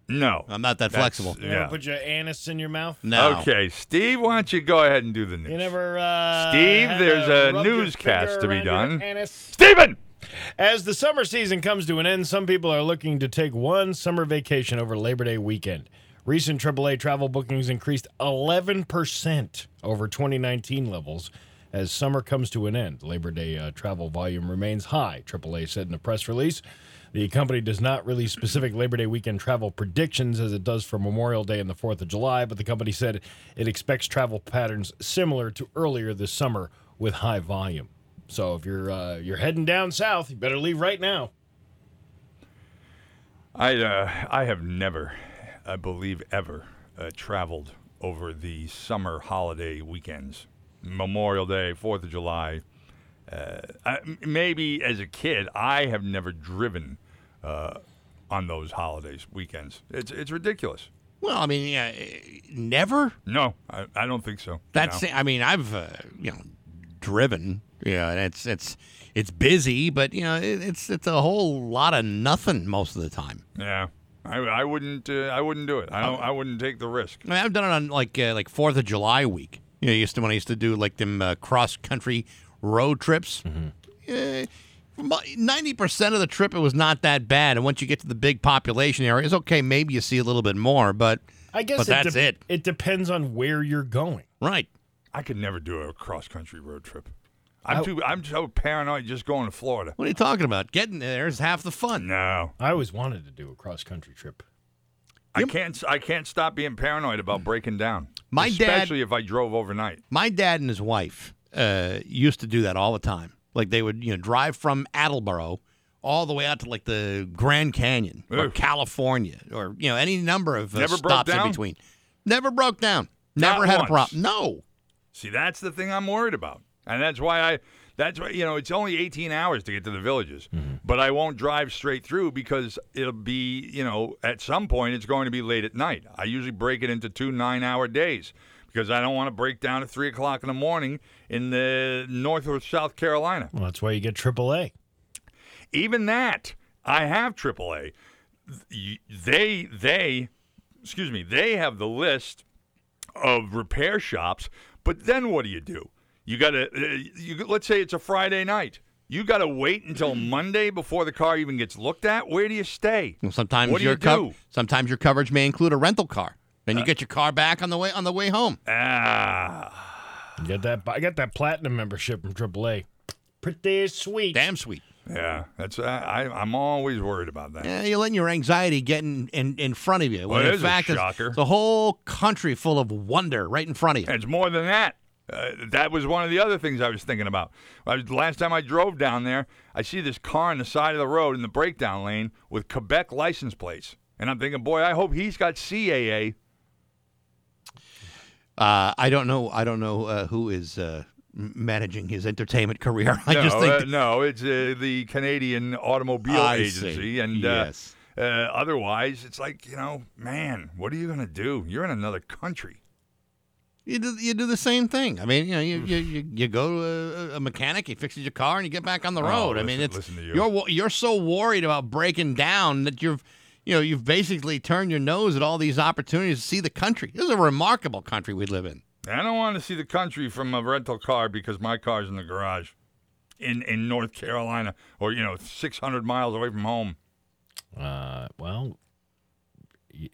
No, I'm not that That's- flexible. You ever Yeah. put your anise in your mouth? No. Okay, Steve, why don't you go ahead and do the news? You never, uh, Steve, there's a newscast to be done. anise? Stephen! As the summer season comes to an end, some people are looking to take one summer vacation over Labor Day weekend. Recent AAA travel bookings increased 11% over 2019 levels as summer comes to an end. Labor Day uh, travel volume remains high, AAA said in a press release. The company does not release specific Labor Day weekend travel predictions as it does for Memorial Day and the 4th of July, but the company said it expects travel patterns similar to earlier this summer with high volume. So if you're uh, you're heading down south, you better leave right now. I uh, I have never, I believe ever, uh, traveled over the summer holiday weekends, Memorial Day, Fourth of July. Uh, I, m- maybe as a kid, I have never driven uh, on those holidays weekends. It's it's ridiculous. Well, I mean, yeah, never. No, I, I don't think so. That's. No. I mean, I've uh, you know driven. Yeah, and it's it's it's busy, but you know it, it's it's a whole lot of nothing most of the time. Yeah, I, I wouldn't uh, I wouldn't do it. I don't. I wouldn't take the risk. I mean, I've done it on like uh, like Fourth of July week. You know, used to when I used to do like them uh, cross country road trips. Ninety percent of the trip, it was not that bad, and once you get to the big population areas, okay, maybe you see a little bit more, but I guess but it that's de- it. It depends on where you're going. Right. I could never do a cross country road trip. I'm too. I'm so paranoid just going to Florida. What are you talking about? Getting there is half the fun. No, I always wanted to do a cross country trip. I can't. I can't stop being paranoid about breaking down. My dad- especially if I drove overnight. My dad and his wife uh, used to do that all the time. Like they would, you know, drive from Attleboro all the way out to like the Grand Canyon or California or you know any number of uh, Never broke stops in down? between. Never broke down. Not Never had once. a problem. No. See, that's the thing I'm worried about, and that's why I. That's why you know it's only 18 hours to get to the villages, mm-hmm. but I won't drive straight through because it'll be you know at some point it's going to be late at night. I usually break it into two nine-hour days because I don't want to break down at three o'clock in the morning in the north or South Carolina. Well, that's why you get AAA. Even that, I have AAA. They they excuse me, they have the list of repair shops, but then what do you do? You got to uh, you let's say it's a Friday night. You got to wait until Monday before the car even gets looked at. Where do you stay? Well, sometimes what do your you cov- do? sometimes your coverage may include a rental car. Then you Uh, get your car back on the way on the way home. Ah, Get that? I got that platinum membership from AAA. Pretty sweet. Damn sweet. Yeah, that's uh, I. I'm always worried about that. Yeah, you're letting your anxiety get in, in, in front of you. Well, when it in is a fact, it's shocker. the whole country full of wonder right in front of you. It's more than that. Uh, that was one of the other things I was thinking about. I was, last time I drove down there, I see this car on the side of the road in the breakdown lane with Quebec license plates, and I'm thinking, boy, I hope he's got CAA. Uh, I don't know. I don't know uh, who is uh, managing his entertainment career. I no, just think uh, that- no, it's uh, the Canadian Automobile I Agency, see. and Yes. otherwise, it's like you know, man, what are you gonna do? You're in another country. You do you do the same thing. I mean, you know, you you, you, you go to a, a mechanic, he fixes your car, and you get back on the Oh, road. I mean, listen- it's listen to you. you're you're so worried about breaking down that you've you know you've basically turned your nose at all these opportunities to see the country. This is a remarkable country we live in. I don't want to see the country from a rental car because my car's in the garage in in North Carolina or you know 600 miles away from home. Uh, well, y-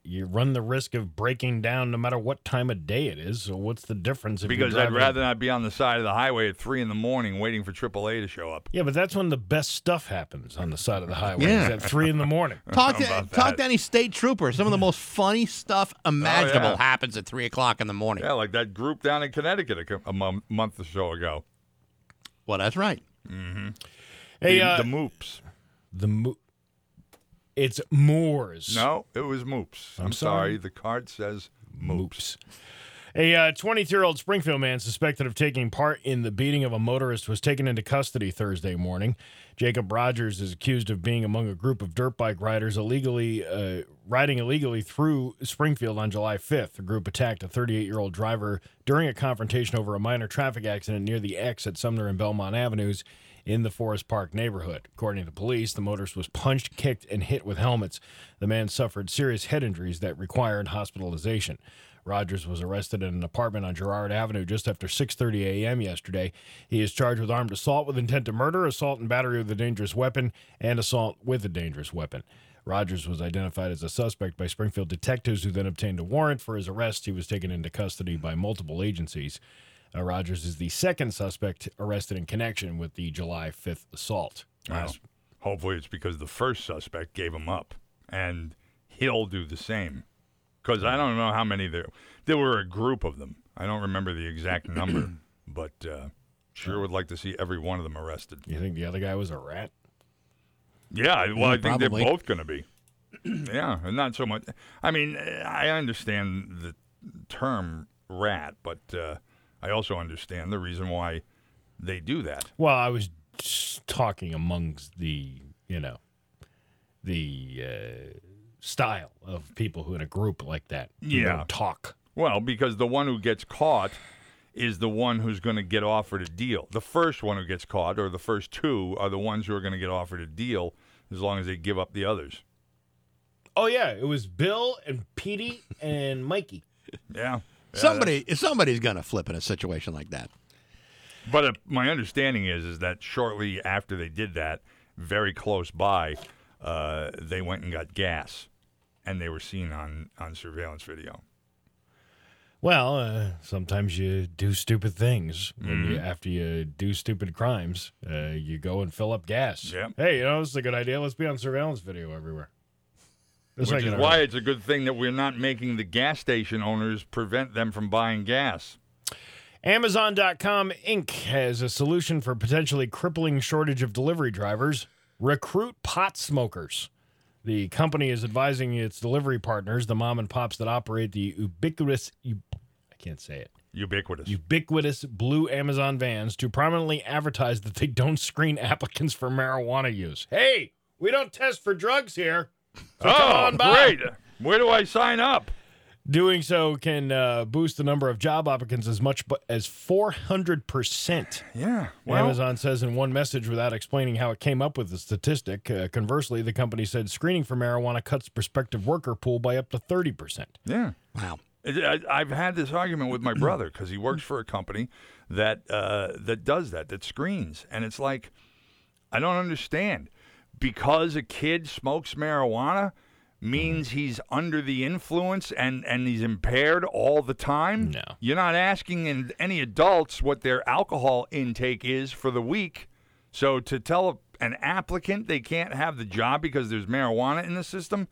you run the risk of breaking down no matter what time of day it is. So what's the difference? If you're Because I'd rather not be on the side of the highway at three in the morning waiting for AAA to show up. Yeah, but that's when the best stuff happens on the side of the highway. is Yeah. at three in the morning. Talk to talk that? to any state trooper. Some of the most funny stuff imaginable Oh, yeah. happens at three o'clock in the morning. Yeah, like that group down in Connecticut a, co- a mom- month or so ago. Well, that's right. Mm-hmm. Hey, the, uh, the Moops. The mo- it's Moors. No, it was Moops. I'm, I'm sorry. sorry. The card says Moops. A 22 year old Springfield man suspected of taking part in the beating of a motorist was taken into custody Thursday morning. Jacob Rogers is accused of being among a group of dirt bike riders illegally uh, riding illegally through Springfield on July 5th. The group attacked a 38 year old driver during a confrontation over a minor traffic accident near the X at Sumner and Belmont Avenues in the Forest Park neighborhood. According to police, the motorist was punched, kicked, and hit with helmets. The man suffered serious head injuries that required hospitalization. Rogers was arrested in an apartment on Girard Avenue just after 6:30 a.m. yesterday. He is charged with armed assault with intent to murder, assault and battery with a dangerous weapon, and assault with a dangerous weapon. Rogers was identified as a suspect by Springfield detectives who then obtained a warrant for his arrest. He was taken into custody by multiple agencies. Uh, Rogers is the second suspect arrested in connection with the July 5th assault. Hopefully it's because the first suspect gave him up, and he'll do the same. Because I don't know how many there. There were a group of them. I don't remember the exact number, but uh, sure would like to see every one of them arrested. You think the other guy was a rat? Yeah, I- well, I think probably. they're both going to be. yeah, and not so much. I mean, I understand the term rat, but uh, I also understand the reason why they do that. Well, I was just talking amongst the, you know, the uh, style of people who in a group like that Yeah. talk. Well, because the one who gets caught is the one who's going to get offered a deal. The first one who gets caught, or the first two, are the ones who are going to get offered a deal as long as they give up the others. Oh yeah, it was Bill and Petey and Mikey. Yeah. Somebody somebody's gonna flip in a situation like that. But uh, my understanding is is that shortly after they did that, very close by, uh, they went and got gas, and they were seen on on surveillance video. Well, uh, sometimes you do stupid things. When you after you do stupid crimes, uh, you go and fill up gas. Yeah. Hey, you know this is a good idea. Let's be on surveillance video everywhere. Which is why it's a good thing that we're not making the gas station owners prevent them from buying gas. Amazon.com Inc. has a solution for potentially crippling shortage of delivery drivers. Recruit pot smokers. The company is advising its delivery partners, the mom and pops that operate the ubiquitous, u- I can't say it, Ubiquitous. ubiquitous blue Amazon vans to prominently advertise that they don't screen applicants for marijuana use. Hey, we don't test for drugs here. So come oh, on by. great! Where do I sign up? Doing so can uh, boost the number of job applicants as much as 400%. Yeah. Well, Amazon says in one message without explaining how it came up with the statistic. Uh, conversely, the company said screening for marijuana cuts prospective worker pool by up to 30%. Yeah. Wow. I, I've had this argument with my brother because he works for a company that uh, that does that, that screens, and it's like I don't understand because a kid smokes marijuana means mm-hmm. he's under the influence and and he's impaired all the time. No, you're not asking any adults what their alcohol intake is for the week. So to tell an applicant they can't have the job because there's marijuana in the system,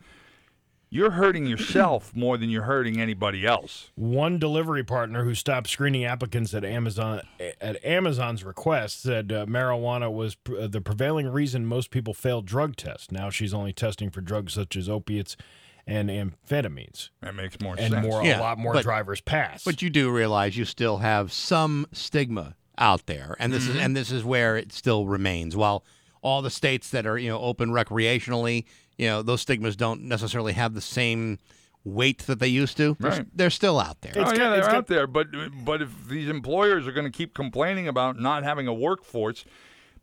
you're hurting yourself more than you're hurting anybody else. One delivery partner who stopped screening applicants at Amazon at Amazon's request said uh, marijuana was pr- uh, the prevailing reason most people failed drug tests. Now she's only testing for drugs such as opiates and amphetamines. That makes more and sense. more a lot more but- drivers pass. But you do realize you still have some stigma out there, and this Mhm. is and this is where it still remains. While all the states that are you know open recreationally, you know those stigmas don't necessarily have the same weight that they used to. They're, Right. they're still out there. oh yeah, they're out there. But but if these employers are going to keep complaining about not having a workforce,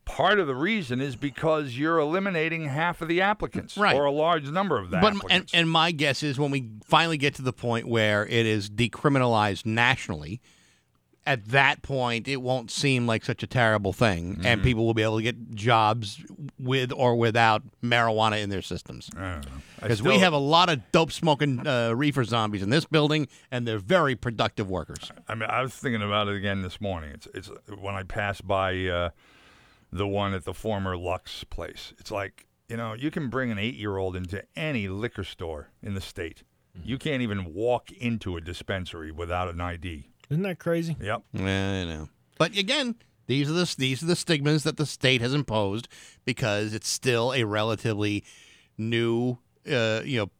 part of the reason is because you're eliminating half of the applicants, Right. or a large number of them. But applicants. and, and my guess is when we finally get to the point where it is decriminalized nationally, at that point it won't seem like such a terrible thing, and Mhm. people will be able to get jobs with or without marijuana in their systems. Because we have a lot of dope smoking uh, reefer zombies in this building, and they're very productive workers. I mean, I was thinking about it again this morning. It's it's when I passed by uh, the one at the former Lux place. It's like you know you can bring an eight year old into any liquor store in the state. You can't even walk into a dispensary without an ID. Isn't that crazy? Yep. Yeah, I know. But again, these are the these are the stigmas that the state has imposed because it's still a relatively new, uh, you know,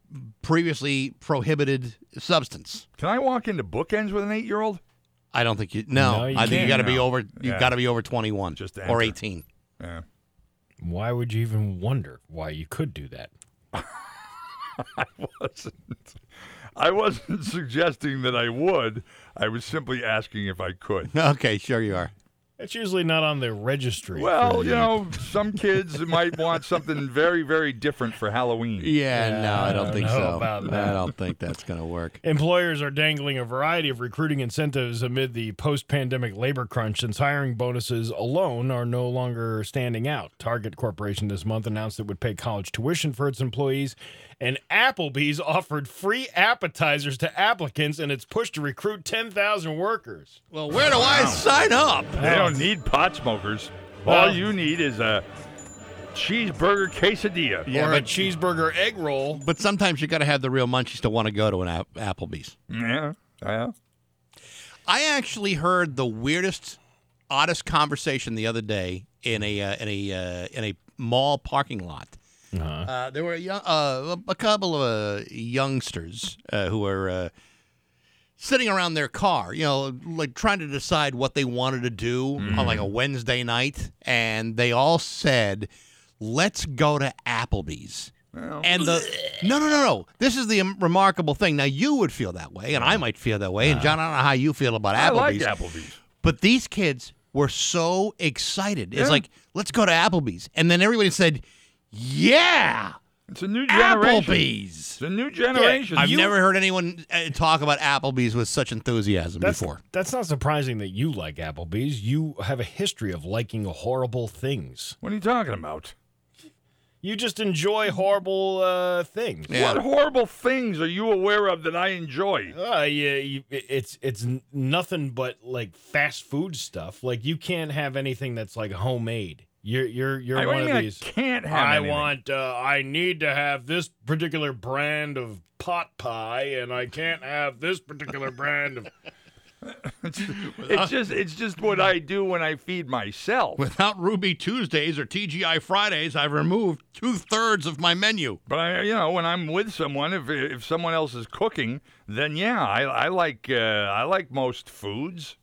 previously prohibited substance. Can I walk into bookends with an eight year old? I don't think you. No, No, you I think you can't. got to be No. over. You Yeah. got to be over twenty one Just to or enter. eighteen. Yeah. Why would you even wonder why you could do that? I wasn't. I wasn't suggesting that I would. I was simply asking if I could. Okay, sure you are. It's usually not on the registry. Well, you know, some kids might want something very, very different for Halloween. Yeah, no, I don't think know so. about I don't think that's going to work. Employers are dangling a variety of recruiting incentives amid the post pandemic labor crunch since hiring bonuses alone are no longer standing out. Target Corporation this month announced it would pay college tuition for its employees, and Applebee's offered free appetizers to applicants in its push to recruit 10,000 workers. Well, where do I sign up? They don't need pot smokers. All Well- you need is a cheeseburger quesadilla. Yeah, or but- a cheeseburger egg roll. But sometimes you got to have the real munchies to want to go to an App- Applebee's. Yeah, yeah. I actually heard the weirdest, oddest conversation the other day in a uh, in a uh, in a mall parking lot. Uh-huh. Uh, there were a, young, uh, a couple of uh, youngsters uh, who were uh, sitting around their car, you know, like trying to decide what they wanted to do on like a Wednesday night, and they all said, "Let's go to Applebee's." And the no, no, no, no. This is the remarkable thing. Now you would feel that way, and I might feel that way. And John, I don't know how you feel about Applebee's. I like Applebee's. Applebee's. But these kids were so excited. It's like, let's go to Applebee's, and then everybody said, "Yeah, It's a new generation. Applebee's." It's a new generation. I've You- never heard anyone uh, talk about Applebee's with such enthusiasm That's, before. that's not surprising that you like Applebee's. You have a history of liking horrible things. What are you talking about? You just enjoy horrible uh, things. What horrible things are you aware of that I enjoy? Uh, yeah, you, it's it's nothing but like fast food stuff. Like you can't have anything that's like homemade. You're you're you're I- one do of you mean I these. can't have I anything? want. Uh, I need to have this particular brand of pot pie, and I can't have this particular brand of. It's just it's just what I do when I feed myself. Without Ruby Tuesdays or TGI Fridays, I've removed two thirds of my menu. But I, you know, when I'm with someone, if if someone else is cooking, then yeah, I, I like uh, I like most foods.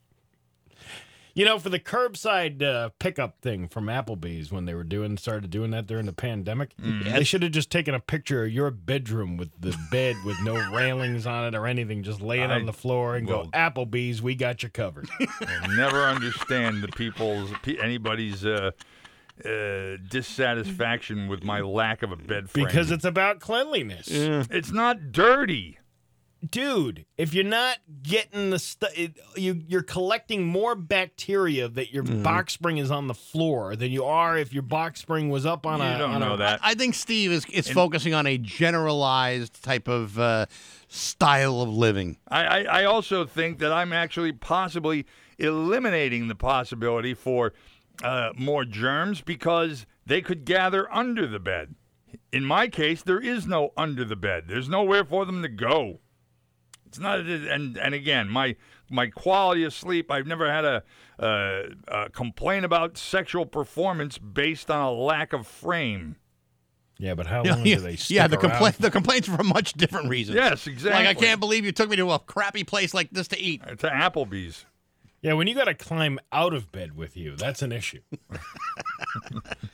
You know, for the curbside uh, pickup thing from Applebee's when they were doing started doing that during the pandemic, Mm. they should have just taken a picture of your bedroom with the bed with no railings on it or anything, just laying I- on the floor and well- go, Applebee's, we got you covered. I'll never understand the people's anybody's uh, uh, dissatisfaction with my lack of a bed frame because it's about cleanliness. it's not dirty. Dude, if you're not getting the stuff, you you're collecting more bacteria that your Mm-hmm. box spring is on the floor than you are if your box spring was up on You a. don't on know a, that. I think Steve is is And- focusing on a generalized type of uh, style of living. I, I, I also think that I'm actually possibly eliminating the possibility for uh, more germs because they could gather under the bed. In my case, there is no under the bed. There's nowhere for them to go. It's not, and and again, my my quality of sleep. I've never had a, uh, a complaint about sexual performance based on a lack of frame. yeah, but how long yeah, do they stick yeah, the around? complaint the complaints are for much different reasons. Yes, exactly. Like exactly. I can't believe you took me to a crappy place like this to eat. To Applebee's. Yeah, when you got to climb out of bed with you, that's an issue.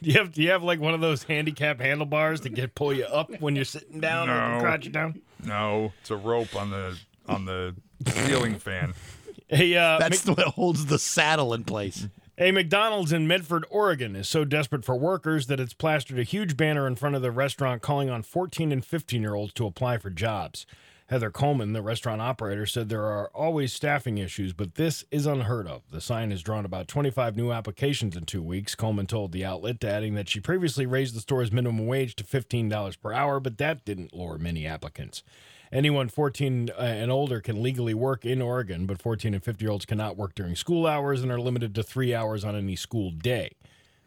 do you have do you have like one of those handicap handlebars to get pull you up when you're sitting down or No. crouch you down? No, it's a rope on the on the ceiling fan. Hey, uh, That's what holds the saddle in place. A McDonald's in Medford, Oregon is so desperate for workers that it's plastered a huge banner in front of the restaurant calling on 14 and 15 year olds to apply for jobs. Heather Coleman, the restaurant operator, said there are always staffing issues, but this is unheard of. The sign has drawn about 25 new applications in two weeks, Coleman told the outlet, adding that she previously raised the store's minimum wage to $15 per hour, but that didn't lure many applicants. Anyone 14 uh, and older can legally work in Oregon, but 14 and 50 year olds cannot work during school hours and are limited to three hours on any school day.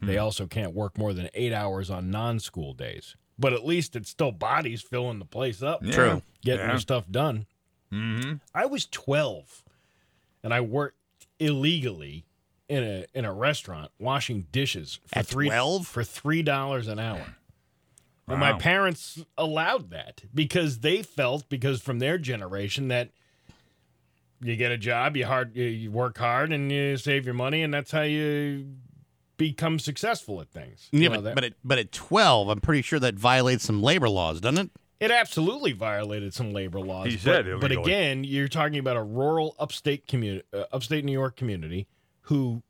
They also can't work more than eight hours on non school days. But at least it's still bodies filling the place up. Yeah. True. Getting Yeah. their stuff done. Mm-hmm. I was 12 and I worked illegally in a in a restaurant washing dishes for At three 12? for three dollars an hour. And my parents allowed that because they felt because from their generation that you get a job, you hard you work hard and you save your money and that's how you become successful at things. You know, but, that- but, at, but at 12, I'm pretty sure that violates some labor laws, doesn't it? It absolutely violated some labor laws. He said but, but again, you're talking about a rural upstate community, uh, upstate New York community, who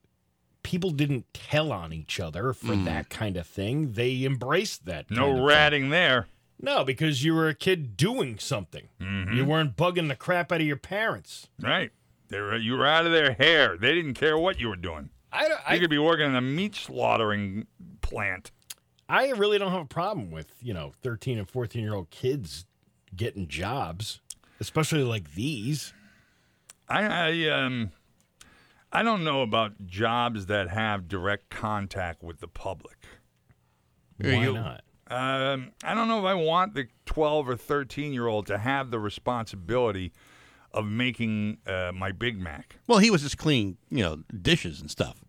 people didn't tell on each other for that kind of thing. They embraced that. No kind of ratting there. No, because you were a kid doing something. Mm-hmm. You weren't bugging the crap out of your parents. Right. They were, you were out of their hair. They didn't care what you were doing. I, don't- I, You could be working in a meat slaughtering plant. I really don't have a problem with you know 13 and 14 year old kids getting jobs, especially like these. I, I um I don't know about jobs that have direct contact with the public. Why you- not? Um, I don't know if I want the 12 or 13 year old to have the responsibility of making uh, my Big Mac. Well, he was just cleaning, you know, dishes and stuff.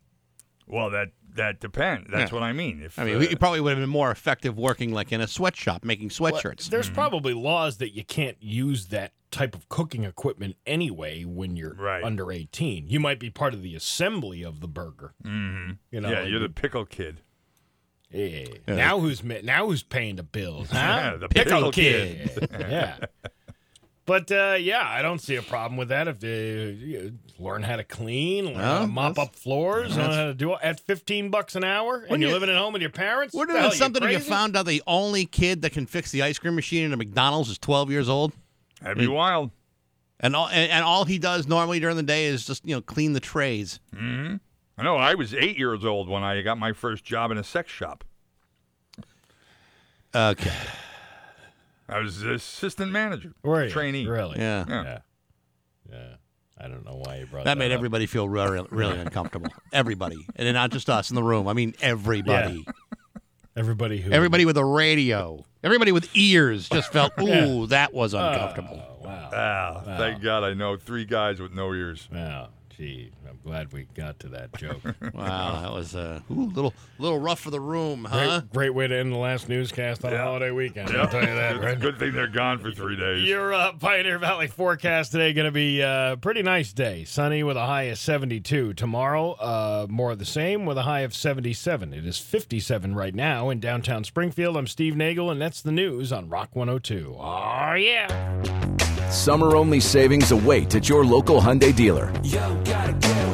Well, that that depends. That's Yeah. what I mean. If I mean, uh, he probably would have been more effective working like in a sweatshop making Well, sweatshirts. there's Mm-hmm. probably laws that you can't use that type of cooking equipment anyway when you're Right. under 18. You might be part of the assembly of the burger. hmm You know, yeah, like you're the the- pickle kid. Yeah. Yeah. Now who's now who's paying the bills? Huh? Yeah, the pickle kid. yeah. But uh, yeah, I don't see a problem with that if they you learn how to clean, learn how to mop up floors, learn how to do it at 15 bucks an hour, and you're you- living at home with your parents. Wouldn't The it hell, something if you found out the only kid that can fix the ice cream machine in a McDonald's is 12 years old? That'd be wild. And all and, and all he does normally during the day is just, you know, clean the trays. hmm I know. I was eight years old when I got my first job in a sex shop. Okay. I was the assistant manager, Were you? trainee. Really? Yeah. Yeah. Yeah. Yeah. I don't know why you brought That that made up. everybody feel really, really uncomfortable. Everybody. And not just us in the room. I mean, everybody. Everybody who Everybody with a radio. Everybody with ears just felt, Yeah. ooh, that was uncomfortable. Oh, wow. Ah, thank God I know three guys with no ears. Wow. Gee, I'm glad we got to that joke. Wow, that was a ooh, little little rough for the room, huh? Great, great way to end the last newscast on a holiday weekend. I'll tell you that, Good- right? Good thing they're gone for three days. Your uh, Pioneer Valley forecast today going to be a pretty nice day. Sunny with a high of 72. Tomorrow, uh, more of the same with a high of 77. It is 57 right now in downtown Springfield. I'm Steve Nagel, and that's the news on Rock 102. Oh, yeah. Summer only savings await at your local Hyundai dealer. Yo, gotta get